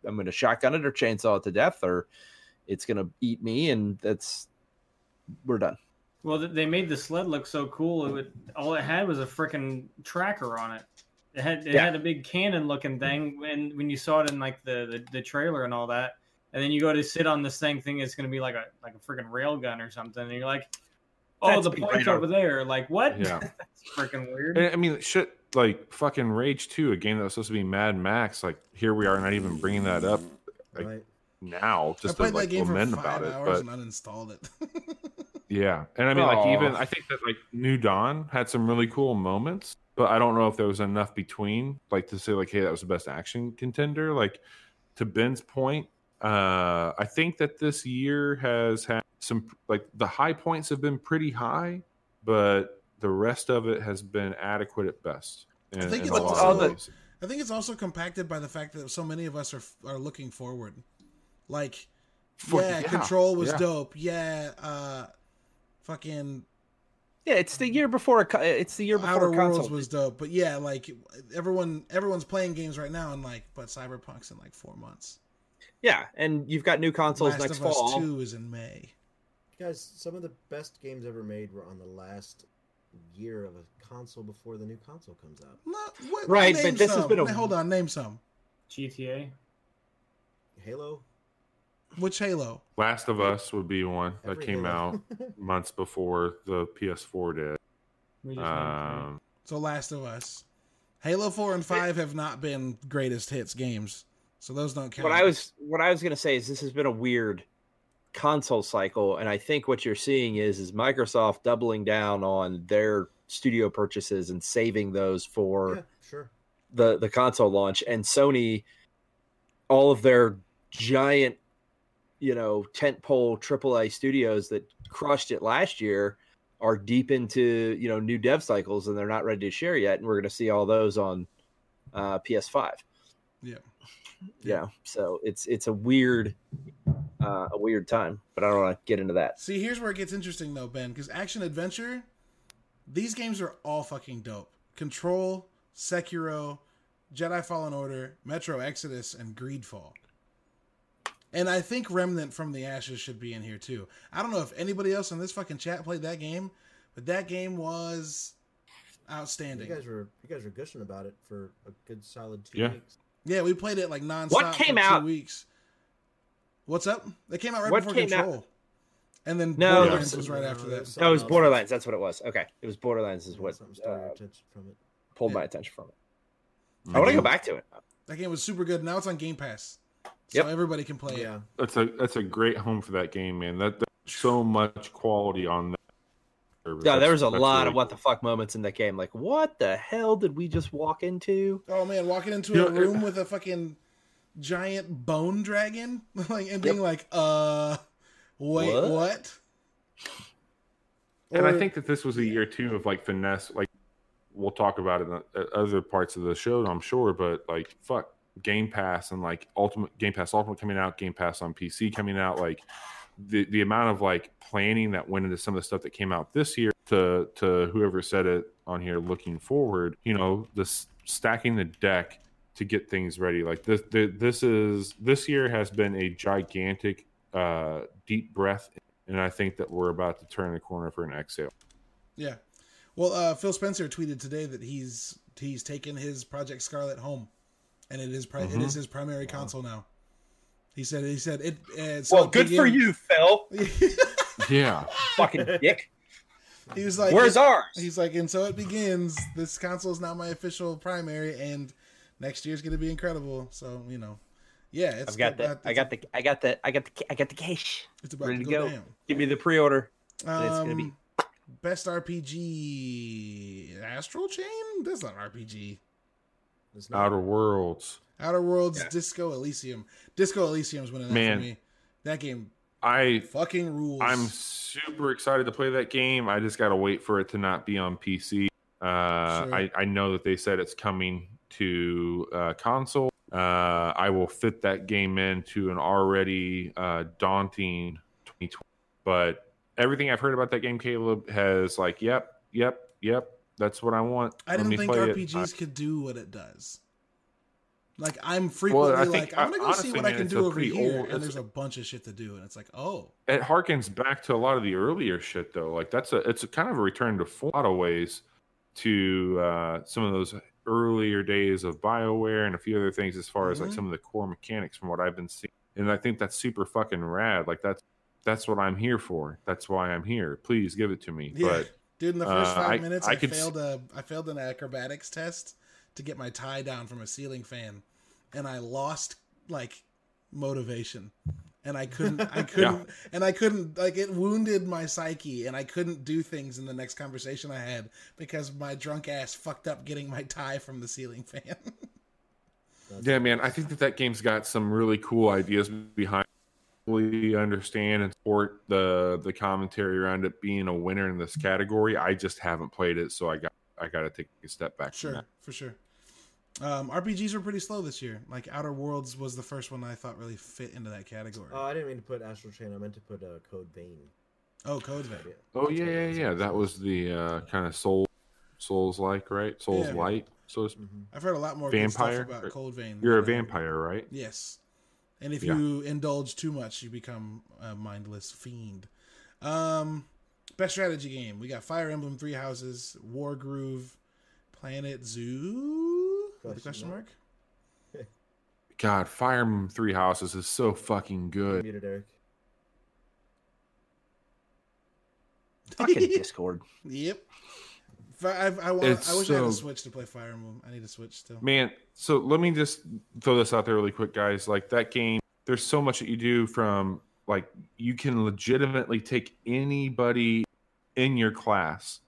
I'm gonna shotgun it or chainsaw it to death, or it's gonna eat me, and that's we're done. Well, they made the sled look so cool. It would, all it had was a freaking tracker on it. It had it Yeah. had a big cannon looking thing. When when you saw it in like the, the, the trailer and all that, and then you go to sit on this thing, thing it's going to be like a like a freaking rail gun or something, and you're like, oh, That's the big point's over there. Like what? Yeah. That's freaking weird. I mean, shit, like fucking Rage 2, a game that was supposed to be Mad Max. Like, here we are not even bringing that up Like, right? now, just I played to like that game for lament five about it. hours But and uninstalled it. yeah, and I mean, like, even oh. I think that like New Dawn had some really cool moments, but I don't know if there was enough between, like, to say like, hey, that was the best action contender. Like, to Ben's point, uh, I think that this year has had some like the high points have been pretty high, but the rest of it has been adequate at best. In, I think it's also- of the- I think it's also compacted by the fact that so many of us are are looking forward. Like, For- yeah, yeah, Control was yeah. dope. Yeah, uh, fucking Yeah, it's the year before. It's the year before Outer a console. Worlds was dope. But yeah, like everyone everyone's playing games right now, and like, but Cyberpunk's in like four months. Yeah, and you've got new consoles Last next of Us fall. Two is in May. Guys, some of the best games ever made were on the last year of a console before the new console comes out. No, what, Right, name but this has been a- hold on. Name some. GTA. Halo, Which Halo? Last of Us would be one that every came Halo. out months before the PS4 did. Um, So Last of Us. Halo Four and Five have not been greatest hits games, so those don't count. What I was what I was going to say is this has been a weird console cycle, and I think what you're seeing is is Microsoft doubling down on their studio purchases and saving those for yeah, sure. the the console launch, and Sony, all of their giant, you know, tentpole AAA studios that crushed it last year are deep into you know new dev cycles, and they're not ready to share yet, and we're going to see all those on uh, PS5. Yeah. Yeah, so it's it's a weird, uh, a weird time, but I don't want to get into that. See, here's where it gets interesting though, Ben, because action adventure, these games are all fucking dope. Control, Sekiro, Jedi Fallen Order, Metro Exodus, and Greedfall. And I think Remnant from the Ashes should be in here too. I don't know if anybody else in this fucking chat played that game, but that game was outstanding. You guys were you guys were gushing about it for a good solid two Yeah. weeks. Yeah, we played it like nonstop What came for out- two weeks. What's up? It came out right What before came out- Control. And then No, Borderlands no, was right no, after no, that. there's Oh, it was. Borderlands. That's what it was. Okay, it was Borderlands. Is what Something stole your uh, attention from it. pulled Yeah. my attention from it. I want to go back to it. That game was super good. Now it's on Game Pass. So Yep. everybody can play it. Yeah, that's a that's a great home for that game, man. That there's so much quality on that. Service. Yeah, there was a lot really of what the fuck moments in that game. Like, what the hell did we just walk into? Oh man, walking into You a know, room with a fucking giant bone dragon, like and being like, uh, wait, What? what? and I think that this was a year too of like finesse. Like we'll talk about it in the, other parts of the show, I'm sure. But like fuck, Game Pass and like Ultimate Game Pass Ultimate coming out, Game Pass on PC coming out, like the the amount of like planning that went into some of the stuff that came out this year to to whoever said it on here looking forward, you know, this stacking the deck to get things ready. Like this the, this is this year has been a gigantic uh deep breath and I think that we're about to turn the corner for an exhale. yeah. Well, uh, Phil Spencer tweeted today that he's he's taken his Project Scarlett home, and it is pri- it Mhm. is his primary console now. He said he said it. Uh, well, good for you, Phil. Yeah. Fucking dick. he was like, Where's ours? He's like, and so it begins. This console is not my official primary, and next year's going to be incredible. So you know, Yeah, it's I've got the, about- I got the, I got the, I got the, I got the cash. It's about ready to to go, go. down. Give me the pre-order. it's Um, gonna be- best RPG. Astral Chain. That's not an RPG. It's not- Outer Worlds. Outer Worlds, Yeah. Disco Elysium. Disco Elysium's winning that Man. for me. That game I fucking rules. I'm super excited to play that game. I just gotta wait for it to not be on PC. Uh, Sure. I I know that they said it's coming to uh, console. Uh, I will fit that game into an already uh, daunting 2020. But everything I've heard about that game, Caleb, has like, yep, yep, yep. That's what I want. I didn't think. RPGs could do what it does. Like I'm frequently Well, I think- like I'm gonna go honestly, see what I can do over here, old- and there's a bunch of shit to do, and it's like, oh, it harkens back to a lot of the earlier shit though like that's a it's a kind of a return to a lot of ways to uh some of those earlier days of bioware and a few other things as far as like Mhm. some of the core mechanics from what i've been seeing and i think that's super fucking rad like that's that's what i'm here for that's why i'm here please give it to me yeah, but dude. In the first uh, five I- minutes, I I, could failed a I failed an acrobatics test to get my tie down from a ceiling fan, and I lost like motivation. And I couldn't, I couldn't, and I couldn't, like, it wounded my psyche, and I couldn't do things in the next conversation I had because my drunk ass fucked up getting my tie from the ceiling fan. yeah man i think that that game's got some really cool ideas behind fully understand and support the the commentary around it being a winner in this category i just haven't played it so i got i got to take a step back from Sure, that. for sure. Um, RPGs were pretty slow this year. Like Outer Worlds was the first one I thought really fit into that category. Oh, I didn't mean to put Astral Chain. I meant to put uh, Code Vein. oh, Code Vein. Oh yeah, yeah, yeah. That was the uh, kind of soul, souls like, right? Souls Yeah. light. So it's- hmm I've heard a lot more Vampire? good stuff about Code Vein. you're a vampire, right? Yes, and if Yeah. you indulge too much, you become a mindless fiend. Um, best strategy game. We got Fire Emblem Three Houses, Wargroove, Planet Zoo. Question question mark. mark. God, Fire Emblem Three Houses is so fucking good. Muted Eric. Fucking Discord. Yep. I, I, want, It's I wish I had a Switch to play Fire Emblem. I need a Switch still. Man, so let me just throw this out there really quick, guys. Like that game, there's so much that you do from like you can legitimately take anybody in your class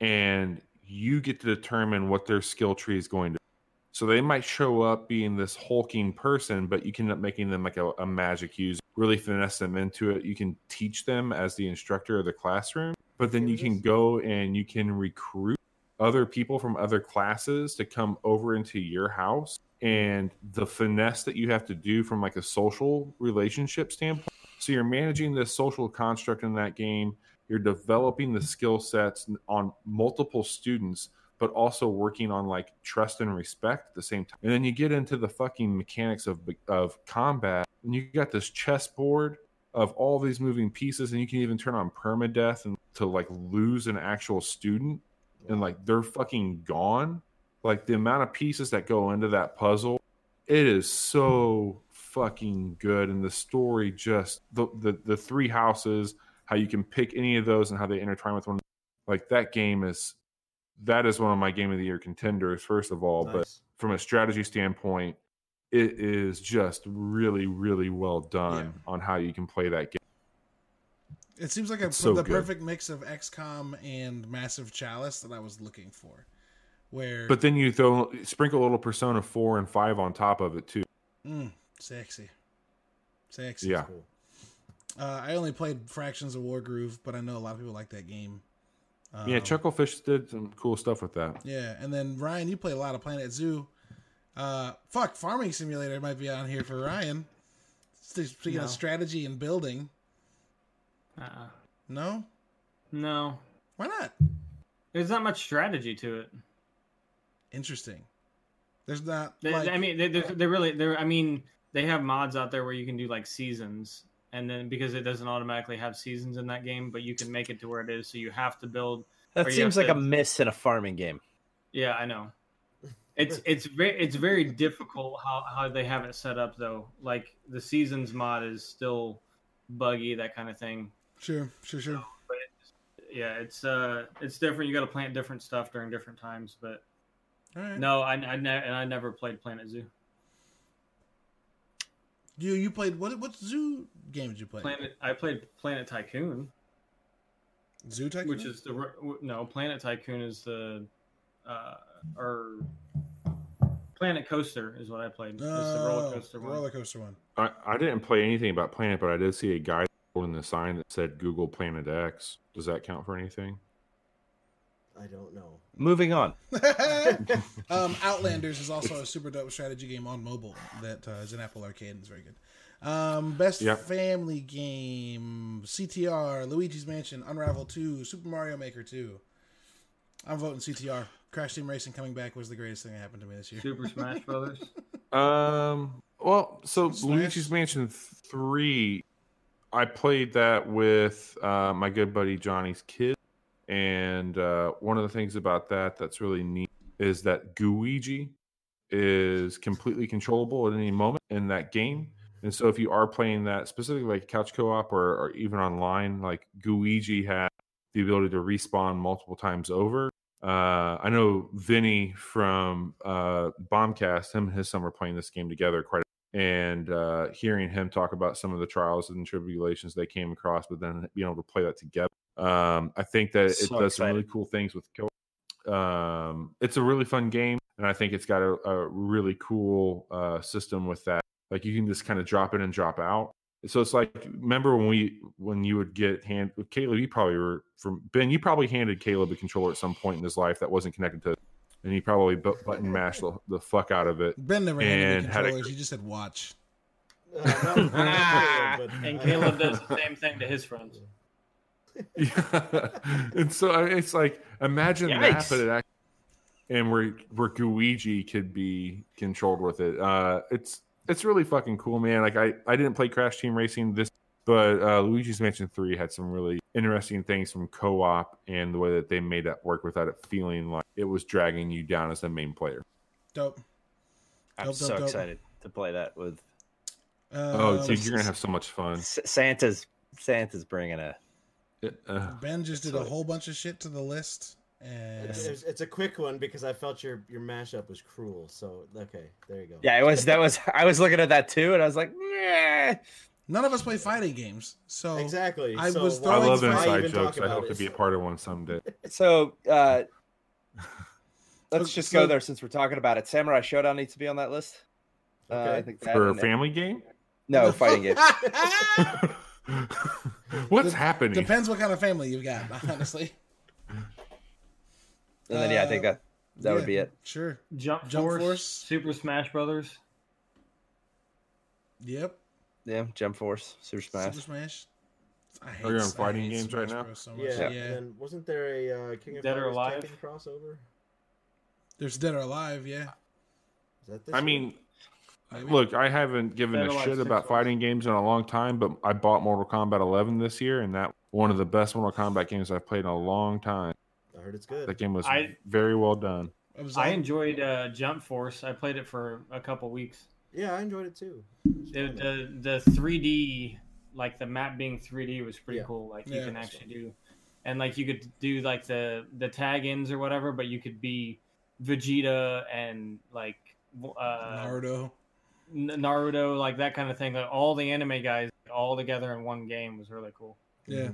and you get to determine what their skill tree is going to be. so they might show up being this hulking person, but you can end up making them like a, a magic user, really finesse them into it. You can teach them as the instructor of the classroom, but then you can go and you can recruit other people from other classes to come over into your house. And the finesse that you have to do from like a social relationship standpoint. So you're managing this social construct in that game. You're developing the skill sets on multiple students but also working on like trust and respect at the same time. And then you get into the fucking mechanics of of combat, and you got this chessboard of all these moving pieces, and you can even turn on permadeath and to like lose an actual student, and like they're fucking gone. Like the amount of pieces that go into that puzzle, it is so fucking good, and the story just the the, the three houses, how you can pick any of those and how they intertwine with one. Like that game is that is one of my game of the year contenders first of all. But from a strategy standpoint it is just really really well done on how you can play that game It seems like a, It's so the good. perfect mix of XCOM and Massive Chalice that I was looking for. Where, but then you throw sprinkle a little persona 4 and 5 on top of it too mm, sexy, sexy. yeah Cool. Uh, I only played fractions of Wargroove, but I know a lot of people like that game. Um, yeah chucklefish did some cool stuff with that Yeah, and then Ryan, you play a lot of Planet Zoo. Uh, fuck, Farming Simulator might be on here for Ryan. Speaking No. of strategy and building, Uh-uh. no, No, why not? there's not much strategy to it. Interesting. There's not. They, like, I mean, they, they're, they're really they're. I mean, they have mods out there where you can do like seasons, and then because it doesn't automatically have seasons in that game, but you can make it to where it is. So you have to build. That seems like to- a miss in a farming game. Yeah, I know. It's it's very it's very difficult how how they have it set up though. Like the seasons mod is still buggy that kind of thing. Sure, sure, sure. But it, yeah, it's uh it's different. You got to plant different stuff during different times. But All right. no, I I, ne- and I never played Planet Zoo. You you played what? What zoo game did you play? Planet. I played Planet Tycoon, Zoo Tycoon. which is the no Planet Tycoon is the uh or Planet Coaster is what I played. It's the roller Oh, coaster one. roller coaster one. I, I didn't play anything about Planet, but I did see a guy holding the sign that said Google Planet X. Does that count for anything? I don't know. Moving on. um, Outlanders is also a super dope strategy game on mobile that uh, is an Apple Arcade and is very good. Um, best Yep. family game: CTR, Luigi's Mansion, Unravel Two, Super Mario Maker Two. I'm voting CTR. Crash Team Racing coming back was the greatest thing that happened to me this year. Super Smash Brothers. Um. Well, so Slash. Luigi's Mansion Three, I played that with uh, my good buddy Johnny's kid, and uh, one of the things about that that's really neat is that Gooigi is completely controllable at any moment in that game. And so, if you are playing that specifically like couch co-op or, or even online, like Gooigi has the ability to respawn multiple times over. Uh, I know Vinny from uh, Bombcast, him and his son were playing this game together quite and uh, hearing him talk about some of the trials and tribulations they came across, but then being able to play that together. Um, I think that it So does some really cool things with um, it's a really fun game, and I think it's got a, a really cool uh, system with that. Like you can just kind of drop in and drop out. So it's like remember when we when you would get hand Caleb, you probably were from Ben, you probably handed Caleb a controller at some point in his life that wasn't connected to, and he probably bu- button mashed the, the fuck out of it. Ben never handed me And had a- controllers. He just said watch. Uh, not- not Caleb, And Caleb does the same thing to his friends. Yeah. and so I mean, it's like imagine that, Yikes. but it act- and where where Gooigi could be controlled with it. Uh, it's it's really fucking cool, man. Like I I didn't play Crash Team Racing this, but uh, Luigi's Mansion Three had some really interesting things from co-op and the way that they made that work without it feeling like it was dragging you down as the main player. Dope. I'm Dope, so dope, dope. excited to play that with Oh, Um, dude, you're gonna have so much fun. S- Santa's. Santa's bringing a. It- uh, Ben just did a whole bunch of shit to the list, and It's, it's, it's a quick one because I felt your your mashup was cruel. So okay, there you go. Yeah, it was. That was. I was looking at that too, and I was like, Meh. None of us play fighting games. So exactly. I so was why- I throwing love why inside even jokes. I hope it? to be a part of one someday. So uh, let's So- just so- go there since we're talking about it. Samurai Showdown needs to be on that list. Uh, I think that For a and- family game? No fighting game. What's Dep- happening? Depends what kind of family you've got, honestly. And then yeah, I think that that would be it. Sure. Jump, Jump Force, Force. Super Smash Brothers. Yep. Yeah, Jump Force, Super Smash. Super Smash. I hate, Are you on I fighting hate games right now? Bros So much. Yeah, Yeah. and wasn't there a uh, King of Dead or Fighters Alive? Tekken crossover? There's Dead or Alive. Yeah. Is that this I year? mean, look, I haven't given Better a shit about fighting games in a long time, but I bought Mortal Kombat 11 this year, and that one of the best Mortal Kombat games I've played in a long time. I heard it's good. That game was I- very well done. It was I enjoyed uh, Jump Force. I played it for a couple weeks. Yeah, I enjoyed it too. The the, the 3D, like the map being 3D, was pretty Yeah. cool. Like you Yeah, can that's actually do, and like you could do like the the tag ins or whatever, but you could be Vegeta and like uh, Naruto. N- Naruto, like that kind of thing. Like all the anime guys all together in one game was really cool. Yeah.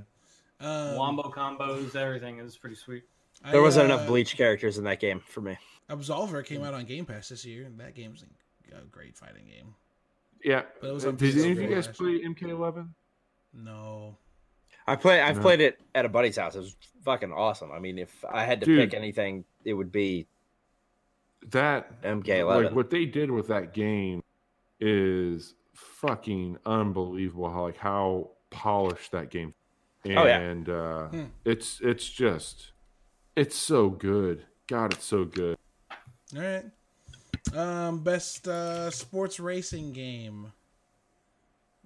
Um, Wombo combos, everything is pretty sweet. I, There wasn't uh, enough Bleach characters in that game for me. Absolver came out on Game Pass this year, and that game's a a great fighting game. Yeah. But it was Uh, on Did PS4 any of you guys last play MK11? No. I play. I've No. played it at a buddy's house. It was fucking awesome. I mean, if I had to Dude. pick anything, it would be That MK11. like what they did with that game is fucking unbelievable. How like how polished that game, and Oh, yeah. uh, Hmm. it's it's just it's so good. God, it's so good. All right. Um, best uh, sports racing game.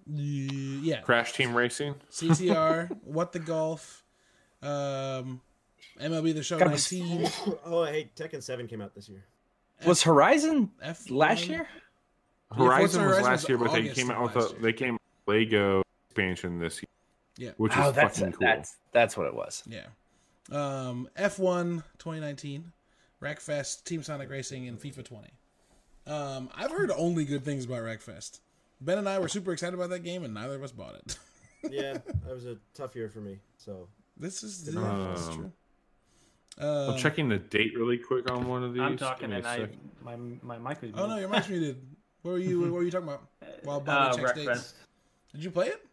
Yeah, Crash Team Racing. CTR. what the golf. Um, MLB the Show Gotta be- 19. oh, hey, Tekken Seven came out this year. was Horizon F last year. Forza Horizon was Horizon last was year, but they came out with a year. they came Lego expansion this year. Yeah. which is Oh, that's fucking cool. that's that's what it was. Yeah. Um, F1 2019, Wreckfest, Team Sonic Racing, and FIFA 20. Um, I've heard only good things about Wreckfest. Ben and I were super excited about that game, and neither of us bought it. yeah, that was a tough year for me. So this is, Um, yeah, true. Um, I'm checking the date really quick on one of these. I'm talking Give and me a I second. my my mic was. Oh no, your mic's muted. What were you? What were you talking about? While Bobby uh, checks dates. Wreckfest. Did you play it?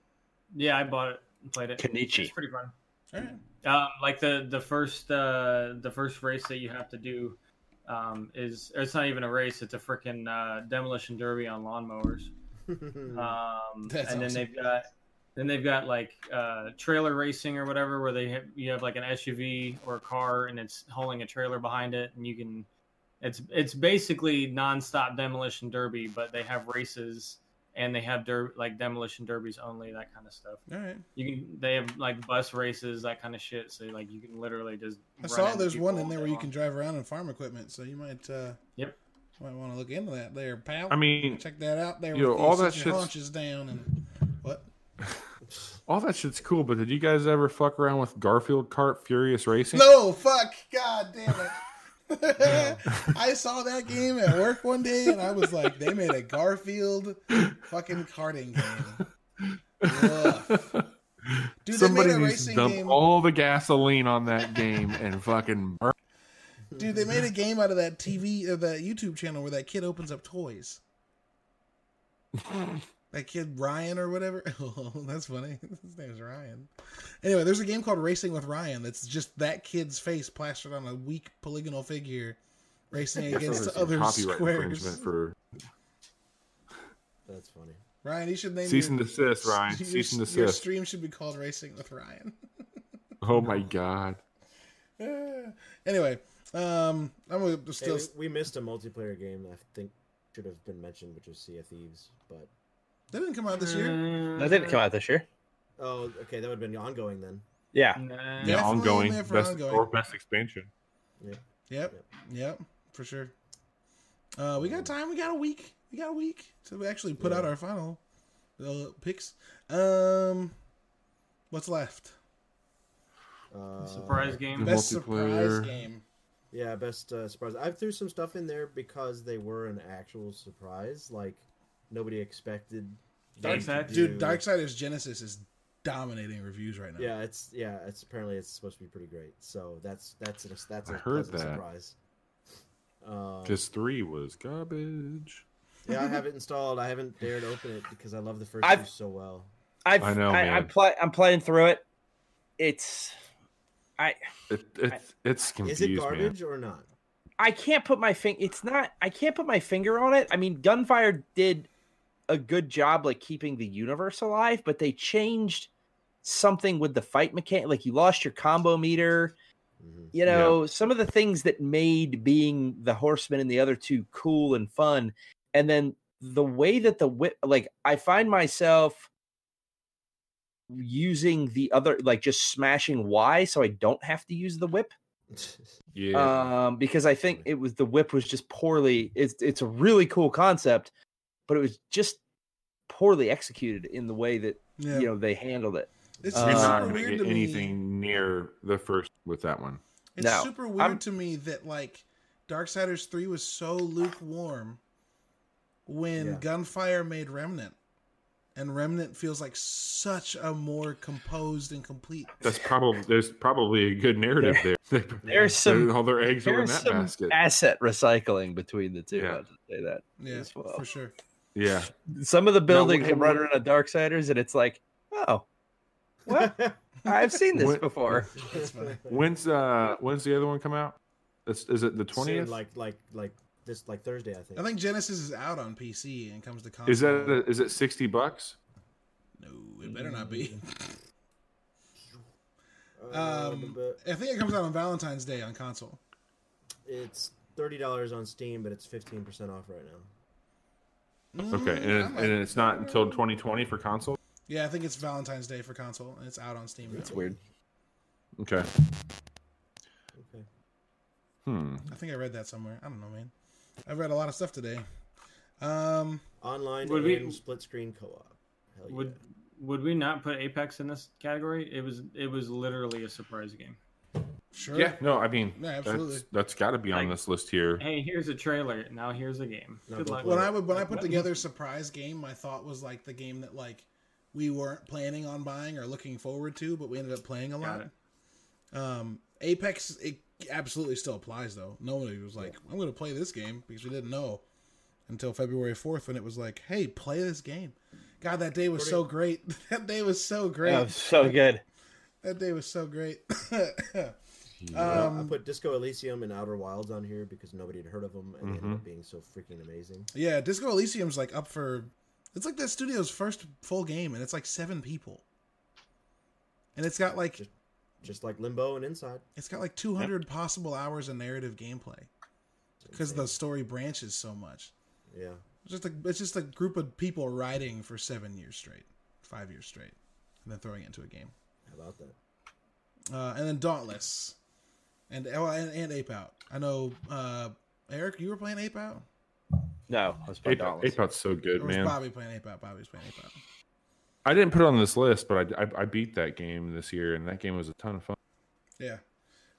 Yeah, I bought it and played it. Kenichi. It's pretty fun. All right. Um, like the the first uh, the first race that you have to do um, is it's not even a race; it's a freaking uh, demolition derby on lawnmowers. Um, and then they've got then they've got like uh, trailer racing or whatever, where they have, you have like an SUV or a car and it's hauling a trailer behind it, and you can. It's it's basically nonstop demolition derby, but they have races and they have der- like demolition derbies only, that kind of stuff. All right. You can they have like bus races, that kind of shit. So like you can literally just. I run saw there's one in there where you can drive around in farm equipment, so you might uh Yep. might want to look into that there, pal. I mean, check that out there. you know, all that shit your haunches down and what? all that shit's cool, but did you guys ever fuck around with Garfield Kart Furious Racing? No, fuck, god damn it. I saw that game at work one day and I was like, they made a Garfield fucking karting game. Ugh. Dude, Somebody they made a needs to racing dump game. all the gasoline on that game and fucking burn. Dude, they made a game out of that TV or uh, that YouTube channel where that kid opens up toys. that kid Ryan or whatever. Oh, that's funny. His name is Ryan. Anyway, there's a game called Racing with Ryan that's just that kid's face plastered on a weak polygonal figure racing against There's other copyright squares. for that's funny. Ryan, you should name cease your, and desist, Ryan. your, Cease and desist. your stream should be called Racing with Ryan. Oh my god. anyway, um, I'm gonna Hey, still. we, we missed a multiplayer game that I think should have been mentioned, which was Sea of Thieves. But that didn't come out this year. That didn't come out this year. oh, okay, that would have been ongoing then. Yeah. Nah. Yeah, Definitely ongoing best ongoing. or best expansion. Yeah. Yep, yep, for sure. Uh, we got time. We got a week. We got a week to we actually put out our final uh, picks. Um, what's left? Uh, Surprise game. Best surprise game. Yeah, best uh, surprise. I threw some stuff in there because they were an actual surprise. Like nobody expected. them to Darksiders? do- Dude, Darksiders Genesis is dominating reviews right now. Yeah, it's yeah, it's apparently it's supposed to be pretty great. So that's that's a, that's a I heard pleasant that. surprise. Um, Just three was garbage. yeah, I have it installed. I haven't dared open it because I love the 1st I've- two so well. I've, I know, I, man. I'm, play, I'm playing through it. It's I It, it's it's Is confused, it man. garbage or not? I can't put my finger. It's not. I can't put my finger on it. I mean, Gunfire did a good job, like keeping the universe alive, but they changed something with the fight mechanic. Like you lost your combo meter. Mhm. You know, some of the things that made being the Horseman and the other two cool and fun, and then the way that the whip. Like I find myself using the other, like just smashing Y, so I don't have to use the whip Yeah. um, because I think it was the whip was just poorly. It's it's a really cool concept, but it was just poorly executed in the way that Yeah, you know they handled it. it's, uh, it's not super going to weird get to me. anything near the first with that one. It's No, super weird I'm- to me that like Darksiders three was so lukewarm when Yeah. Gunfire made Remnant, and Remnant feels like such a more composed and complete. That's probably there's probably a good narrative there. There's some all their eggs are in that some basket. asset recycling between the two. Yeah. I have to say that. Yeah, as well. for sure. Yeah, Some of the buildings hey, I'm running what- on Darksiders, and it's like, oh, what? I've seen this What- before. When's uh when's the other one come out? Is, is it the twentieth? like like like this like Thursday, I think. I think Genesis is out on PC and comes to console. Is that a, is it sixty bucks? no? It better not be. Uh, Um, I think it comes out on Valentine's Day on console. it's thirty dollars on Steam, but it's fifteen percent off right now. Okay, Mm, and, it, might- and it's not until twenty twenty for console. Yeah, I think it's Valentine's Day for console, and it's out on Steam. That's now. weird. Okay. Okay. Hmm. I think I read that somewhere. I don't know, man. I've read a lot of stuff today. Um, Online Would we- split screen co-op. Hell yeah. Would would we not put Apex in this category? It was it was literally a surprise game. Sure. Yeah, no, I mean, Yeah, absolutely. that's, that's got to be on Like- this list here. Hey, here's a trailer. Now here's a game. No, Good go luck. when. I would when I put together surprise game, my thought was like the game that like we weren't planning on buying or looking forward to, but we ended up playing a Got lot. Um, Apex it absolutely still applies though. Nobody was like, "I'm going to play this game" because we didn't know until February 4th when it was like, "Hey, play this game." God, that day was so great. that day was so great. Oh, so good. That day was so great. Uh, um, I put Disco Elysium and Outer Wilds on here because nobody had heard of them, and they ended Mm-hmm. up being so freaking amazing. Yeah, Disco Elysium's like up for. It's like that studio's first full game, and it's like seven people. And it's got like Just like Limbo and Inside. it's got like 200 possible hours of narrative gameplay because the story branches so much. Yeah. It's just a it's just a group of people writing for seven years straight, five years straight, and then throwing it into a game. How about that? Uh, and then Dauntless, and oh, and, and Ape Out. I know uh, Eric, you were playing Ape Out. No, I was playing Ape, Dauntless. Ape Out's so good, Or was man. Bobby playing Ape Out? Bobby was playing Ape Out. I didn't put it on this list, but I, I, I beat that game this year, and that game was a ton of fun. Yeah,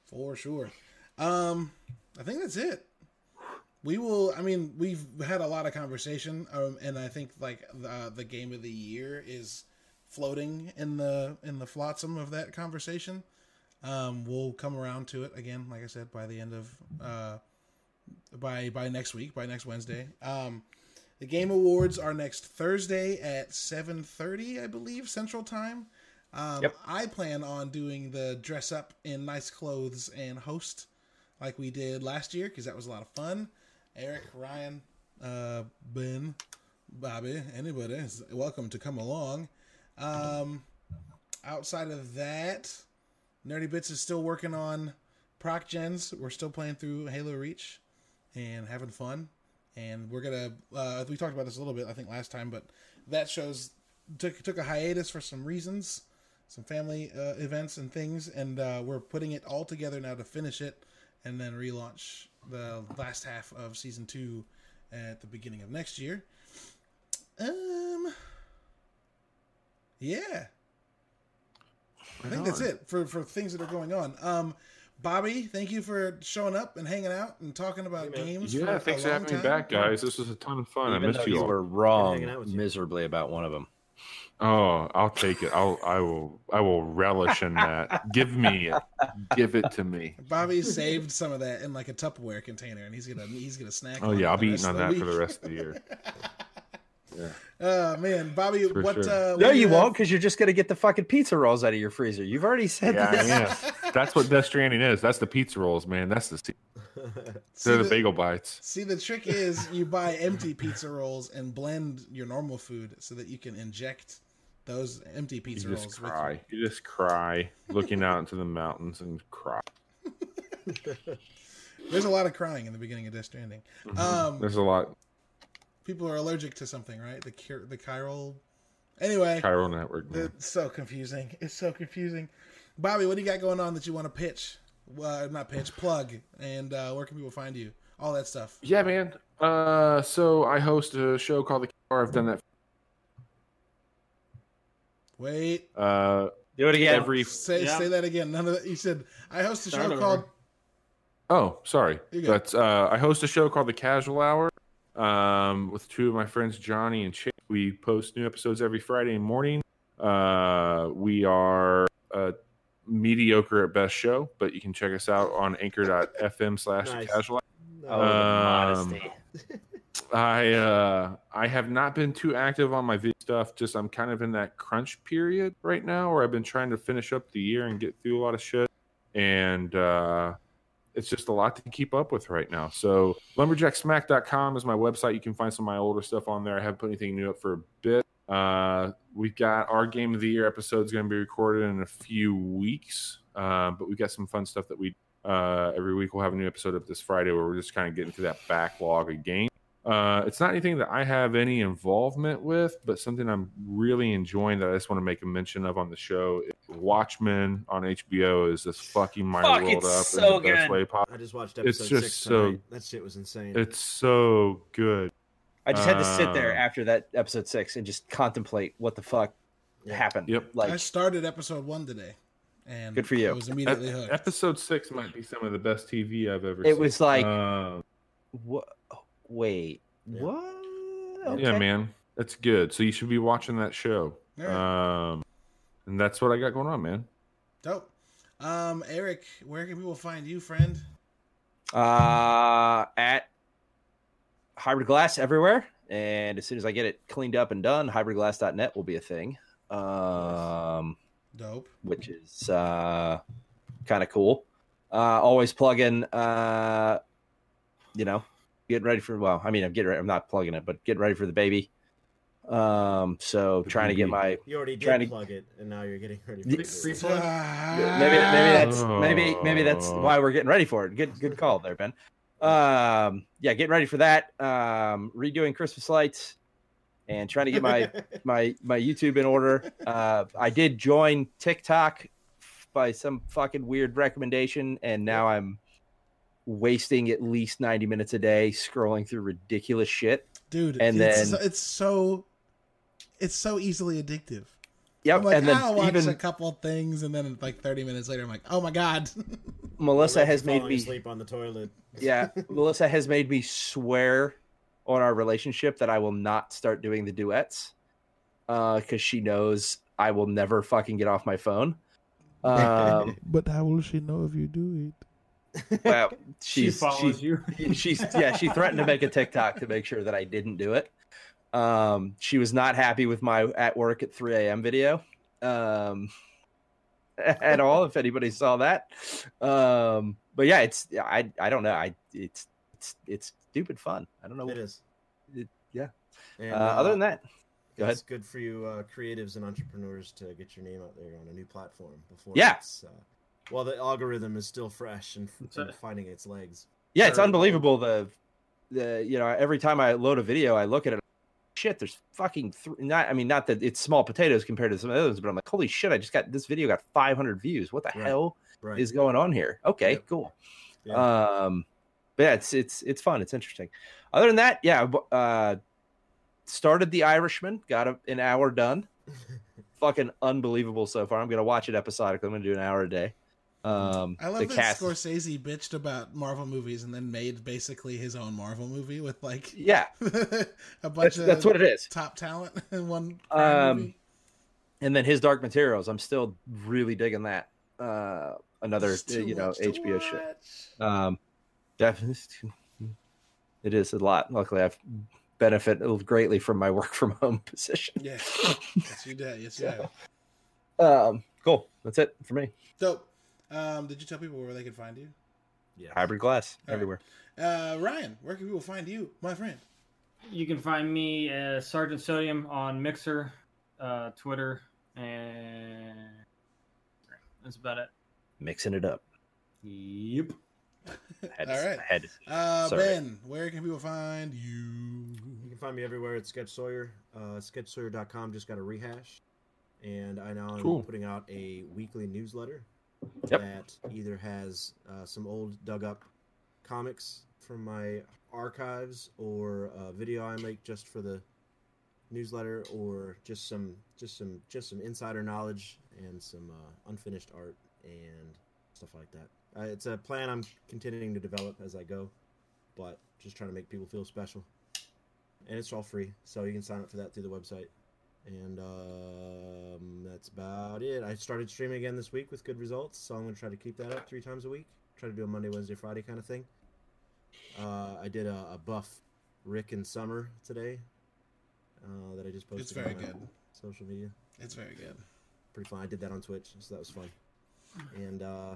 for sure. Um, I think that's it. We will. I mean, we've had a lot of conversation, um, and I think like the the game of the year is floating in the in the flotsam of that conversation. Um, we'll come around to it again, like I said, by the end of uh, by by next week, by next Wednesday. Um, the game awards are next Thursday at seven thirty, I believe, Central Time. Um, Yep. I plan on doing the dress up in nice clothes and host like we did last year because that was a lot of fun. Eric, Ryan, uh, Ben, Bobby, anybody is welcome to come along. Um, outside of that, Nerdy Bits is still working on Proc Gens. We're still playing through Halo Reach and having fun. And we're gonna uh, we talked about this a little bit I think last time, but that shows took took a hiatus for some reasons, some family uh, events and things, and uh, we're putting it all together now to finish it, and then relaunch the last half of season two at the beginning of next year. Um, yeah, I think that's it for for things that are going on. Um, Bobby, thank you for showing up and hanging out and talking about Hey, games. Yeah, for thanks a for long having me back, guys. This was a ton of fun. Even I missed you all. were wrong out with you. miserably about one of them. Oh, I'll take it. I'll I will I will relish in that. Give me it. Give it to me. Bobby saved some of that in like a Tupperware container, and he's gonna he's gonna snack. Oh on yeah, I'll be eating on of that for the rest of the year. Oh man, Bobby, For what? sure. Uh, No, what do you won't, because you're just gonna get the fucking pizza rolls out of your freezer. You've already said Yeah, this. yeah. That's what Death Stranding is. That's the pizza rolls, man. That's the See they're the the- bagel bites. See, the trick is you buy empty pizza rolls and blend your normal food so that you can inject those empty You pizza just rolls. with- cry. You just cry, looking out into the mountains and cry. There's a lot of crying in the beginning of Death Stranding. Um, There's a lot. People are allergic to something, right? The cur- the chiral. Anyway, Chiral network. Man. it's so confusing. It's so confusing. Bobby, what do you got going on that you want to pitch? Well, not pitch, plug, and uh, where can people find you? All that stuff. Yeah, man. Uh, so I host a show called The Car. I've done that. Wait, Uh, Do it again. every. say Yeah. say that again. None of that. You said I host a Start show over. called. Oh, sorry. You go. But uh, I host a show called The Casual Hour um, with two of my friends, Johnny and Chase. We post new episodes every Friday morning. Uh, we are a mediocre at best show, but you can check us out on anchor.fm slash Nice. casual Oh, Um. I uh I have not been too active on my video stuff. Just I'm kind of in that crunch period right now where I've been trying to finish up the year and get through a lot of shit. And uh it's just a lot to keep up with right now. So lumberjacksmack.com is my website. You can find some of my older stuff on there. I haven't put anything new up for a bit. Uh we've got our game of the year episode is gonna be recorded in a few weeks. Uh, but we've got some fun stuff that we uh, every week we'll have a new episode up this Friday where we're just kind of getting through that backlog of games. Uh, it's not anything that I have any involvement with, but something I'm really enjoying that I just want to make a mention of on the show. Watchmen on HBO is just fucking my Fuck, world it's up so in the best good. way possible. I just watched episode It's just six so- tonight. That shit was insane. It's so good. I just had to sit there Uh, after that episode six and just contemplate what the fuck Yeah. happened. Yep. Like I started episode one today. and Good for you. I was immediately hooked. Episode six might be some of the best TV I've ever It seen. It was like- Uh, What? Wait, Yeah. what? yeah, man, that's good. So you should be watching that show. Yeah. Um, and that's what I got going on, man. Dope. Um, Eric, where can people find you, friend? Uh, at Hybrid Glass everywhere, and as soon as I get it cleaned up and done, hybridglass.net will be a thing. Um, Dope. which is uh, kind of cool. Uh, always plugging, uh, you know, getting ready for. Well, I mean, I'm getting. Ready, I'm not plugging it, but getting ready for the baby. Um, so The trying to get my You already did Trying to- plug it, and now you're getting ready for Ye- it. Free plug? maybe maybe that's Oh. maybe maybe that's why we're getting ready for it. Good good call there, Ben. Um, yeah, getting ready for that. Um, redoing Christmas lights and trying to get my my my YouTube in order. Uh, I did join TikTok by some fucking weird recommendation, and now I'm wasting at least ninety minutes a day scrolling through ridiculous shit. dude. And it's, then- so, it's so it's so easily addictive. Yep, I'm like, and then I'll watch even a couple things, and then like 30 minutes later, I'm like, oh my god. Melissa has made me sleep on the toilet. yeah, Melissa has made me swear on our relationship that I will not start doing the duets because she knows I will never fucking get off my phone. Um, but how will she know if you do it? Well, She follows she's, you. she's yeah she threatened to make a TikTok to make sure that I didn't do it. Um, she was not happy with my at work at 3 a.m. video um, at all. If anybody saw that, um, but yeah, it's I I don't know. I it's it's it's stupid fun. I don't know. It is. It- yeah. And, uh, other than that, go it's ahead. good for you uh, creatives and entrepreneurs to get your name out there on a new platform before Yeah. It's well the algorithm is still fresh and, and finding its legs Yeah, it's Or- unbelievable. The the you know every time I load a video, I look at it. Shit, there's fucking th- not. I mean, not that it's small potatoes compared to some of the others, but I'm like, holy shit! I just got this video got 500 views. What the Right. hell right is going on here? Okay, Yep. cool. Yeah. Um, but yeah, it's it's it's fun. It's interesting. Other than that, yeah, uh, started The Irishman. Got a, an hour done. Fucking unbelievable so far. I'm gonna watch it episodically. I'm gonna do an hour a day. Um, I love the that cast. Scorsese bitched about Marvel movies and then made basically his own Marvel movie with like Yeah, a bunch that's, of that's what it is. top talent in one Um, movie. and then his Dark Materials. I'm still really digging that. Uh, another you know HBO show. watch. Um, definitely, it is a lot. Luckily, I've benefited greatly from my work from home position. Yeah, yes you did. Yes you Yeah. have. Um, cool. That's it for me. Dope. Um, did you tell people where they could find you? yeah Hybrid glass All right. everywhere. Uh, Ryan, where can people find you, my friend? You can find me as Sergeant Sodium on Mixer, uh, Twitter, and that's about it. Mixing it up. Yep. Head, All right. Head. Uh, Sorry. Ben, where can people find you? you can find me everywhere at sketch sawyer uh, sketchsawyer.com just got a rehash and i now am Cool. putting out a weekly newsletter Yep. that either has uh, some old dug up comics from my archives or a video i make just for the newsletter or just some just some just some insider knowledge and some uh, unfinished art and stuff like that. Uh, it's a plan i'm continuing to develop as i go but just trying to make people feel special. And it's all free so you can sign up for that through the website and um, that's about it i started streaming again this week with good results so i'm going to try to keep that up three times a week try to do a monday wednesday friday kind of thing uh, i did a, a buff rick and summer today uh, that i just posted It's very on good. social media It's very good. pretty fun i did that on twitch so that was fun and uh,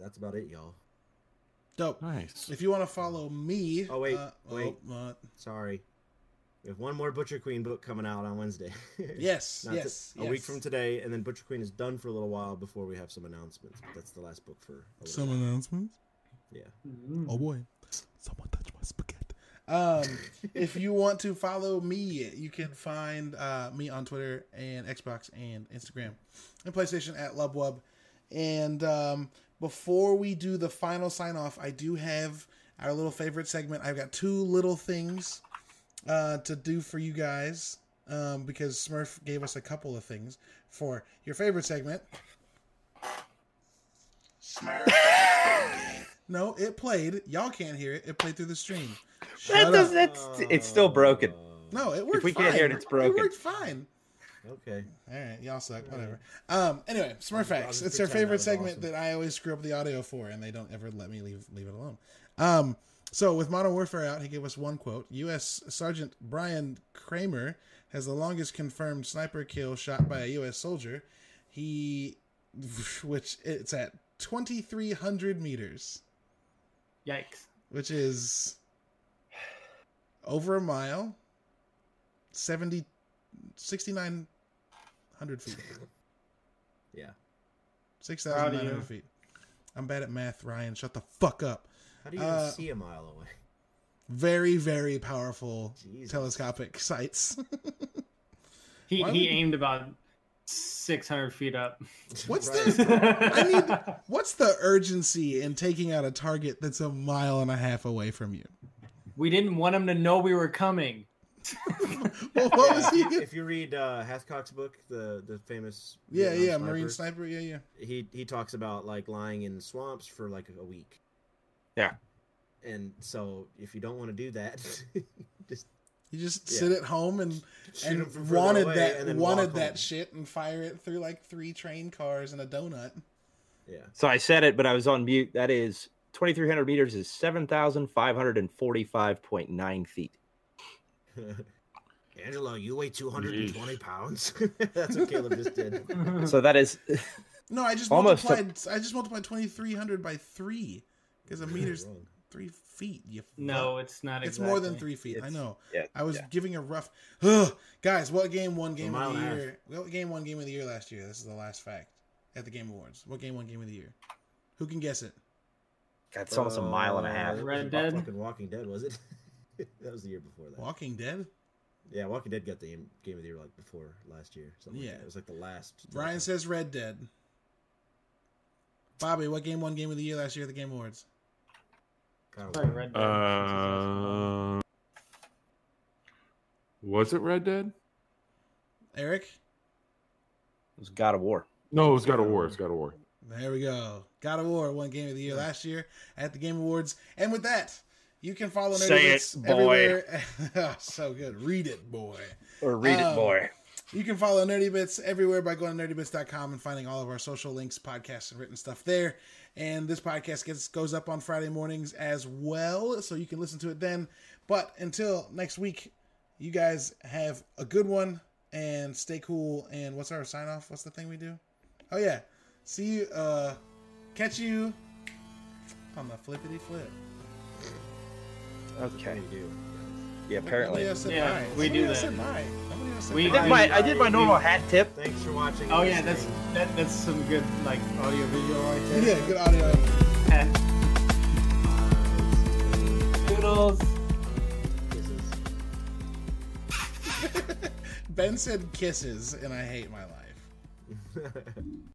that's about it y'all Dope. Nice. If you want to follow me, Oh, wait, uh, wait. oh, what? sorry we have one more butcher queen book coming out on wednesday Yes, Not to- yes, a week from today, and then Butcher Queen is done for a little while before we have some announcements. But that's the last book for a little Some while. announcements. Yeah. Oh boy, someone touch my spaghetti. Um, if you want to follow me, you can find uh, me on Twitter and Xbox and Instagram and PlayStation at Lubwub. And um, before we do the final sign off, I do have our little favorite segment. I've got two little things uh, to do for you guys um, because Smurf gave us a couple of things for your favorite segment. Smurf. No, it played. Y'all can't hear it. It played through the stream. That Shut does, up. that's, it's still broken. No, it worked. If we can't hear it, it's broken. It worked fine. Okay. All right, y'all suck. Whatever. Um. Anyway, Smurf Facts. It's their pretend that favorite segment awesome. that I always screw up the audio for, and they don't ever let me leave leave it alone. Um. So with Modern Warfare out, he gave us one quote. U.S. Sergeant Brian Kramer has the longest confirmed sniper kill shot by a U.S. soldier. He, which it's at twenty three hundred meters, Yikes. which is over a mile, 70, 6,900 feet. Yeah. Six Proud thousand of nine you. hundred feet. I'm bad at math, Ryan. Shut the fuck up. How do you Uh, even see a mile away? Very, very powerful Jesus. telescopic sights. He Why he would- aimed about 600 feet up. What's Right. the? I need. What's the urgency in taking out a target that's a mile and a half away from you? we didn't want him to know we were coming. Well, what was he? if you read uh, Hathcock's book, the the famous Yeah, Vietnam yeah, sniper, Marine sniper. Yeah, yeah. he he talks about like lying in swamps for like a week. Yeah. And so if you don't want to do that, just You just Yeah. sit at home and shoot 'em and wanted that and wanted that home. shit and fire it through like three train cars and a donut. yeah. So I said it, but I was on mute. That is 2,300 meters is 7,545.9 feet. Angelo, you weigh 220 pounds. That's what Caleb just did. So that is No, I just Almost multiplied. I just multiplied twenty three hundred by three because a meter's three feet. You No, fuck. it's not it's exactly. more than three feet. I know. yeah, I was yeah. giving a rough. Ugh. Guys, what game won game of the and a half. year? What game won game of the year last year? This is the last fact at the Game Awards. What game won game of the year? Who can guess it? that's almost a mile and a half. Uh, Red Dead? Fucking Walking Dead, was it? that was the year before that. Walking Dead. Yeah, Walking Dead got the game game of the year like before last year. Something Yeah. like it was like the last. Ryan says Red Dead. Bobby, what game won game of the year last year at the Game Awards? God, Probably Red Dead. Uh, was it Red Dead? Eric. It was God of War. No, it was God of War. It's God of War. There we go. God of War won Game of the Year last year at the Game Awards. And with that, you can follow Nerdy Say it, boy. everywhere. Oh, so good. Read it, boy. Or read Um, it, boy. You can follow Nerdy Bits everywhere by going to nerdybits.com and finding all of our social links, podcasts, and written stuff there. And this podcast gets goes up on Friday mornings as well, so you can listen to it then. But until next week, you guys have a good one and stay cool. And what's our sign off? What's the thing we do? Oh yeah. See you uh catch you on the flippity flip. Okay. You do. Yeah, Nobody apparently. else said Yeah, bye. we Somebody do else that. said bye. Nobody else said We- bye. I did my I did my normal hat tip. Thanks for watching. Oh yeah, that's that, that's some good like audio visual right there. yeah, good audio. Doodles. Kisses. Ben said kisses, and I hate my life.